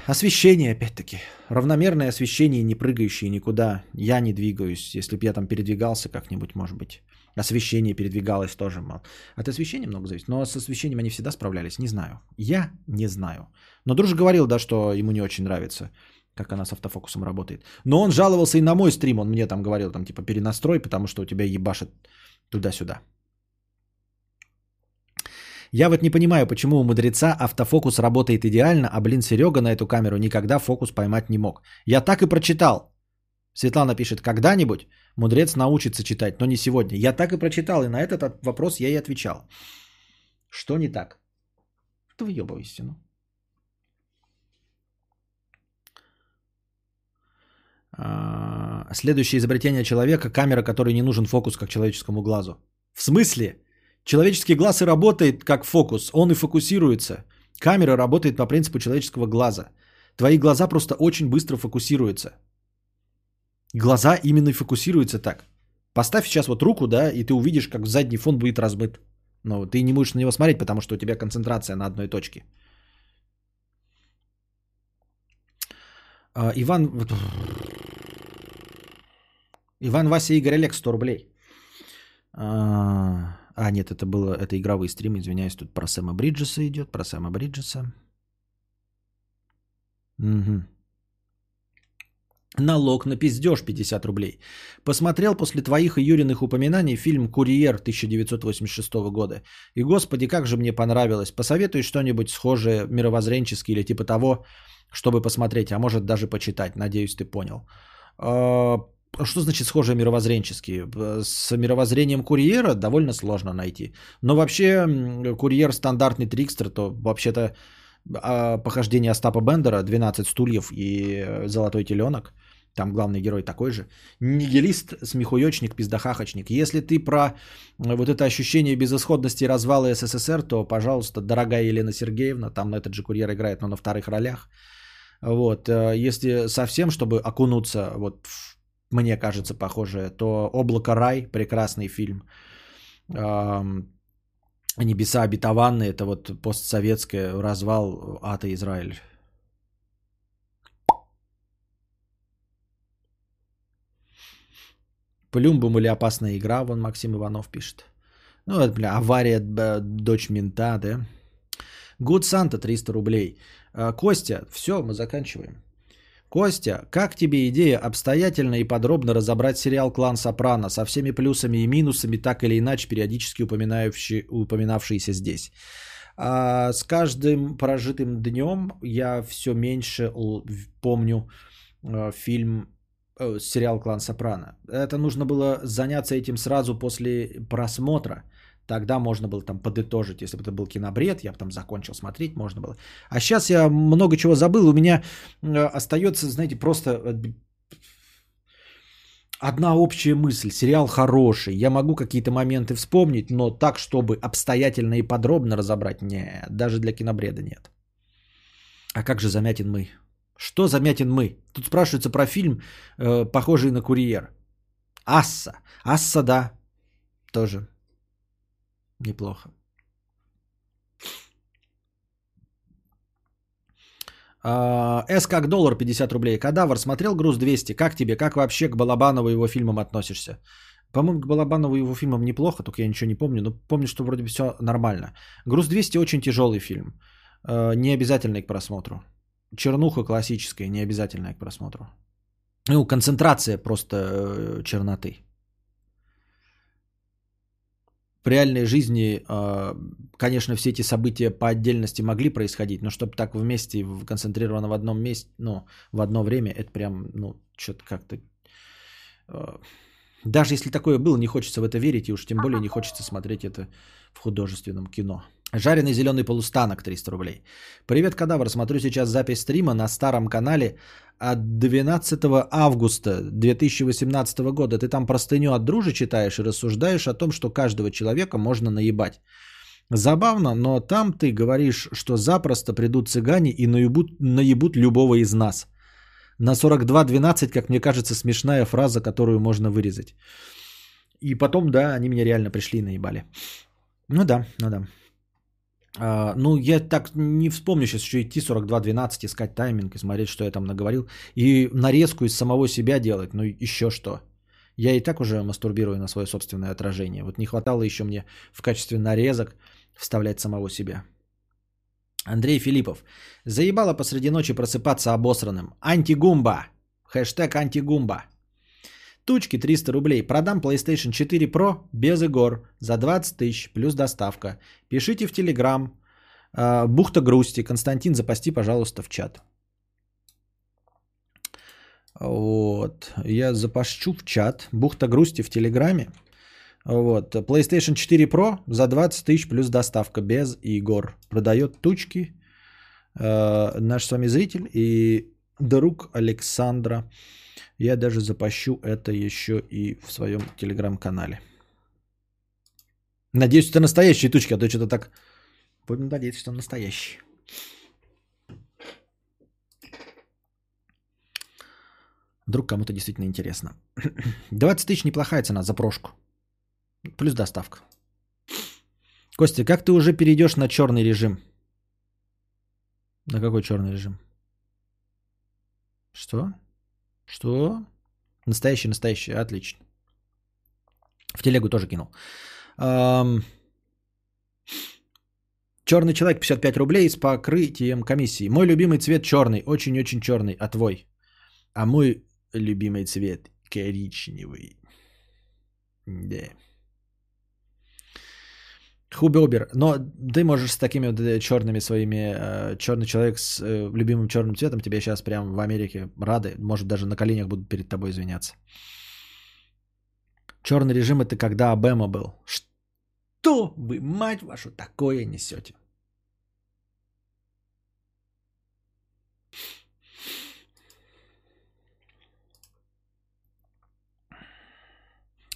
Освещение, опять-таки. Равномерное освещение, не прыгающее никуда. Я не двигаюсь. Если бы я там передвигался как-нибудь, может быть. Освещение передвигалось тоже. мало. От освещения много зависит. Но с освещением они всегда справлялись. Не знаю. Я не знаю. Но друж говорил, да, что ему не очень нравится, как она с автофокусом работает. Но он жаловался и на мой стрим. Он мне там говорил, там, типа, перенастрой, потому что у тебя ебашит туда-сюда. Я вот не понимаю, почему у мудреца автофокус работает идеально, а, блин, Серега на эту камеру никогда фокус поймать не мог. Я так и прочитал. Светлана пишет, когда-нибудь мудрец научится читать, но не сегодня. Я так и прочитал, и на этот от- вопрос я и отвечал. Что не так? Ты въебывайся, ну. Следующее изобретение человека – камера, которой не нужен фокус, как человеческому глазу. В смысле? Человеческий глаз и работает как фокус, он и фокусируется. Камера работает по принципу человеческого глаза. Твои глаза просто очень быстро фокусируются. Глаза именно фокусируются так. Поставь сейчас вот руку, да, и ты увидишь, как задний фон будет размыт. Но ты не будешь на него смотреть, потому что у тебя концентрация на одной точке. А, Иван... Иван, Вася, Игорь, Олег, 100 рублей. А, а, нет, это было, это игровые стримы, извиняюсь, тут про Сэма Бриджеса идет, про Сэма Бриджеса. Мгм. Налог на пиздеж 50 рублей. Посмотрел после твоих и Юриных упоминаний фильм «Курьер» 1986 года. И, господи, как же мне понравилось. Посоветуй что-нибудь схожее, мировоззренческое или типа того, чтобы посмотреть, а может даже почитать. Надеюсь, ты понял. А, Что значит схожее мировоззренчески? С мировоззрением курьера довольно сложно найти. Но вообще курьер стандартный трикстер, то вообще-то а, похождение Остапа Бендера, 12 стульев и золотой теленок. Там главный герой такой же. Нигилист, смехуёчник, пиздахахочник. Если ты про э, вот это ощущение безысходности и развала СССР, то, пожалуйста, дорогая Елена Сергеевна, там этот же курьер играет, но на вторых ролях. Вот, э, если совсем, чтобы окунуться, вот, в, мне кажется, похожее, то «Облако рай», прекрасный фильм. «Небеса обетованные», это вот постсоветское, развал ада Израиль. Плюмбум или опасная игра, вон Максим Иванов пишет. Ну, это, бля, авария, б- дочь мента, да? Good Santa 300 рублей. А, Костя, все, мы заканчиваем. Костя, как тебе идея обстоятельно и подробно разобрать сериал «Клан Сопрано» со всеми плюсами и минусами, так или иначе периодически упоминавшиеся здесь? А, с каждым прожитым днем я все меньше помню э, фильм, э, сериал «Клан Сопрано». Это нужно было заняться этим сразу после просмотра. Тогда можно было там подытожить, если бы это был кинобред, я бы там закончил смотреть, можно было. А сейчас я много чего забыл, у меня э, остается, знаете, просто э, одна общая мысль. Сериал хороший, я могу какие-то моменты вспомнить, но так, чтобы обстоятельно и подробно разобрать, нет, даже для кинобреда нет. А как же замятен мы? Что замятен мы? Тут спрашивается про фильм, э, похожий на «Курьер». Асса. Асса, да, тоже неплохо. А, С как доллар 50 рублей. Кадавр смотрел «Груз 200». Как тебе? Как вообще к Балабанову его фильмам относишься? По-моему, к Балабанову его фильмам неплохо, только я ничего не помню. Но помню, что вроде бы все нормально. «Груз 200» очень тяжелый фильм. Э, Не обязательный к просмотру. Чернуха классическая, не обязательная к просмотру. Ну, концентрация просто э, черноты. В реальной жизни, э, конечно, все эти события по отдельности могли происходить, но чтобы так вместе, концентрировано в одном месте, ну, в одно время, это прям, ну, что-то как-то... э, Даже если такое было, не хочется в это верить, и уж тем более не хочется смотреть это в художественном кино. Жареный зеленый полустанок 300 рублей. Привет, кадавр. Смотрю сейчас запись стрима на старом канале от 12 августа 2018 года. Ты там простыню от дружи читаешь и рассуждаешь о том, что каждого человека можно наебать. Забавно, но там ты говоришь, что запросто придут цыгане и наебут, наебут любого из нас. На 42.12, как мне кажется, смешная фраза, которую можно вырезать. И потом, да, они меня реально пришли и наебали. Ну да, ну да. А, ну, я так не вспомню сейчас еще идти 42.12, искать тайминг и смотреть, что я там наговорил. И нарезку из самого себя делать. Ну, еще что. Я и так уже мастурбирую на свое собственное отражение. Вот не хватало еще мне в качестве нарезок вставлять самого себя. Андрей Филиппов. Заебало посреди ночи просыпаться обосранным. Антигумба. Хэштег антигумба. Тучки 300 рублей. Продам PlayStation 4 Pro без игр за 20 тысяч плюс доставка. Пишите в Телеграм. А, Бухта грусти. Константин, запасти, пожалуйста, в чат. Вот. Я запащу в чат. Бухта грусти в Телеграме. Вот. PlayStation 4 Pro за 20 тысяч плюс доставка без игр. Продает тучки. Э, наш с вами зритель и друг Александра. Я даже запащу это еще и в своем телеграм-канале. Надеюсь, это настоящие тучки, а то что-то так... Будем надеяться, что настоящие. Вдруг кому-то действительно интересно. 20 тысяч неплохая цена за прошку. Плюс доставка. Костя, как ты уже перейдешь на черный режим? На какой черный режим? Что? Что? Настоящий, настоящий, отлично. В телегу тоже кинул. Ам, Черный человек 55 рублей с покрытием комиссии. Мой любимый цвет черный, очень-очень черный, а твой? А мой любимый цвет коричневый. Да. Хубер, но ты можешь с такими вот э, черными своими, э, черный человек с э, любимым черным цветом, тебе сейчас прям в Америке рады, может даже на коленях будут перед тобой извиняться. Черный режим это когда Обема был. Что вы, мать вашу, такое несете?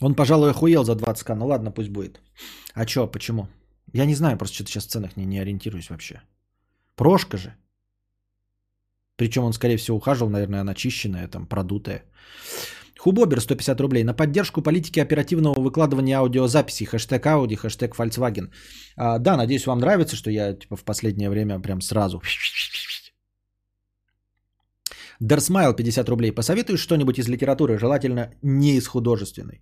Он, пожалуй, охуел за 20к. Ну ладно, пусть будет. А чё, почему? Я не знаю, просто что-то сейчас в ценах не, не ориентируюсь вообще. Прошка же. Причем он, скорее всего, ухаживал, наверное, она чищенная, там, продутая. Хубобер 150 рублей. На поддержку политики оперативного выкладывания аудиозаписей. Хэштег Ауди, хэштег Volkswagen. А, да, надеюсь, вам нравится, что я типа, в последнее время прям сразу... Дерсмайл 50 рублей. Посоветуешь что-нибудь из литературы, желательно не из художественной.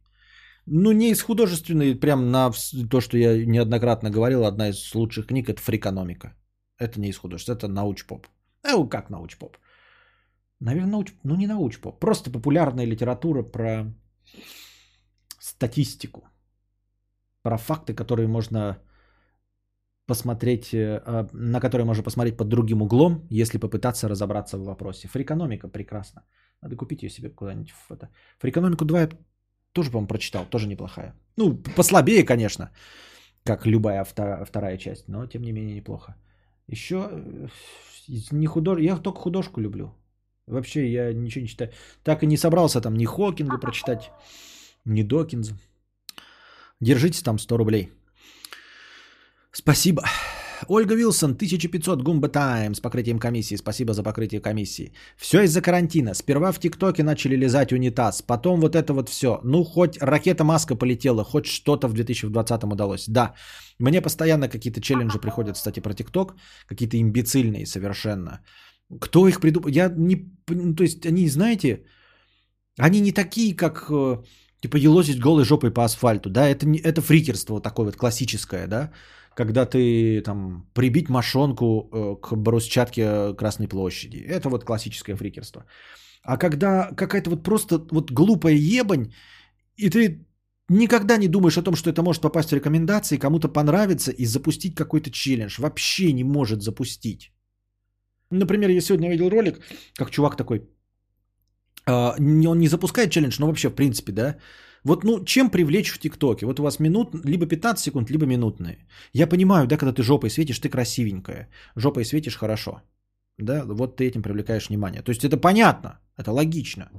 Ну, не из художественной, прям на то, что я неоднократно говорил, одна из лучших книг – это «Фрикономика». Это не из художественной, это науч-поп. Ну, как науч-поп? Наверное, науч... ну не науч-поп, просто популярная литература про статистику, про факты, которые можно посмотреть, э, на которые можно посмотреть под другим углом, если попытаться разобраться в вопросе. Фрикономика прекрасно. Надо купить ее себе куда-нибудь это. Фрикономику 2 я тоже, по-моему, прочитал, тоже неплохая. Ну, послабее, конечно, как любая вторая, вторая часть, но тем не менее неплохо. Еще э, не худож... я только художку люблю. Вообще я ничего не читаю. Так и не собрался там ни Хокинга прочитать, ни Докинза. Держите там 100 рублей. Спасибо. Ольга Вилсон, 1500 Гумба Тайм с покрытием комиссии. Спасибо за покрытие комиссии. Все из-за карантина. Сперва в ТикТоке начали лизать унитаз. Потом вот это вот все. Ну, хоть ракета-маска полетела, хоть что-то в 2020 удалось. Да, мне постоянно какие-то челленджи приходят, кстати, про ТикТок. Какие-то имбецильные совершенно. Кто их придумал? Я не... Ну, то есть они, знаете, они не такие, как э, типа елозить голой жопой по асфальту, да, это, не, это фрикерство такое вот классическое, да, когда ты там прибить мошонку э, к брусчатке Красной площади. Это вот классическое фрикерство. А когда какая-то вот просто вот глупая ебань, и ты никогда не думаешь о том, что это может попасть в рекомендации, кому-то понравится и запустить какой-то челлендж. Вообще не может запустить. Например, я сегодня видел ролик, как чувак такой, э, он не запускает челлендж, но вообще в принципе, да, вот, ну, чем привлечь в ТикТоке? Вот у вас минут, либо 15 секунд, либо минутные. Я понимаю, да, когда ты жопой светишь, ты красивенькая. Жопой светишь хорошо. Да, вот ты этим привлекаешь внимание. То есть это понятно, это логично.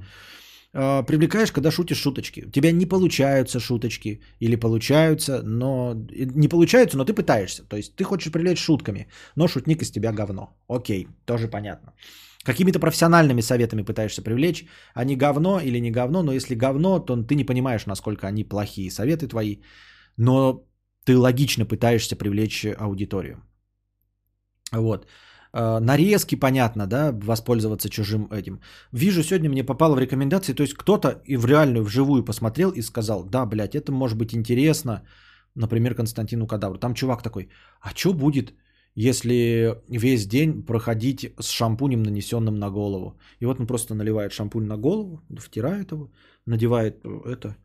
А, привлекаешь, когда шутишь шуточки. У тебя не получаются шуточки или получаются, но не получаются, но ты пытаешься. То есть ты хочешь привлечь шутками, но шутник из тебя говно. Окей, тоже понятно. Какими-то профессиональными советами пытаешься привлечь. Они говно или не говно, но если говно, то ты не понимаешь, насколько они плохие советы твои. Но ты логично пытаешься привлечь аудиторию. Вот. А, нарезки, понятно, да, воспользоваться чужим этим. Вижу, сегодня мне попало в рекомендации, то есть кто-то и в реальную, вживую посмотрел и сказал, да, блядь, это может быть интересно, например, Константину Кадавру. Там чувак такой, а что будет, если весь день проходить с шампунем, нанесенным на голову. И вот он просто наливает шампунь на голову, втирает его, надевает это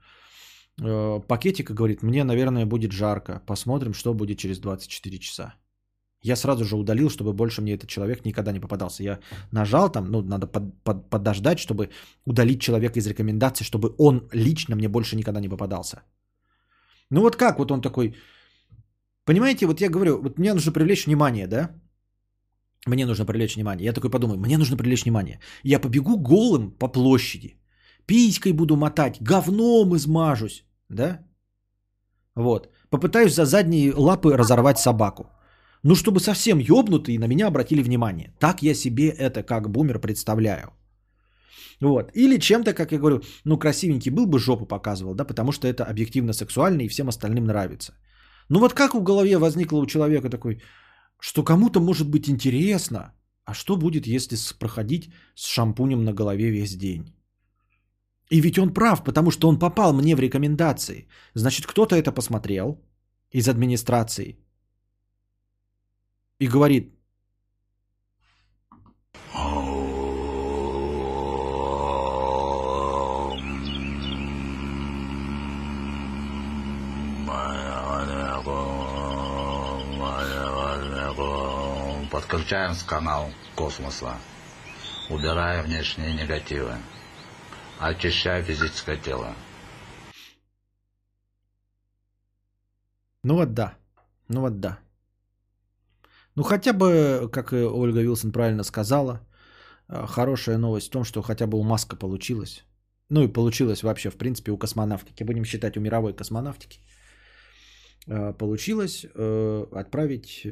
э, пакетик и говорит, мне, наверное, будет жарко. Посмотрим, что будет через 24 часа. Я сразу же удалил, чтобы больше мне этот человек никогда не попадался. Я нажал там, ну, надо под, под, подождать, чтобы удалить человека из рекомендаций, чтобы он лично мне больше никогда не попадался. Ну вот как вот он такой, Понимаете, вот я говорю, вот мне нужно привлечь внимание, да? Мне нужно привлечь внимание. Я такой подумаю, мне нужно привлечь внимание. Я побегу голым по площади. Писькой буду мотать, говном измажусь, да? Вот. Попытаюсь за задние лапы разорвать собаку. Ну, чтобы совсем ёбнутые на меня обратили внимание. Так я себе это как бумер представляю. Вот. Или чем-то, как я говорю, ну, красивенький был бы, жопу показывал, да, потому что это объективно сексуально и всем остальным нравится. Ну вот как в голове возникло у человека такой, что кому-то может быть интересно, а что будет, если проходить с шампунем на голове весь день? И ведь он прав, потому что он попал мне в рекомендации. Значит, кто-то это посмотрел из администрации и говорит, подключаем с канал космоса, убирая внешние негативы, очищая физическое тело. Ну вот да. Ну вот да. Ну хотя бы, как и Ольга Вилсон правильно сказала, э, хорошая новость в том, что хотя бы у Маска получилось. Ну и получилось вообще, в принципе, у космонавтики. Будем считать у мировой космонавтики. Э, получилось э, отправить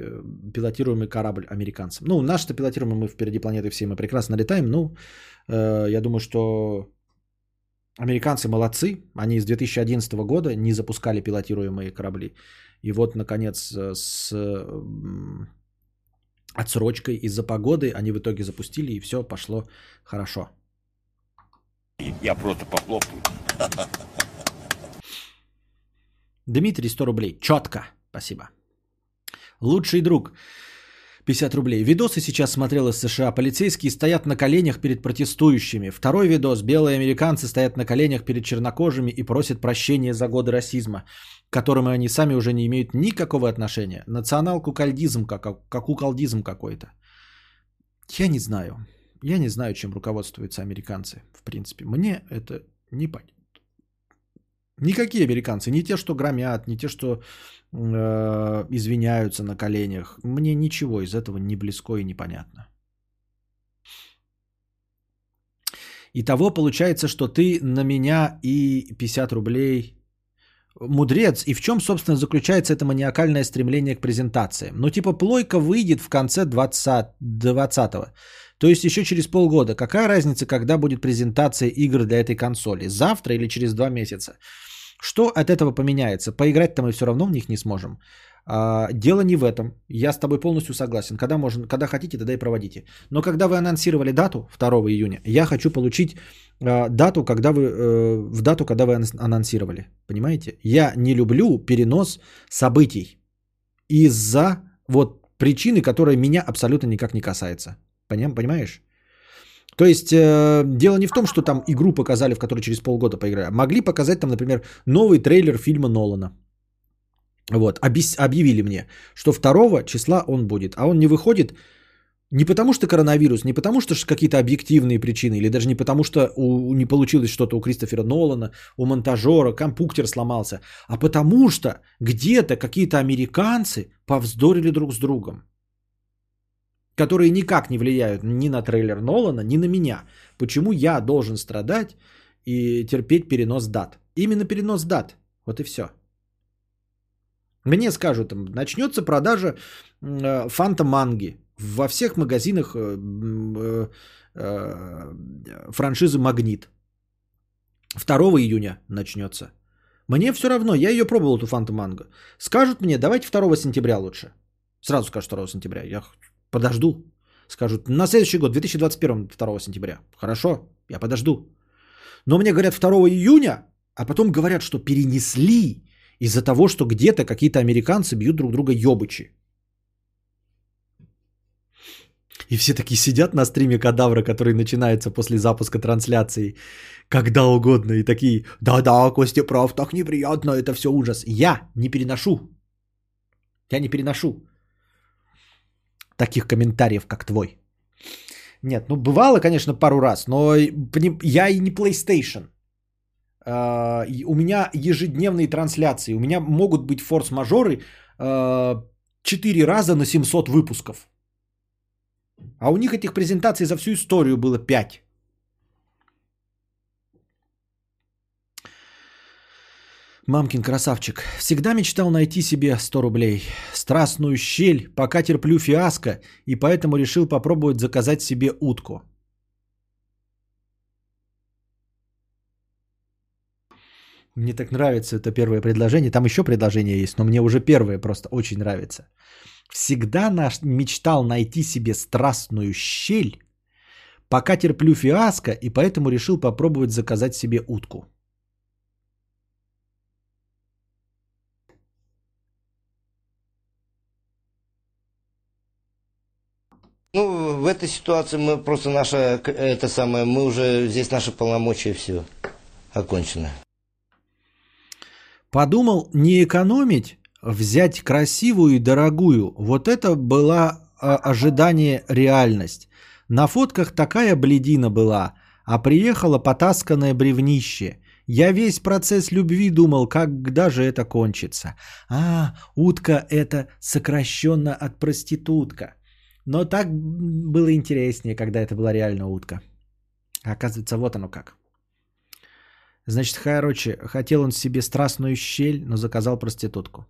пилотируемый корабль американцам. Ну, наш-то пилотируемый мы впереди планеты все, мы прекрасно летаем. Ну, я думаю, что американцы молодцы. Они с 2011 года не запускали пилотируемые корабли. И вот, наконец, с отсрочкой из-за погоды они в итоге запустили, и все пошло хорошо. Я просто похлопаю. Дмитрий, 100 рублей. Четко. Спасибо. Лучший друг. 50 рублей. Видосы сейчас смотрел из США. Полицейские стоят на коленях перед протестующими. Второй видос. Белые американцы стоят на коленях перед чернокожими и просят прощения за годы расизма, к которым они сами уже не имеют никакого отношения. Национал-кукольдизм, как, как куколдизм какой-то. Я не знаю. Я не знаю, чем руководствуются американцы, в принципе. Мне это не понятно. Никакие американцы, не те, что громят, не те, что э, извиняются на коленях. Мне ничего из этого не близко и непонятно. Итого получается, что ты на меня и 50 рублей мудрец. И в чем, собственно, заключается это маниакальное стремление к презентациям? Ну, типа, плойка выйдет в конце 20, 20-го. То есть еще через полгода. Какая разница, когда будет презентация игр для этой консоли? Завтра или через два месяца? Что от этого поменяется? Поиграть-то мы все равно в них не сможем. А, дело не в этом. Я с тобой полностью согласен. Когда, можно, когда хотите, тогда и проводите. Но когда вы анонсировали дату 2 июня, я хочу получить а, дату, когда вы, э, в дату, когда вы анонсировали. Понимаете? Я не люблю перенос событий из-за вот причины, которая меня абсолютно никак не касается. Понимаешь? То есть э, дело не в том, что там игру показали, в которой через полгода поиграли. Могли показать там, например, новый трейлер фильма Нолана. Вот, объяс- объявили мне, что 2 числа он будет, а он не выходит не потому что коронавирус, не потому что какие-то объективные причины, или даже не потому что у, не получилось что-то у Кристофера Нолана, у монтажера, компьютер сломался, а потому что где-то какие-то американцы повздорили друг с другом которые никак не влияют ни на трейлер Нолана, ни на меня. Почему я должен страдать и терпеть перенос дат? Именно перенос дат. Вот и все. Мне скажут, начнется продажа э, фанта манги во всех магазинах э, э, франшизы Магнит. 2 июня начнется. Мне все равно, я ее пробовал, эту фанта манго. Скажут мне, давайте 2 сентября лучше. Сразу скажут 2 сентября. Я Подожду. Скажут, на следующий год, 2021, 2 сентября. Хорошо, я подожду. Но мне говорят 2 июня, а потом говорят, что перенесли из-за того, что где-то какие-то американцы бьют друг друга ёбычи. И все такие сидят на стриме кадавра, который начинается после запуска трансляции, когда угодно, и такие, да-да, Костя прав, так неприятно, это все ужас. Я не переношу. Я не переношу таких комментариев, как твой. Нет, ну бывало, конечно, пару раз, но я и не PlayStation. А, у меня ежедневные трансляции, у меня могут быть форс-мажоры 4 а, раза на 700 выпусков. А у них этих презентаций за всю историю было 5. Мамкин красавчик. Всегда мечтал найти себе 100 рублей. Страстную щель, пока терплю фиаско, и поэтому решил попробовать заказать себе утку. Мне так нравится это первое предложение. Там еще предложение есть, но мне уже первое просто очень нравится. Всегда наш мечтал найти себе страстную щель, пока терплю фиаско, и поэтому решил попробовать заказать себе утку. Ну, в этой ситуации мы просто наша, это самое, мы уже, здесь наши полномочия все окончено. Подумал не экономить, взять красивую и дорогую. Вот это была а, ожидание реальность. На фотках такая бледина была, а приехала потасканное бревнище. Я весь процесс любви думал, когда же это кончится. А, утка это сокращенно от проститутка. Но так было интереснее, когда это была реально утка. Оказывается, вот оно как. Значит, короче, хотел он себе страстную щель, но заказал проститутку.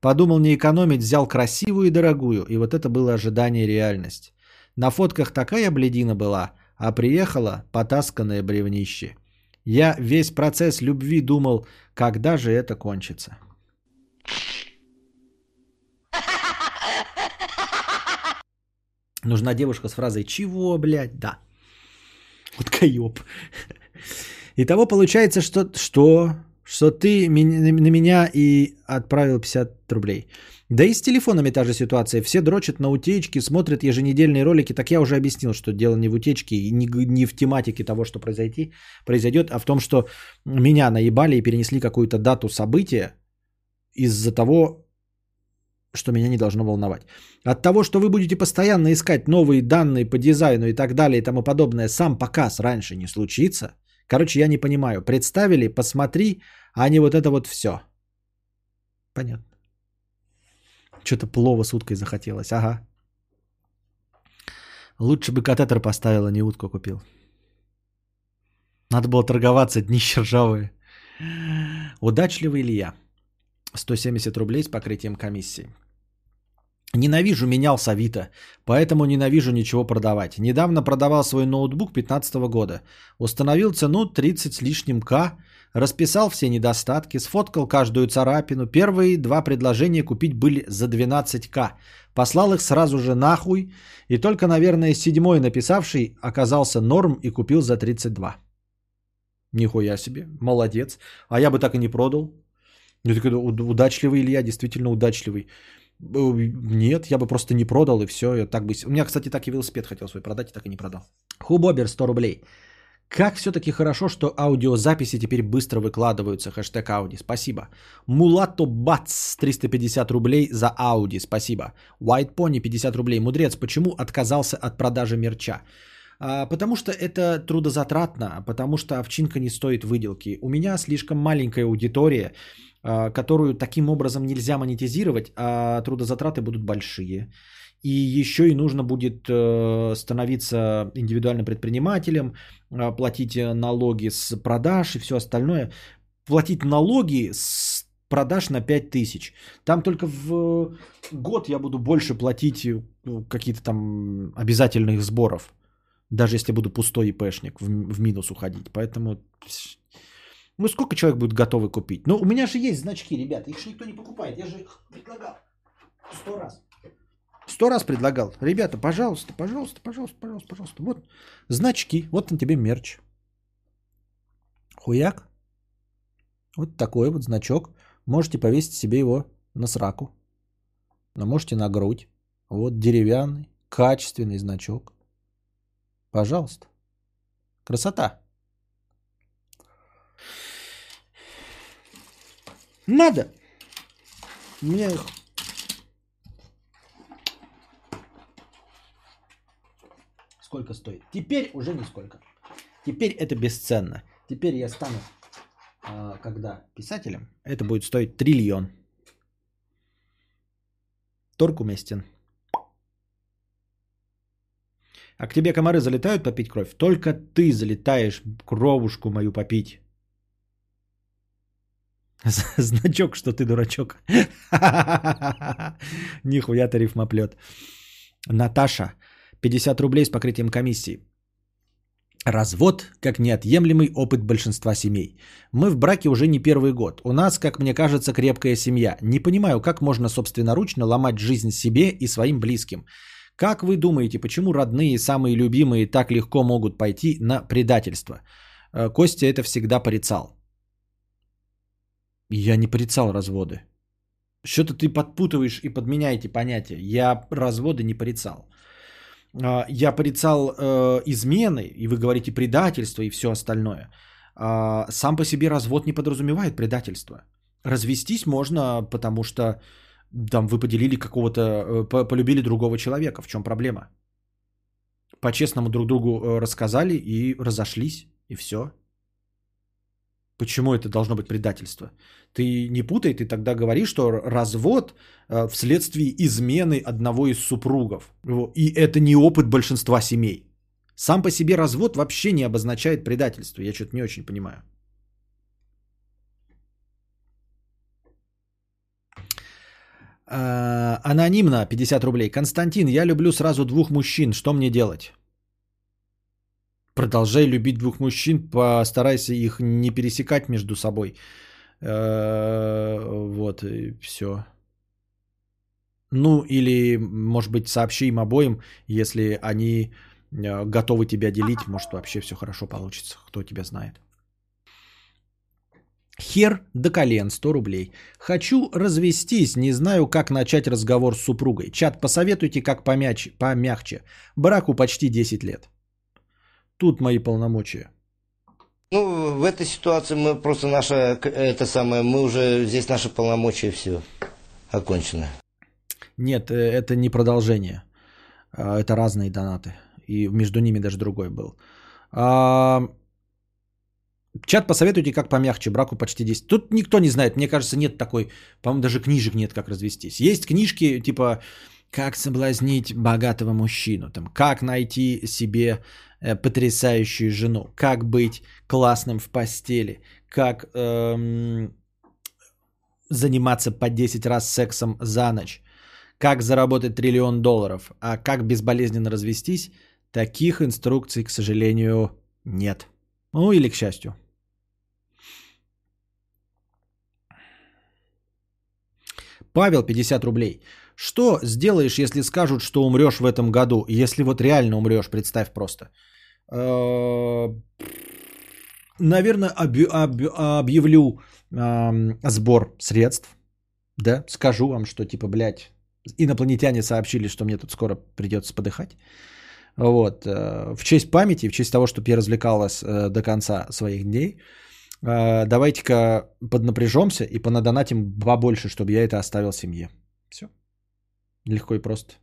Подумал не экономить, взял красивую и дорогую, и вот это было ожидание и реальность. На фотках такая бледина была, а приехала потасканное бревнище. Я весь процесс любви думал, когда же это кончится. Нужна девушка с фразой «Чего, блядь?» Да. Вот каёб. Итого получается, что, что, что ты на меня и отправил 50 рублей. Да и с телефонами та же ситуация. Все дрочат на утечки, смотрят еженедельные ролики. Так я уже объяснил, что дело не в утечке и не, не в тематике того, что произойти, произойдет, а в том, что меня наебали и перенесли какую-то дату события из-за того, что меня не должно волновать. От того, что вы будете постоянно искать новые данные по дизайну и так далее и тому подобное, сам показ раньше не случится – Короче, я не понимаю. Представили, посмотри, а не вот это вот все. Понятно. Что-то плова с уткой захотелось. Ага. Лучше бы катетер поставил, а не утку купил. Надо было торговаться, днище ржавые. Удачливый ли я? 170 рублей с покрытием комиссии. Ненавижу менял с Авито, поэтому ненавижу ничего продавать. Недавно продавал свой ноутбук 15 года. Установил цену 30 с лишним К, расписал все недостатки, сфоткал каждую царапину. Первые два предложения купить были за 12К. Послал их сразу же нахуй. И только, наверное, седьмой написавший оказался норм и купил за 32. Нихуя себе, молодец. А я бы так и не продал. Я такой, удачливый Илья, действительно удачливый. Нет, я бы просто не продал и все. Я так бы... У меня, кстати, так и велосипед хотел свой продать, и так и не продал. Хубобер 100 рублей. Как все-таки хорошо, что аудиозаписи теперь быстро выкладываются. Хэштег Ауди. Спасибо. Мулато Бац 350 рублей за Ауди. Спасибо. White Pony 50 рублей. Мудрец, почему отказался от продажи мерча? А, потому что это трудозатратно, потому что овчинка не стоит выделки. У меня слишком маленькая аудитория. А, которую таким образом нельзя монетизировать, а трудозатраты будут большие. И еще и нужно будет э, становиться индивидуальным предпринимателем, а, платить налоги с продаж и все остальное. Платить налоги с продаж на 5000. Там только в год я буду больше платить э, какие-то там обязательных сборов. Даже если буду пустой ИПшник, в, в минус уходить. Поэтому ну, сколько человек будет готовы купить? Ну, у меня же есть значки, ребята. Их же никто не покупает. Я же их предлагал сто раз. Сто раз предлагал. Ребята, пожалуйста, пожалуйста, пожалуйста, пожалуйста, пожалуйста. Вот значки. Вот на тебе мерч. Хуяк. Вот такой вот значок. Можете повесить себе его на сраку. Но можете на грудь. Вот деревянный, качественный значок. Пожалуйста. Красота. Надо. У меня их... Сколько стоит? Теперь уже нисколько. Теперь это бесценно. Теперь я стану, а, когда писателем, это будет стоить триллион. Торг уместен. А к тебе комары залетают попить кровь? Только ты залетаешь кровушку мою попить. Значок, что ты дурачок. Нихуя ты рифмоплет. Наташа, 50 рублей с покрытием комиссии. Развод как неотъемлемый опыт большинства семей. Мы в браке уже не первый год. У нас, как мне кажется, крепкая семья. Не понимаю, как можно собственноручно ломать жизнь себе и своим близким. Как вы думаете, почему родные, самые любимые так легко могут пойти на предательство? Э, Костя это всегда порицал. Я не порицал разводы. Что-то ты подпутываешь и подменяете понятия. Я разводы не порицал. А, я порицал э, измены, и вы говорите предательство и все остальное. А, сам по себе развод не подразумевает предательство. Развестись можно, потому что там вы поделили какого-то, э, по- полюбили другого человека. В чем проблема? По-честному друг другу э, рассказали и разошлись, и все. Почему это должно быть предательство? Ты не путай, ты тогда говоришь, что развод э, вследствие измены одного из супругов. И это не опыт большинства семей. Сам по себе развод вообще не обозначает предательство. Я что-то не очень понимаю. А, Анонимно 50 рублей. Константин, я люблю сразу двух мужчин. Что мне делать? Продолжай любить двух мужчин, постарайся их не пересекать между собой. Э, Вот, и все. Ну, или, может быть, сообщи им обоим, если они э, готовы тебя делить, может, вообще все хорошо получится, кто тебя знает. Хер до колен, 100 рублей. Хочу развестись, не знаю, как начать разговор с супругой. Чат, посоветуйте, как помяч, помягче. Браку почти 10 лет. Тут мои полномочия. Ну, в этой ситуации мы просто наша, это самое, мы уже, здесь наши полномочия, все, окончено. Нет, э, это не продолжение. А, Это разные донаты. И между ними даже другой был. А, Чат, посоветуйте, как помягче. Браку почти 10. Тут никто не знает. Мне кажется, нет такой... По-моему, даже книжек нет, как развестись. Есть книжки типа «Как соблазнить богатого мужчину», там, «Как найти себе потрясающую жену», «Как быть классным в постели», «Как эм, заниматься по 10 раз сексом за ночь», как заработать триллион долларов, а как безболезненно развестись, таких инструкций, к сожалению, нет. Ну или к счастью. Павел, 50 рублей. Что сделаешь, если скажут, что умрешь в этом году? Если вот реально умрешь, представь просто. Э, Наверное, объ- объ- объявлю сбор средств. Да, скажу вам, что типа, блядь, инопланетяне сообщили, что мне тут скоро придется подыхать. Вот. э, В честь памяти, в честь того, чтобы я развлекал вас э, до конца своих дней, давайте-ка поднапряжемся и понадонатим побольше, чтобы я это оставил семье. Все. Легко и просто.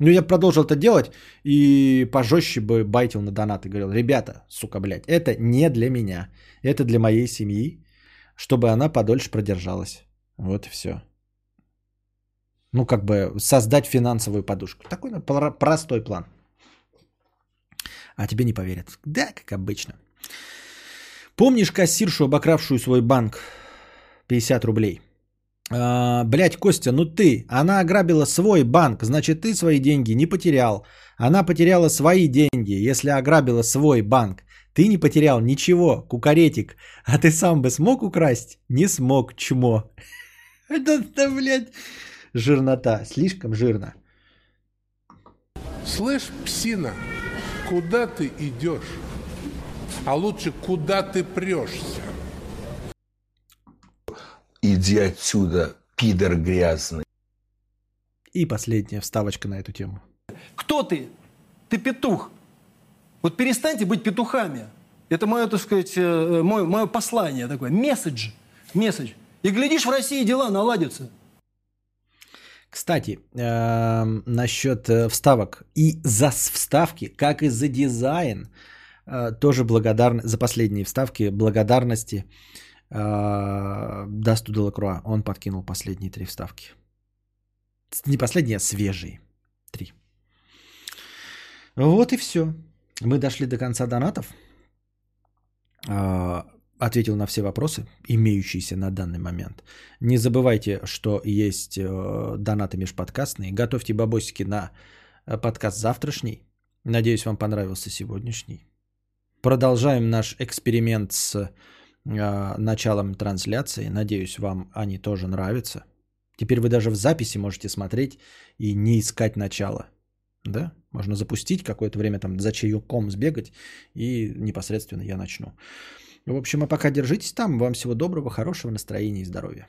Ну, я продолжил это делать и пожестче бы байтил на донаты. Говорил, ребята, сука, блядь, это не для меня. Это для моей семьи, чтобы она подольше продержалась. Вот и все. Ну, как бы создать финансовую подушку. Такой ну, простой план. А тебе не поверят. Да, как обычно. Помнишь кассиршу, обокравшую свой банк? 50 рублей. А, блять, Костя, ну ты, она ограбила свой банк, значит ты свои деньги не потерял. Она потеряла свои деньги, если ограбила свой банк. Ты не потерял ничего, кукаретик. А ты сам бы смог украсть? Не смог, чмо. Это, да, блядь, жирнота, слишком жирно. Слышь, псина, куда ты идешь? А лучше, куда ты прешься? Иди отсюда, пидор грязный. И последняя вставочка на эту тему. Кто ты? Ты петух. Вот перестаньте быть петухами. Это мое, так сказать, э, мое, мое послание такое. Месседж. Месседж. И глядишь, в России дела наладятся. Кстати, эм, насчет э, вставок. И за вставки, как и за дизайн, э, тоже благодарны за последние вставки благодарности э, Дасту Делакруа. Он подкинул последние три вставки. Не последние, а свежие. Три. Вот и все. Мы дошли до конца донатов. А, Ответил на все вопросы, имеющиеся на данный момент. Не забывайте, что есть э, донаты межподкастные. Готовьте бабосики на э, подкаст завтрашний. Надеюсь, вам понравился сегодняшний. Продолжаем наш эксперимент с началом трансляции. Надеюсь, вам они тоже нравятся. Теперь вы даже в записи можете смотреть и не искать начало. Да? Можно запустить какое-то время там за чаеком сбегать и непосредственно я начну. В общем, а пока держитесь там. Вам всего доброго, хорошего настроения и здоровья.